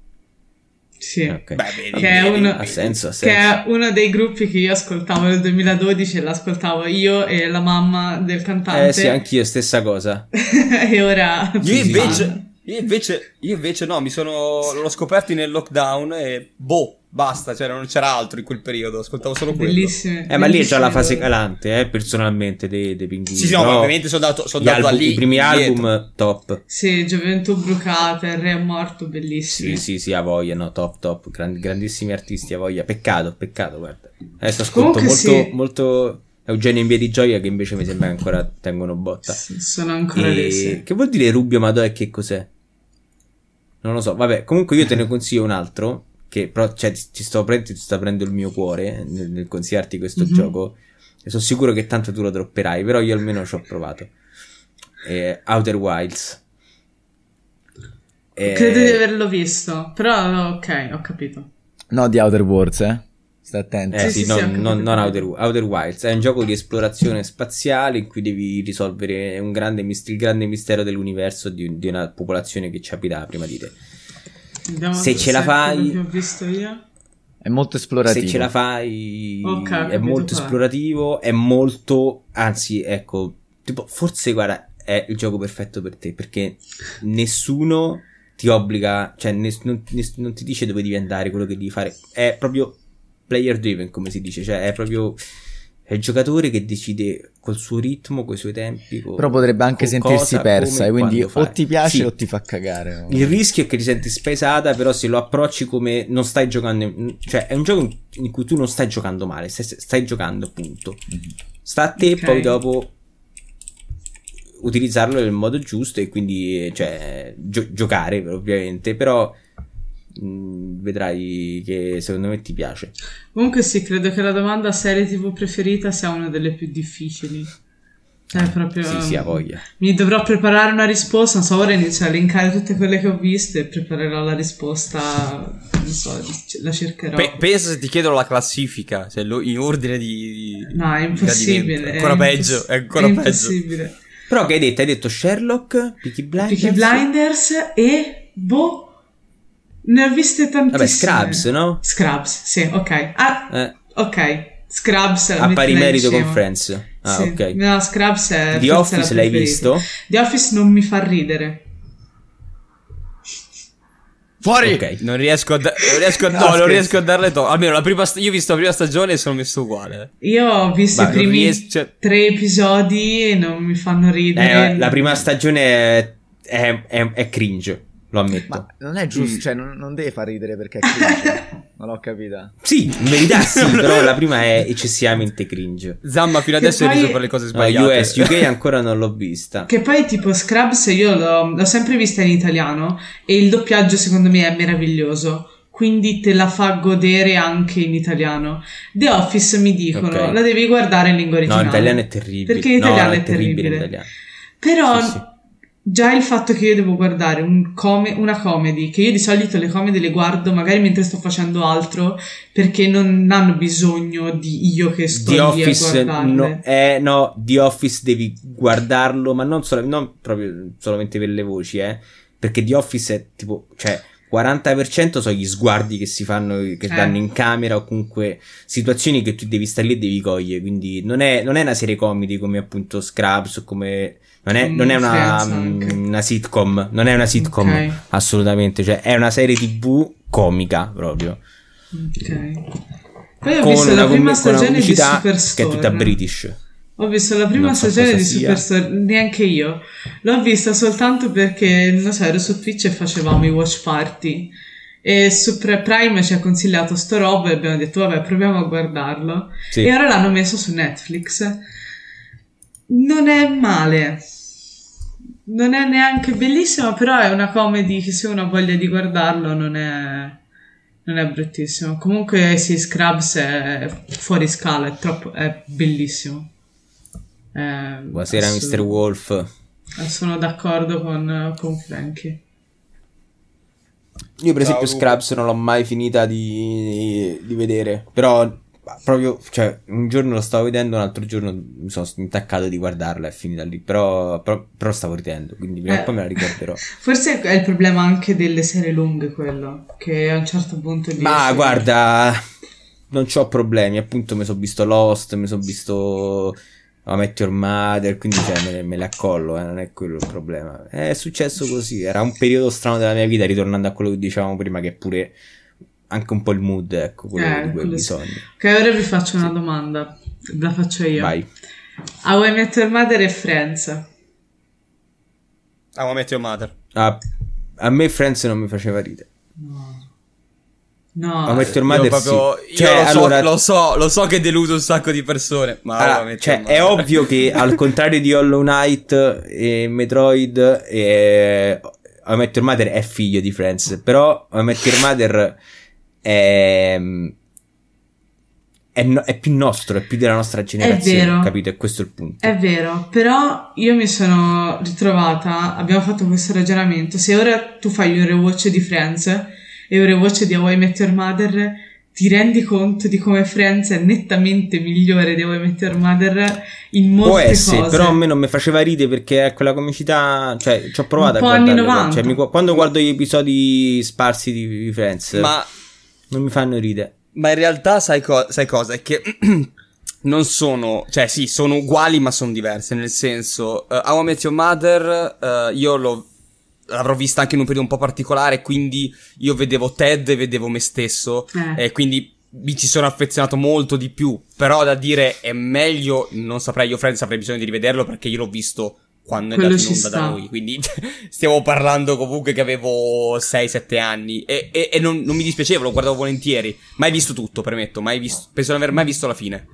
Sì, okay. Beh, vedi, che, è uno, ha senso, ha senso. che è uno dei gruppi che io ascoltavo nel 2012 e l'ascoltavo io e la mamma del cantante. Eh sì, anch'io, stessa cosa. e ora... Io invece, io invece, io invece no, mi sono, l'ho scoperto nel lockdown e boh, Basta, cioè non c'era altro in quel periodo, ascoltavo solo quello. Bellissime. Eh, ma lì è già la fase calante, eh, personalmente, dei, dei pinguini. Sì, sì, no, ovviamente sono dato, sono dato album, lì. I primi dietro. album, top. Sì, Gioventù Brucata, Il Re è morto, bellissimi. Sì, sì, sì, a voglia, no, top, top. Grand, grandissimi artisti, a voglia. Peccato, peccato, guarda. Adesso ascolto Comunque molto, sì. molto... Eugenio in via di gioia che invece mi sembra ancora tengono botta. Sì, sono ancora e... lì, sì. Che vuol dire Rubio Madò e che cos'è? Non lo so, vabbè, comunque io te ne consiglio un altro che però cioè, ti, sto prendendo, ti sta prendendo il mio cuore nel, nel consigliarti questo mm-hmm. gioco e sono sicuro che tanto tu lo dropperai però io almeno ci ho provato. Eh, Outer Wilds. Eh, credo di averlo visto però ok ho capito. No di Outer Worlds eh Stai attento. Eh, sì, sì, non, sì, non, non Outer, Outer, Wilds. È un gioco di esplorazione spaziale in cui devi risolvere un grande, il grande mistero dell'universo di, di, una popolazione che ci abita prima di te. Andiamo se ce la fai... Ho visto io. È molto esplorativo. Se ce la fai, okay, è molto esplorativo. È molto, anzi, ecco, tipo, forse guarda, è il gioco perfetto per te perché nessuno ti obbliga, cioè, ness- non, ness- non, ti dice dove devi andare, quello che devi fare. È proprio player driven, come si dice, cioè, è proprio è il giocatore che decide col suo ritmo, coi suoi tempi. Con, Però potrebbe anche sentirsi cosa, persa, quindi o ti piace sì. o ti fa cagare. O... Il rischio è che ti senti spesata, però se lo approcci come non stai giocando, cioè è un gioco in cui tu non stai giocando male, stai, stai giocando appunto. Mm-hmm. Sta a te okay. poi dopo utilizzarlo nel modo giusto e quindi cioè, gio- giocare ovviamente, però Mm, vedrai che secondo me ti piace. Comunque sì, credo che la domanda serie TV preferita sia una delle più difficili. Cioè, proprio... Sì, sì, ha voglia. Mi dovrò preparare una risposta, non so, ora inizio a linkare tutte quelle che ho viste e preparerò la risposta, non so, la cercherò. Pe- pensa se ti chiedono la classifica, cioè lo, in ordine di... No, è impossibile. È ancora è peggio, imposs- è ancora è peggio. impossibile. Però che hai detto? Hai detto Sherlock, Peaky Blinders? Peaky Blinders e... Boh ne ho viste tantissime. Vabbè, Scrubs, no? Scrubs, sì, ok. Ah, eh. ok. Scrubs a pari merito con Friends. Ah, sì. ok. No, Scrubs è The Office l'hai visto? The Office non mi fa ridere. Fuori! Okay. Non riesco a, da- non riesco a, no, no non riesco a darle to. Almeno la prima st- io ho visto la prima stagione e sono messo uguale. Io ho visto Beh, i primi ries- cioè... tre episodi e non mi fanno ridere. Eh, la prima stagione è, è, è, è cringe lo ammetto. Ma non è giusto, mm. cioè non, non, deve far ridere perché è cringe. non l'ho capita. Sì, in verità sì, però la prima è eccessivamente cringe. Zamma fino adesso hai riso per le cose sbagliate. No, US, UK ancora non l'ho vista. Che poi tipo Scrubs io l'ho, l'ho sempre vista in italiano e il doppiaggio secondo me è meraviglioso quindi te la fa godere anche in italiano. The Office mi dicono, okay. la devi guardare in lingua originale. No, in italiano è terribile. Perché in italiano no, è, è terribile. terribile Però sì, sì. Già il fatto che io devo guardare un com- una comedy, che io di solito le comedy le guardo magari mentre sto facendo altro, perché non hanno bisogno di io che sto The Office, a guardarle. No, eh, no, The Office devi guardarlo, ma non, solo, non proprio solamente per le voci, eh, perché The Office è tipo, cioè, 40% sono gli sguardi che si fanno, che eh. danno in camera o comunque situazioni che tu devi stare lì e devi cogliere. Quindi non è, non è una serie comedy come appunto Scrubs o come. Non è, non è una, um, una, sitcom, non è una sitcom okay. assolutamente, cioè è una serie tv comica proprio. Ok. Poi ho con visto la prima stagione di Superstore. Che è tutta British. Ho visto la prima stagione di Superstore, neanche io. L'ho vista soltanto perché, non so, ero su Twitch e facevamo i watch party. E su Prime ci ha consigliato sto roba e abbiamo detto, vabbè, proviamo a guardarlo. Sì. E ora l'hanno messo su Netflix. Non è male. Non è neanche bellissimo, però è una comedy che se uno ha voglia di guardarlo non è non è bruttissimo. Comunque, sì, Scrubs è fuori scala, è, troppo, è bellissimo. Eh, Buonasera, assolut- Mr. Wolf. Sono d'accordo con, con Frankie. Io, per esempio, Ciao, Scrubs non l'ho mai finita di, di vedere. Però, proprio, cioè, un giorno lo stavo vedendo, un altro giorno mi sono intaccato di guardarla e è finita lì. Però, però, però stavo ridendo, quindi prima o eh, poi me la ricorderò. Forse è il problema anche delle serie lunghe, quello. Che a un certo punto. Ma guarda, non ho problemi. Appunto, mi sono visto Lost, mi sono visto a Met Your Mother, quindi cioè, me, me le accollo, eh, non è quello il problema. È successo così, era un periodo strano della mia vita, ritornando a quello che dicevamo prima, che è pure anche un po' il mood, ecco, quello eh, di quel bisogno. Che ora vi faccio una domanda, la faccio io. Vai. How I Met Your Mother e Friends. How I Met Your Mother. Ah, a me Friends non mi faceva ridere. No. No, How Met Your Mother proprio, sì. Cioè, lo, so, allora... lo, so, lo so che deluso un sacco di persone, ma allora, cioè, è ovvio che al contrario di Hollow Knight e Metroid, e... How Met Your Mother è figlio di Friends, però How Met Your Mother è... È, no, è, più nostro, è più della nostra generazione, è vero, capito? E questo è il punto. È vero, però io mi sono ritrovata, abbiamo fatto questo ragionamento, se ora tu fai un rewatch di Friends e ora voce di How I Met Your Mother ti rendi conto di come Friends è nettamente migliore di How I Met Your Mother in molte Può essere, cose. però a me non mi faceva ridere perché è quella comicità, cioè ci ho provato a guardare, cioè, mi, quando guardo gli episodi sparsi di, di Friends, ma non mi fanno ridere. Ma in realtà sai, co- sai cosa? È che non sono, cioè sì, sono uguali ma sono diverse, nel senso, uh, How I Met Your Mother, uh, io l'ho l'avrò vista anche in un periodo un po' particolare, quindi io vedevo Ted e vedevo me stesso, eh. e quindi mi ci sono affezionato molto di più. Però da dire è meglio, non saprei, io Friends avrei bisogno di rivederlo perché io l'ho visto quando Quello è andato in onda sta. da noi. Quindi stiamo parlando comunque che avevo 6-7 anni. E, e- e non, non mi dispiaceva, lo guardavo volentieri. Mai visto tutto, premetto. Mai visto, penso di non aver mai visto la fine.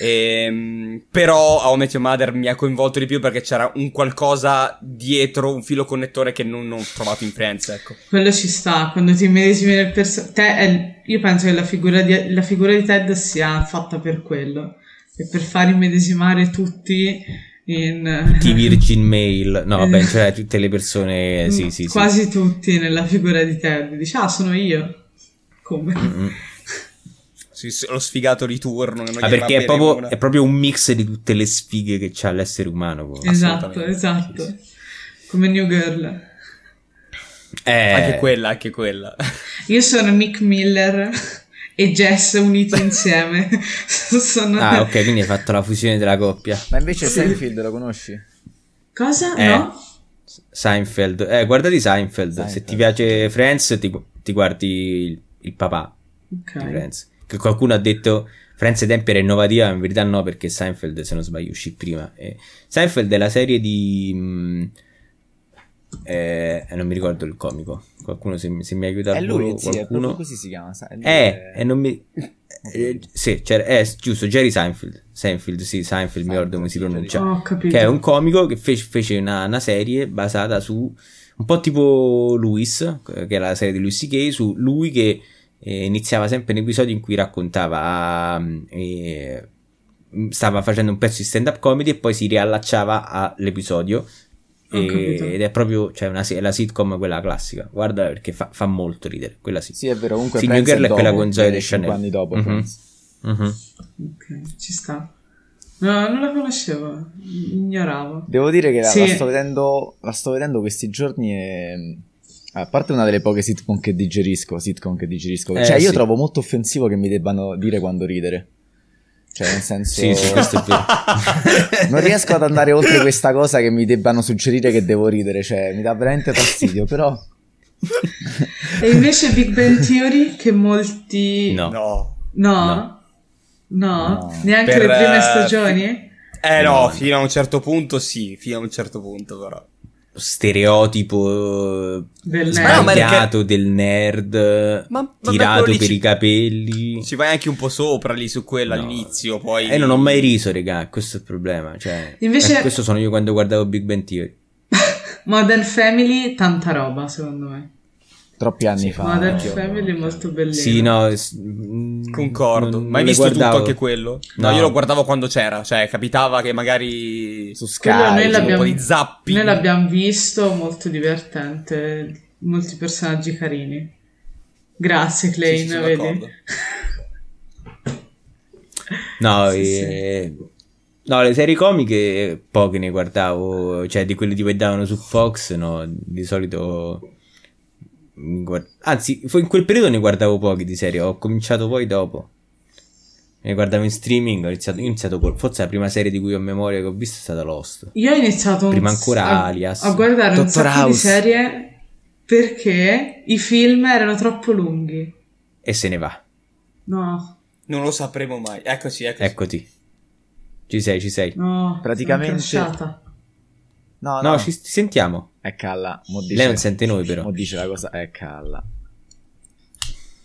Ehm, però How I Met Your Mother mi ha coinvolto di più perché c'era un qualcosa dietro, un filo connettore che non ho trovato in Friends, ecco. Quello ci sta, quando ti medesimi nel personaggio. Io penso che la figura, di, la figura di Ted sia fatta per quello. E per far immedesimare tutti in. T Virgin Mail. No, vabbè, cioè tutte le persone. Sì, sì, sì. Quasi tutti nella figura di Ted. Dici, ah, sono io. Come? Mm. Sì, sì, lo sfigato di turno. Ah, perché è proprio, è proprio un mix di tutte le sfighe che c'ha l'essere umano. poi. Esatto, assolutamente. esatto. Come New Girl. Eh, Anche quella, anche quella. Io sono Nick Miller e Jess uniti insieme. sono... Ah, ok, quindi hai fatto la fusione della coppia. Ma invece Sì. Seinfeld lo conosci? Cosa? Eh. No? Seinfeld. Eh, guardati Seinfeld. Se Seinfeld. ti piace Friends, ti, ti guardi il, il papà di Ok. Friends. Che qualcuno ha detto Friends ai tempi era innovativa, ma in verità no, perché Seinfeld, se non sbaglio, uscì prima. E Seinfeld è la serie di... mh, eh, non mi ricordo il comico. Qualcuno se, mi- se mi aiuta È lui, volo, sì, è così si chiama. lui Eh, è- e non mi... eh, sì, c'era, eh, giusto, Jerry Seinfeld. Seinfeld, sì, Seinfeld, mi ricordo come si pronuncia. Oh, ho capito. Che è un comico che fece, fece una, una serie basata su... Un po' tipo Louis, che era la serie di Louis C.K., su lui che eh, iniziava sempre un episodio in cui raccontava... mm, eh, stava facendo un pezzo di stand-up comedy e poi si riallacciava all'episodio. E- ed è proprio cioè una, è la sitcom quella classica. Guarda perché fa, fa molto ridere. Quella sì. Sì, è vero, comunque New Girl è quella con Zoe viene Deschanel. cinque anni dopo Mhm. Friends. Mhm. Ok, ci sta. No, non la conoscevo, ignoravo. Devo dire che la, Sì. la sto vedendo, la sto vedendo questi giorni e... A parte una delle poche sitcom che digerisco, sitcom che digerisco. Eh, cioè, io sì. trovo molto offensivo che mi debbano dire quando ridere. Cioè, nel senso... Sì, sì, questo è vero. non riesco ad andare oltre questa cosa che mi debbano suggerire che devo ridere. Cioè, mi dà veramente fastidio, però... E invece Big Bang Theory, che molti... No. No. No? No. No? Neanche Per, le prime eh, stagioni? Eh No. fino a un certo punto sì, fino a un certo punto però. Stereotipo Del sbagliato del nerd Ma- vabbè, tirato per ci- i capelli. Ci vai anche un po' sopra lì su quello No. all'inizio, poi... E non ho mai riso, regà, questo è il problema. Cioè, Invece- eh, questo sono io quando guardavo Big Bang Theory. Modern Family, tanta roba secondo me. Troppi anni fa. Modern anch'io. Family è molto bellino. Sì, no, s- Concordo. non- Ma hai visto tutto guardavo. anche quello? No, No. io lo guardavo quando c'era, cioè capitava che magari... Su Sky. noi un l'abbiamo, po' di zapping. noi l'abbiamo visto, molto divertente, molti personaggi carini. Grazie Clay, Sì, sì, vedi? No, Sì, eh, no, le serie comiche poche ne guardavo, cioè di quelle tipo che davano su Fox, no, di solito... mi guard- Anzi, in quel periodo ne guardavo pochi di serie, ho cominciato poi dopo. Ne guardavo in streaming, ho iniziato, ho iniziato col- forse la prima serie di cui ho memoria che ho visto è stata Lost. Io ho iniziato un Prima ancora a, Alias. a guardare un Dottor sacco di House. serie perché i film erano troppo lunghi. E se ne va, No, Non lo sapremo mai. Eccoci, eccoci. eccoti. Ci sei, ci sei. no, Praticamente-. No, No, no, ci ti sentiamo. È calla. Mo dice, Lei non sente noi però. mo dice la cosa, è calla.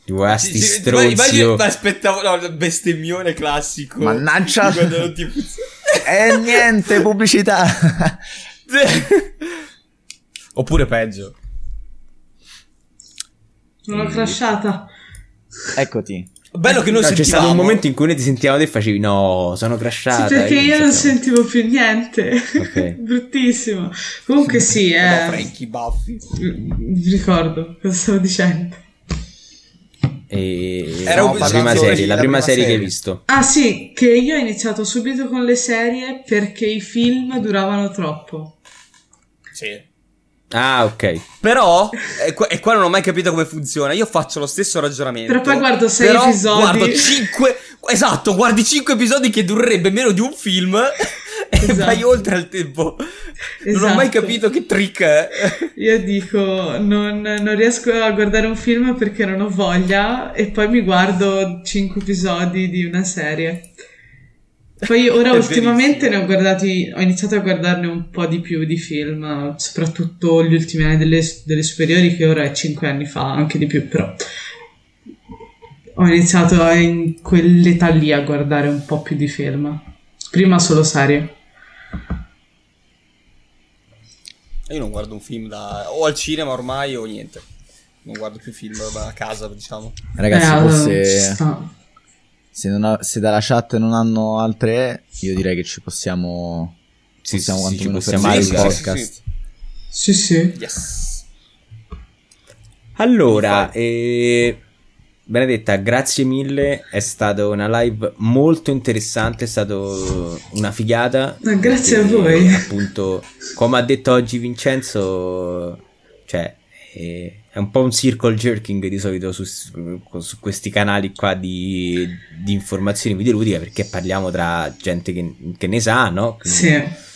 Tipo, ah, sti Sì, sì, stronzi. ma- aspettavo, no, il bestemmione classico. Mannaggia! Ti. E niente, pubblicità. Oppure peggio. Sono crashata. Eccoti. Bello che non No, c'è sentivamo. stato un momento in cui noi ti sentivamo e facevi no, sono crashata. Sì, perché io non sentivo più niente. Ok. Bruttissimo. Comunque sì, eh, Frankie Buffy. mi ricordo cosa stavo dicendo. E... Era no, un- la prima serie, la la prima prima serie che hai serie. visto. Ah sì, che io ho iniziato subito con le serie perché i film duravano troppo. Sì. Ah, ok. Però, e qua, e qua non ho mai capito come funziona. Io faccio lo stesso ragionamento. Però poi guardo sei però episodi. Guardo 5. Esatto, guardi 5 episodi che durerebbe meno di un film. esatto. vai oltre al tempo. Esatto. Non ho mai esatto. capito che trick è. Io dico, non, non, riesco a guardare un film perché non ho voglia e poi mi guardo cinque episodi di una serie. Poi ora ultimamente ne ho guardati, ho iniziato a guardarne un po' di più di film, soprattutto gli ultimi anni delle, delle superiori che ora è cinque anni fa, anche di più, però ho iniziato in quell'età lì a guardare un po' più di film. Prima solo serie. Io non guardo un film da... o al cinema ormai o niente. Non guardo più film a casa, diciamo. Ragazzi, eh, forse... Se, ha, se, dalla chat non hanno altre, io direi che ci possiamo. Sì, possiamo sì, quantomeno fermare il podcast. Sì, sì. Yes. Allora, eh, Benedetta, grazie mille. È stata una live molto interessante. È stata una figata. grazie a voi. Appunto, come ha detto oggi Vincenzo, cioè. Eh, è un po' un circle jerking di solito su, su questi canali qua di, di informazioni videoludiche perché parliamo tra gente che, che ne sa, no? Quindi sì.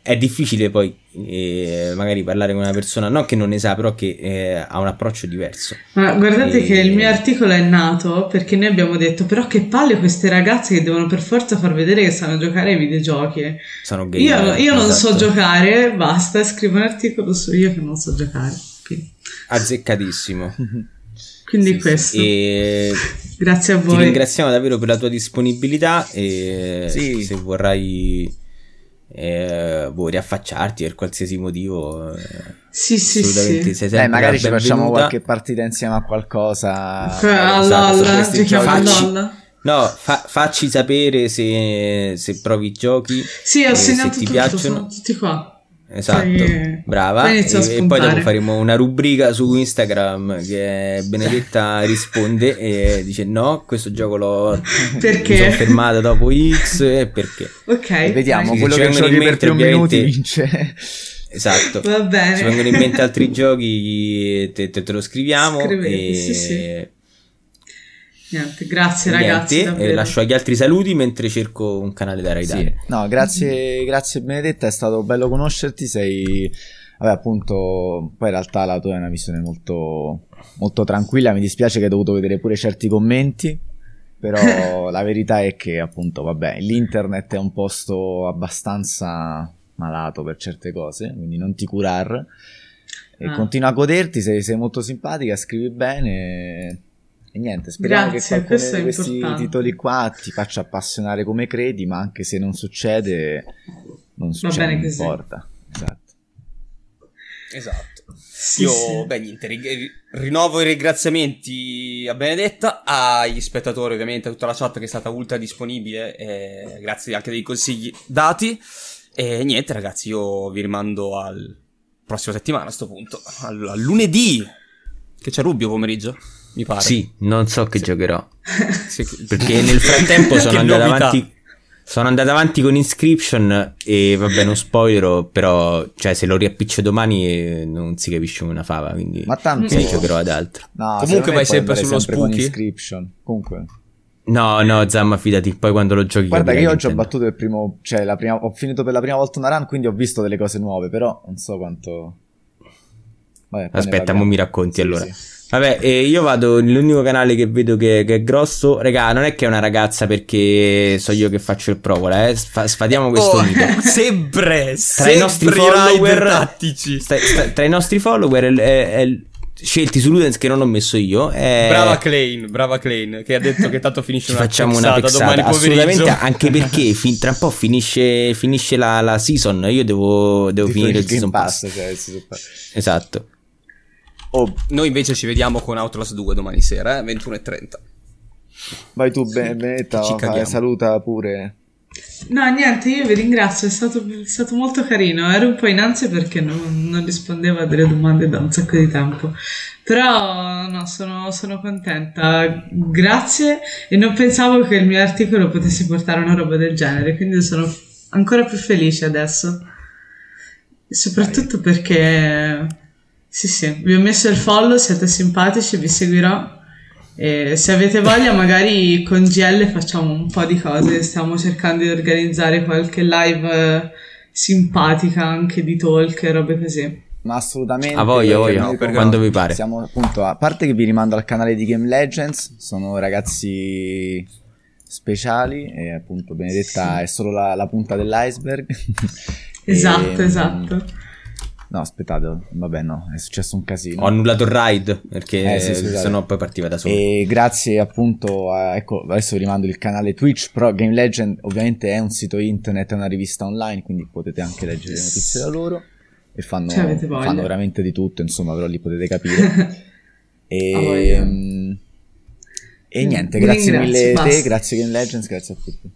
È difficile poi eh, magari parlare con una persona, non che non ne sa, però che eh, ha un approccio diverso. Ma guardate e... che il mio articolo è nato perché noi abbiamo detto, però che palle queste ragazze che devono per forza far vedere che sanno giocare ai videogiochi. Sono gay. Io, io esatto. non so esatto. giocare, basta, scrivo un articolo su io che non so giocare. Quindi. Azzeccatissimo. Quindi sì, questo. E... Grazie a voi. Ti ringraziamo davvero per la tua disponibilità e sì. se vorrai eh, vuoi riaffacciarti per qualsiasi motivo eh, sì sì assolutamente sì. Sei eh, magari ci facciamo qualche partita insieme a qualcosa esatto, giochiamo no fa, facci sapere se, se provi i giochi sì ho segnato se ti tutto, piacciono sono tutti qua Esatto, poi, brava. Poi e, e, poi dopo faremo una rubrica su Instagram che Benedetta risponde e dice no, questo gioco l'ho perché? mi sono fermata dopo X e perché. Ok. E vediamo, sì, quello che giochi per più minuti vince. Esatto. Va bene. Se vengono in mente altri giochi te, te, te lo scriviamo. Scrivete, e... sì, sì. Niente, grazie ragazzi. Niente, eh, lascio agli altri saluti mentre cerco un canale da raidare. Sì. No, grazie, grazie Benedetta, è stato bello conoscerti, sei... Vabbè, appunto, poi in realtà la tua è una visione molto, molto tranquilla, mi dispiace che hai dovuto vedere pure certi commenti, però la verità è che appunto, vabbè, l'internet è un posto abbastanza malato per certe cose, quindi non ti curar. E ah. continua a goderti, sei, sei molto simpatica, scrivi bene, e niente, speriamo Grazie, che qualcuno di questi importante. titoli qua ti faccia appassionare come credi, ma anche se non succede, non succede, Va bene non importa. Esatto. Esatto. Sì, Io, sì. beh, niente, ri- rinnovo i ringraziamenti a Benedetta, agli spettatori, ovviamente, a tutta la chat che è stata ultra disponibile, eh, grazie anche dei consigli dati. E niente, ragazzi, io vi rimando al prossimo settimana a sto punto, al, al lunedì, che c'è Rubio pomeriggio mi pare. Sì, non so che sì. giocherò. Perché nel frattempo sono andato avanti. Sono andato avanti con Inscription e vabbè non spoilerò, però cioè, se lo riappiccio domani eh, non si capisce come una fava, quindi Ma tanto... sì, giocherò ad altro. No, Comunque vai sempre sullo sempre spooky. Inscription. Comunque. No, no, Zamma, fidati, poi quando lo giochi... Guarda che io oggi ho battuto il primo... Cioè, la prima, ho finito per la prima volta una run, quindi ho visto delle cose nuove, però non so quanto... Vabbè, Aspetta, mo mi racconti sì, allora. Sì. Vabbè, eh, io vado nell'unico canale che vedo che, che, è grosso. Regà, non è che è una ragazza perché so io che faccio il provola, eh. Sfa- sfatiamo questo oh, mito. sempre, tra sempre i nostri follower tattici. Sta, sta, tra i nostri follower è, è, è, scelti su Ludens che non ho messo io. È... Brava Klein, brava Klein, che ha detto che tanto finisce una facciamo una pexata, domani Assolutamente, anche perché fin, tra un po' finisce, finisce la, la, season. Io devo, devo finire il season pass. pass. Cioè il season pass. Esatto. Oh, noi invece ci vediamo con Outlast 2 domani sera, eh? 21.30. Vai tu, Benetta, saluta pure. No, niente, io vi ringrazio, è stato, è stato, molto carino. Ero un po' in ansia perché non, non, rispondevo a delle domande da un sacco di tempo. Però, no, sono, sono, contenta. Grazie. E non pensavo che il mio articolo potesse portare una roba del genere, quindi sono ancora più felice adesso. Soprattutto perché sì, sì, vi ho messo il follow, siete simpatici, vi seguirò E se avete voglia, magari con GL facciamo un po' di cose. Stiamo cercando di organizzare qualche live eh, simpatica anche di talk e robe così. Ma assolutamente. A voglia, voglia, no, quando vi pare. Siamo appunto, a parte che vi rimando al canale di Game Legends, sono ragazzi speciali e appunto Benedetta sì. è solo la, la punta dell'iceberg. esatto, e, esatto. No, aspettate, vabbè, no, è successo un casino. Ho annullato il ride perché eh, sì, se no poi partiva da solo. E grazie appunto a, ecco, adesso vi rimando il canale Twitch, però Game Legend ovviamente è un sito internet, è una rivista online, quindi potete anche leggere le notizie da loro e fanno, cioè, fanno veramente di tutto, insomma, però lì potete capire. e, oh, e niente, grazie mille a te, grazie Game Legends, grazie a tutti.